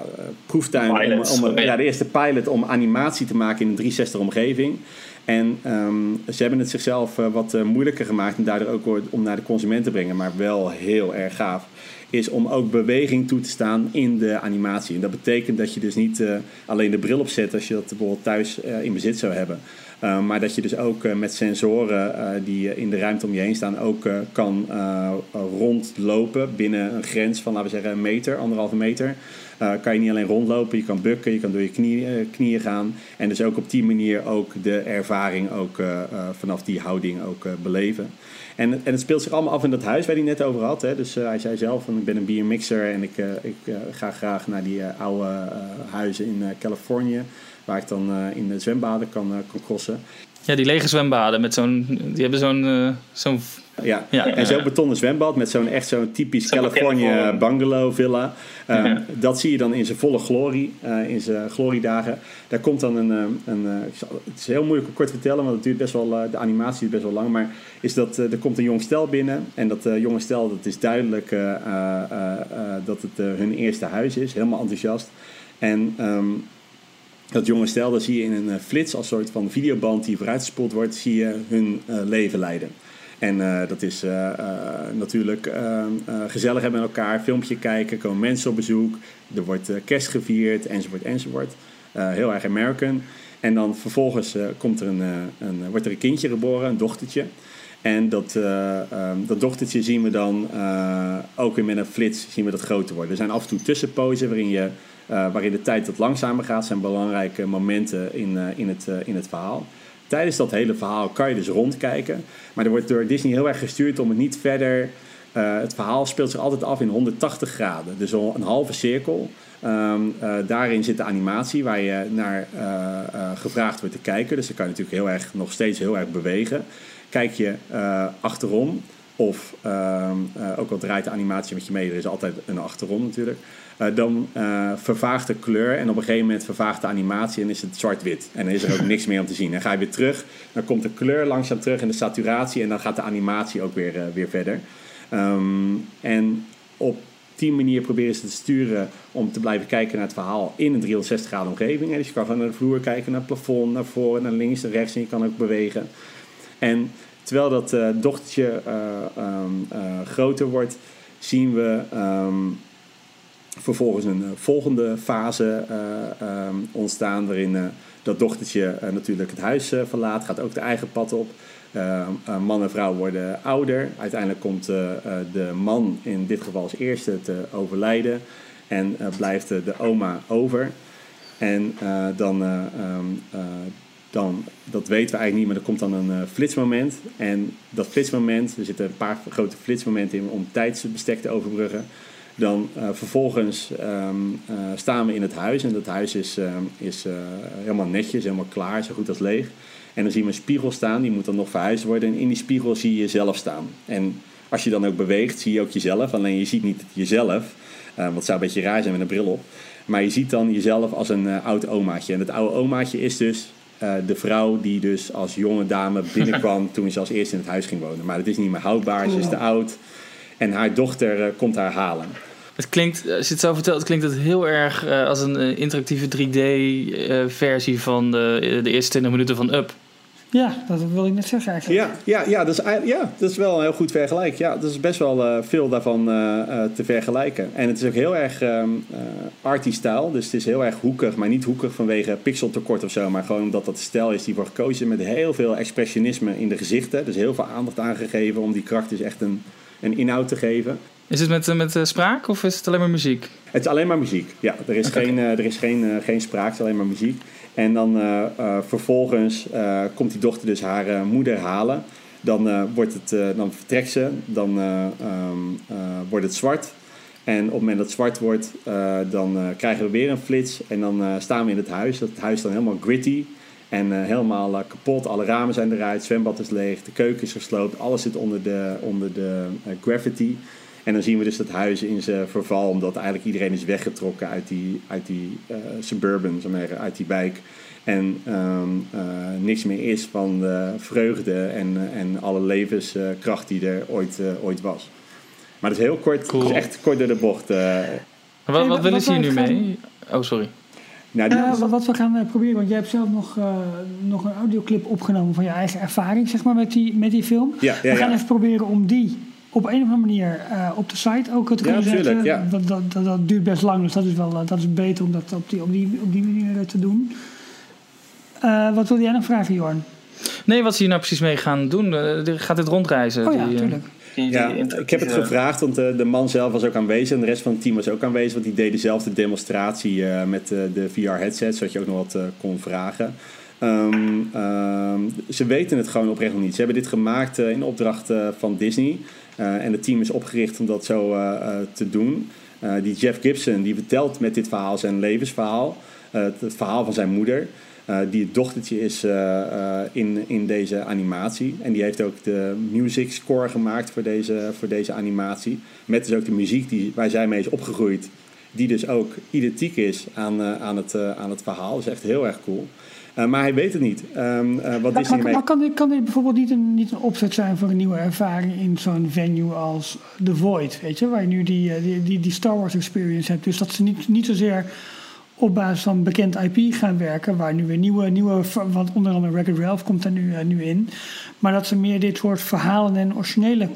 proeftuin. om, om, ja, de eerste pilot om animatie te maken in een 360 omgeving. En um, ze hebben het zichzelf wat moeilijker gemaakt en daardoor ook om naar de consument te brengen. Maar wel heel erg gaaf is om ook beweging toe te staan in de animatie. En dat betekent dat je dus niet alleen de bril opzet als je dat bijvoorbeeld thuis in bezit zou hebben. Uh, maar dat je dus ook met sensoren die in de ruimte om je heen staan ook kan rondlopen binnen een grens van, laten we zeggen, een meter, anderhalve meter. Kan je niet alleen rondlopen, je kan bukken, je kan door je knie, knieën gaan. En dus ook op die manier ook de ervaring ook, vanaf die houding ook beleven. En, en het speelt zich allemaal af in dat huis waar hij net over had. Hè. Dus hij zei zelf van ik ben een biermixer en ik, ik ga graag naar die oude huizen in Californië. Waar ik dan in de zwembaden kan, kan crossen. Ja, die lege zwembaden met zo'n. Die hebben zo'n. zo'n ja. ja. en zo'n betonnen zwembad met zo'n echt zo'n typisch Californië bungalow villa. Um, Dat zie je dan in zijn volle glorie, uh, in zijn gloriedagen. Daar komt dan een, een, het is heel moeilijk om kort te vertellen, want het duurt best wel, de animatie duurt best wel lang. Maar is dat er komt een jong stel binnen. En dat jonge stel, dat is duidelijk uh, dat het hun eerste huis is. Helemaal enthousiast. En um, dat jonge stel, dat zie je in een flits als soort van videoband die vooruitgespoeld wordt, zie je hun leven leiden. En uh, dat is uh, uh, natuurlijk gezellig hebben met elkaar, filmpje kijken, komen mensen op bezoek, er wordt kerst gevierd, enzovoort, enzovoort. heel erg American. En dan vervolgens komt er een, een, wordt er een kindje geboren, een dochtertje. En dat, um, dat dochtertje zien we dan ook weer met een flits zien we dat groter worden. Er zijn af en toe tussenpozen waarin, je, waarin de tijd wat langzamer gaat. Zijn belangrijke momenten in, in, het, in het verhaal. Tijdens dat hele verhaal kan je dus rondkijken. Maar er wordt door Disney heel erg gestuurd om het niet verder. Uh, het verhaal speelt zich altijd af in 180 graden. Dus een halve cirkel. Um, uh, daarin zit de animatie waar je naar uh, gevraagd wordt te kijken. Dus dan kan je natuurlijk heel erg, nog steeds heel erg bewegen. Kijk je achterom, of ehm, ook al draait de animatie met je mee, er is altijd een achterom natuurlijk. Uh, dan uh, vervaagt de kleur en op een gegeven moment vervaagt de animatie en is het zwart-wit. En dan is er ook niks meer om te zien. Dan ga je weer terug, dan komt de kleur langzaam terug in de saturatie en dan gaat de animatie ook weer, uh, weer verder. Um, en op die manier proberen ze te sturen om te blijven kijken naar het verhaal in een 360 graden omgeving. Dus je kan naar de vloer kijken, naar het plafond, naar voren, naar links, naar rechts en je kan ook bewegen. En terwijl dat dochtertje um, groter wordt, zien we um, vervolgens een uh, volgende fase uh, um, ontstaan waarin dat dochtertje natuurlijk het huis verlaat, gaat ook de eigen pad op. Ehm, man en vrouw worden ouder. Uiteindelijk komt de man in dit geval als eerste te overlijden en blijft de oma over. En dan, um, dan, dat weten we eigenlijk niet, maar er komt dan een flitsmoment. En dat flitsmoment, er zitten een paar grote flitsmomenten in om tijdsbestek te overbruggen. Dan uh, vervolgens um, uh, staan we in het huis en dat huis is, uh, is helemaal netjes, helemaal klaar, zo goed als leeg. En dan zien we een spiegel staan, die moet dan nog verhuisd worden. En in die spiegel zie je jezelf staan. En als je dan ook beweegt, zie je ook jezelf. Alleen je ziet niet jezelf, wat zou een beetje raar zijn met een bril op. Maar je ziet dan jezelf als een oud omaatje. En dat oude omaatje is dus de vrouw die dus als jonge dame <laughs> binnenkwam toen ze als eerste in het huis ging wonen. Maar het is niet meer houdbaar, ze is te oud. En haar dochter komt haar halen. Het klinkt, als je het zo vertelt, klinkt het heel erg uh, als een uh, interactieve 3D-versie uh, van de, de eerste 20 minuten van Up. Ja, dat wil ik net zeggen eigenlijk. Ja, ja, ja, dat, is, ja dat is wel een heel goed vergelijk. Ja, dat is best wel veel daarvan te vergelijken. En het is ook heel erg um, arty-stijl. Dus het is heel erg hoekig, maar niet hoekig vanwege pixeltekort of zo. Maar gewoon omdat dat de stijl is die wordt gekozen met heel veel expressionisme in de gezichten. Dus heel veel aandacht aangegeven om die kracht dus echt een, een inhoud te geven. Is het met, met uh, spraak of is het alleen maar muziek? Het is alleen maar muziek, ja. Er is okay. geen, uh, er is geen, geen spraak, het is alleen maar muziek. En dan vervolgens komt die dochter dus haar moeder halen. Dan, wordt het, dan vertrekt ze, dan um, wordt het zwart. En op het moment dat het zwart wordt, eh, dan eh, krijgen we weer een flits. En dan eh, staan we in het huis. Dat het huis is dan helemaal gritty. En eh, helemaal eh, kapot. Alle ramen zijn eruit. Het zwembad is leeg. De keuken is gesloopt. Alles zit onder de, onder de eh, graffiti. En dan zien we dus dat huis in zijn verval. Omdat eigenlijk iedereen is weggetrokken uit die, uit die eh, suburban, uit die wijk. En ehm, eh, niks meer is van de vreugde en, en alle levenskracht die er ooit, eh, ooit was. Maar het is heel kort, het is echt kort door de bocht. eh. Wat, wat willen ze hier nu mee? Oh, sorry. nou, die- wat- wat we gaan proberen, want jij hebt zelf nog, eh, nog een audioclip opgenomen van je eigen ervaring zeg maar, met, die, met die film. Ja, ja, we gaan ja. even proberen om die op een of andere manier eh, op de site ook te kunnen tuurlijk, zetten. ja. Dat, dat, dat, dat duurt best lang, dus dat is wel eh, dat is beter om dat op die, op die, op die manier eh, te doen. Eh, wat wilde jij nog vragen, Jorn? Nee, wat ze hier nou precies mee gaan doen? Gaat dit rondreizen? Oh ja, die, tuurlijk. Ja, ik heb het gevraagd, want de, de man zelf was ook aanwezig en de rest van het team was ook aanwezig. Want die deed dezelfde demonstratie eh, met eh, de VR-headset, zodat je ook nog wat kon vragen. Ehm, ehm, ze weten het gewoon oprecht nog niet. Ze hebben dit gemaakt in opdracht eh, van Disney. Eh, en het team is opgericht om dat zo eh, eh, te doen. Die Jeff Gibson die vertelt met dit verhaal zijn levensverhaal. Het, verhaal van zijn moeder. die het dochtertje is in, in deze animatie. En die heeft ook de music score gemaakt voor deze, voor deze animatie. Met dus ook de muziek die, waar zij mee is opgegroeid. Die dus ook identiek is aan, aan, het, aan het verhaal. Dat is echt heel erg cool. Eh, maar hij weet het niet. Ehm, eh, wat Maar, Disney maar, mee... maar kan, dit, kan dit bijvoorbeeld niet een, niet een opzet zijn voor een nieuwe ervaring in zo'n venue als The Void? Weet je, waar je nu die, eh, die, die, die Star Wars experience hebt. Dus dat ze niet, niet zozeer op basis van bekend IP gaan werken, waar nu weer nieuwe, nieuwe want onder andere Wreck-It Ralph komt er nu, nu in. Maar dat ze meer dit soort verhalen en originele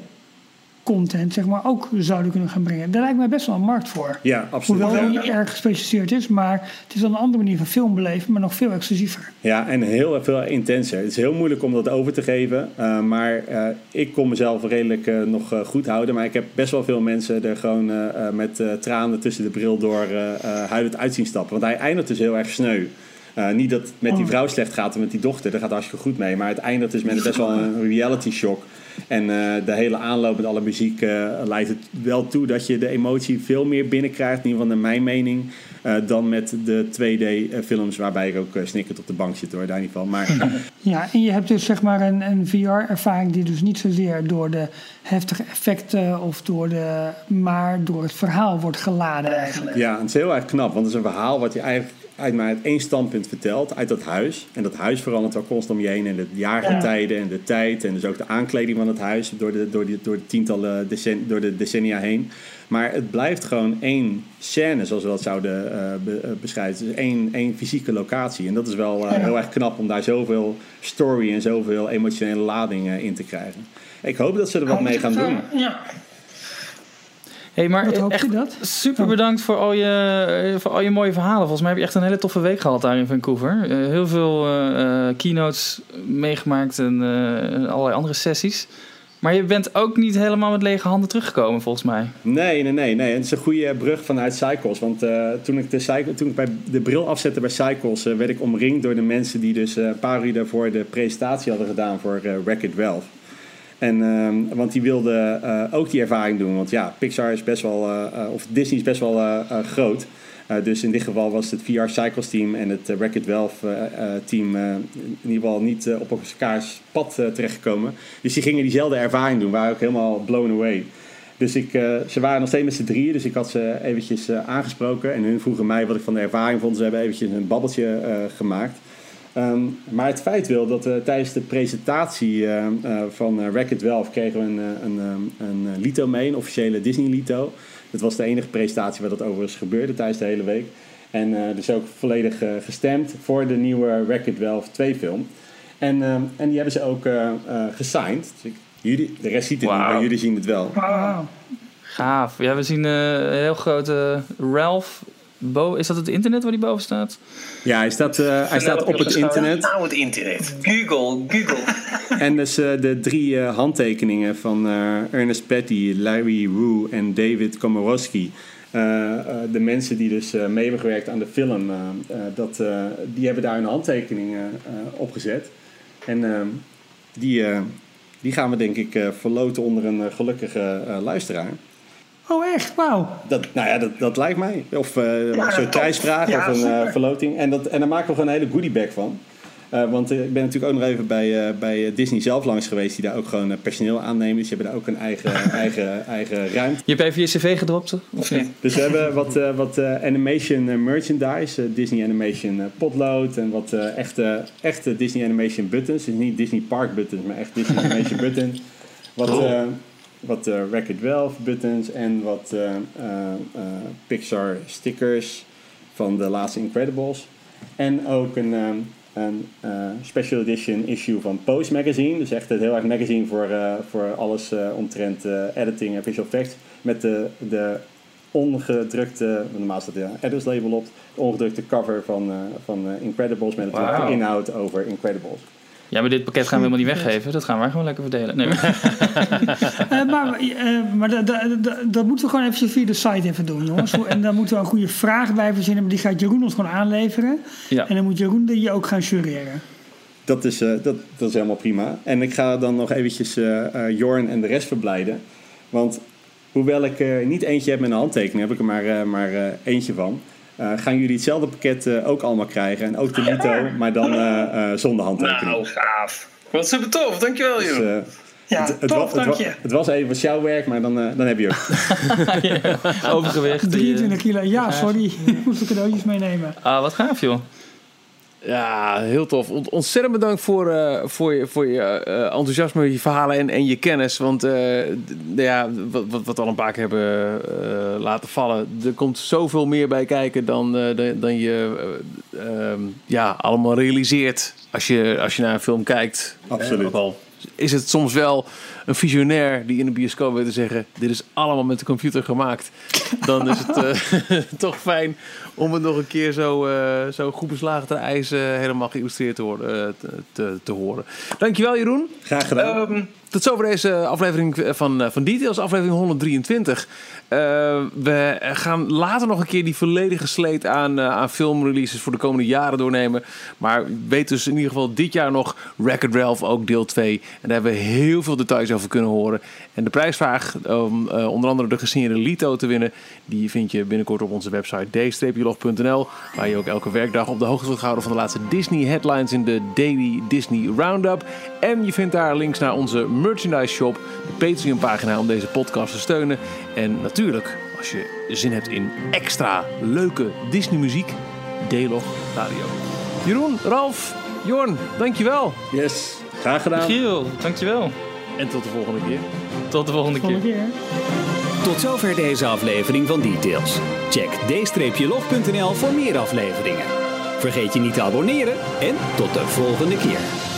content zeg maar, ook zouden kunnen gaan brengen. Daar lijkt mij best wel een markt voor. Ja, absoluut. Hoewel het niet erg gespecialiseerd is, maar het is dan een andere manier van film beleven, maar nog veel exclusiever. Ja, en heel erg veel intenser. Het is heel moeilijk om dat over te geven. eh, maar eh, ik kon mezelf redelijk eh, nog goed houden. Maar ik heb best wel veel mensen er gewoon met eh, tranen tussen de bril door eh eh, huilend uit zien stappen. Want hij eindigt dus heel erg sneu. Eh, niet dat het met die vrouw slecht gaat en met die dochter, daar gaat het hartstikke goed mee. Maar het eindigt dus met best wel een reality shock. En eh, de hele aanloop met alle muziek eh, leidt het wel toe dat je de emotie veel meer binnenkrijgt, in ieder geval naar mijn mening, eh, dan met de 2D-films waarbij ik ook snikkend op de bank zit hoor, daar niet van. Maar <laughs> Ja, en je hebt dus zeg maar een, een VR-ervaring die dus niet zozeer door de heftige effecten of door de, maar door het verhaal wordt geladen eigenlijk. ja, het is heel erg knap, want het is een verhaal wat je eigenlijk uit maar uit één standpunt vertelt, uit dat huis. En dat huis verandert wel constant om je heen en de jaargetijden en de tijd en dus ook de aankleding van het huis door de, door die, door de tientallen decen, door de decennia heen. Maar het blijft gewoon één scène, zoals we dat zouden uh, be, uh, beschrijven. Dus één, één fysieke locatie. En dat is wel uh, ja. heel erg knap om daar zoveel story en zoveel emotionele lading in te krijgen. Ik hoop dat ze er wat mee gaan doen. Ja. Hey, maar Wat hoop echt je dat? super bedankt voor al, je, voor al je mooie verhalen. Volgens mij heb je echt een hele toffe week gehad daar in Vancouver. Uh, heel veel uh, keynotes meegemaakt en uh, allerlei andere sessies. Maar je bent ook niet helemaal met lege handen teruggekomen, volgens mij. Nee, nee, nee. nee. En het is een goede brug vanuit Cycles. Want uh, toen, ik de cycle, toen ik bij de bril afzette bij Cycles... Uh, werd ik omringd door de mensen die dus uh, een paar uur daarvoor... de presentatie hadden gedaan voor uh, Wreck-It Ralph. En, uh, want die wilden uh, ook die ervaring doen. Want ja, Pixar is best wel, uh, of Disney is best wel groot. dus in dit geval was het VR Cycles team en het Wreck-It Ralph team in ieder geval niet op elkaars pad terechtgekomen. Dus die gingen diezelfde ervaring doen, waren ook helemaal blown away. Dus ik, ze waren nog steeds met z'n drieën, dus ik had ze eventjes aangesproken. En hun vroegen mij wat ik van de ervaring vond. Ze hebben eventjes een babbeltje gemaakt. Um, maar het feit wil dat we tijdens de presentatie uh, uh, van uh, Wreck-It Ralph kregen we een, een, een, een lito mee, een officiële Disney lito. Dat was de enige presentatie waar dat overigens gebeurde tijdens de hele week. En dus ook volledig gestemd voor de nieuwe Wreck-It Ralph 2 film. En, en die hebben ze ook gesigned. Dus ik, jullie, de rest ziet het wow. niet, maar jullie zien het wel. Wow. Gaaf. Ja, we zien een heel grote Ralph Bo is dat het internet waar die boven staat? Ja, hij staat, uh, hij staat op het internet. Nou, het internet. Google, Google. <laughs> en dus uh, de drie uh, handtekeningen van Ernest Petty, Larry Wu en David Komorowski. de mensen die dus mee hebben gewerkt aan de film, dat, die hebben daar een handtekening op gezet. En ehm, die, die gaan we denk ik verloten onder een gelukkige luisteraar. Oh, echt? Wauw. Dat, nou ja, dat, dat lijkt mij. Of eh Ja, een soort prijsvraag Ja, of een eh, verloting. En, dat, en daar maken we gewoon een hele goodiebag van. Eh, want ik ben natuurlijk ook nog even bij, eh, bij Disney zelf langs geweest, die daar ook gewoon personeel aannemen. Dus die hebben daar ook een eigen, <laughs> eigen, eigen ruimte. Je hebt even je cv gedropt, of niet? Dus we hebben wat, eh, wat eh, animation merchandise, Disney Animation potlood en wat eh, echte, echte Disney Animation buttons. Dus niet Disney Park buttons, maar echt Disney <laughs> Animation buttons. Wat, eh wat eh Wreck-It Ralph buttons en wat eh, eh, Pixar stickers van de laatste Incredibles. En ook een, een special edition issue van Pose Magazine. Dus echt het heel erg magazine voor, voor alles omtrent editing en visual effects. Met de, de ongedrukte, normaal staat een editors label op, de ongedrukte cover van, van Incredibles met natuurlijk Wauw. de inhoud over Incredibles. Ja, maar dit pakket gaan we helemaal niet weggeven. Dat gaan wij gewoon lekker verdelen. Nee, <laughs> Eh, maar eh, maar dat, dat, dat, moeten we gewoon even via de site even doen, jongens. En dan moeten we een goede vraag bij verzinnen. Maar die gaat Jeroen ons gewoon aanleveren. Ja. En dan moet Jeroen die ook gaan jureren. Dat is, eh, dat, dat is helemaal prima. En ik ga dan nog eventjes eh eh, Jorn en de rest verblijden. Want hoewel ik niet eentje heb met een handtekening, heb ik er maar, eh, maar eh, eentje van. Eh, gaan jullie hetzelfde pakket eh, ook allemaal krijgen. En ook de Lito, maar dan eh, eh, zonder handtekening. Nou, gaaf. Wat super tof. Dankjewel, Dus, joh. Ja, het, het, tof, wa- het, dank wa- je. het was even wat jouw werk, maar dan, eh, dan heb je het. <laughs> Overgewicht. <laughs> die, 23 eh, kilo. Ja, sorry. <laughs> Ik moest de cadeautjes meenemen. Ah, wat gaaf, joh. Ja, heel tof. Ont- ontzettend bedankt voor, eh, voor je, voor je eh, enthousiasme, je verhalen en, en je kennis. Want eh, ja, wat, wat, wat we al een paar keer hebben laten vallen, er komt zoveel meer bij kijken dan, dan, dan je eh, ehm, ja, allemaal realiseert als je, als je naar een film kijkt. Absoluut. Ook al is het soms wel een visionair die in de bioscoop weet te zeggen: Dit is allemaal met de computer gemaakt. Dan is het <laughs> toch fijn om het nog een keer zo, eh, zo goed beslagen ten ijs eh, helemaal geïllustreerd te, worden, eh, te, te, te horen. Dankjewel, Jeroen. Graag gedaan. Ehm, Tot zover deze aflevering van, eh, van Details, aflevering 123. Eh, we gaan later nog een keer die volledige sleet aan, eh, aan filmreleases voor de komende jaren doornemen. Maar weet dus in ieder geval dit jaar nog Record Ralph, ook deel 2. En daar hebben we heel veel details over kunnen horen. En de prijsvraag om eh, onder andere de gesigneerde Lito te winnen, die vind je binnenkort op onze website d-log.nl. Waar je ook elke werkdag op de hoogte wordt gehouden van de laatste Disney headlines in de Daily Disney Roundup. En je vindt daar links naar onze merchandise shop, de Patreon pagina om deze podcast te steunen. En natuurlijk, als je zin hebt in extra leuke Disney muziek, D-log Radio. Jeroen, Ralf, Jorn, dankjewel. Yes, graag gedaan. Giel, dankjewel. En tot de volgende keer. Tot de volgende keer. Volgende keer. Tot zover deze aflevering van Details. Check d-log.nl voor meer afleveringen. Vergeet je niet te abonneren en tot de volgende keer.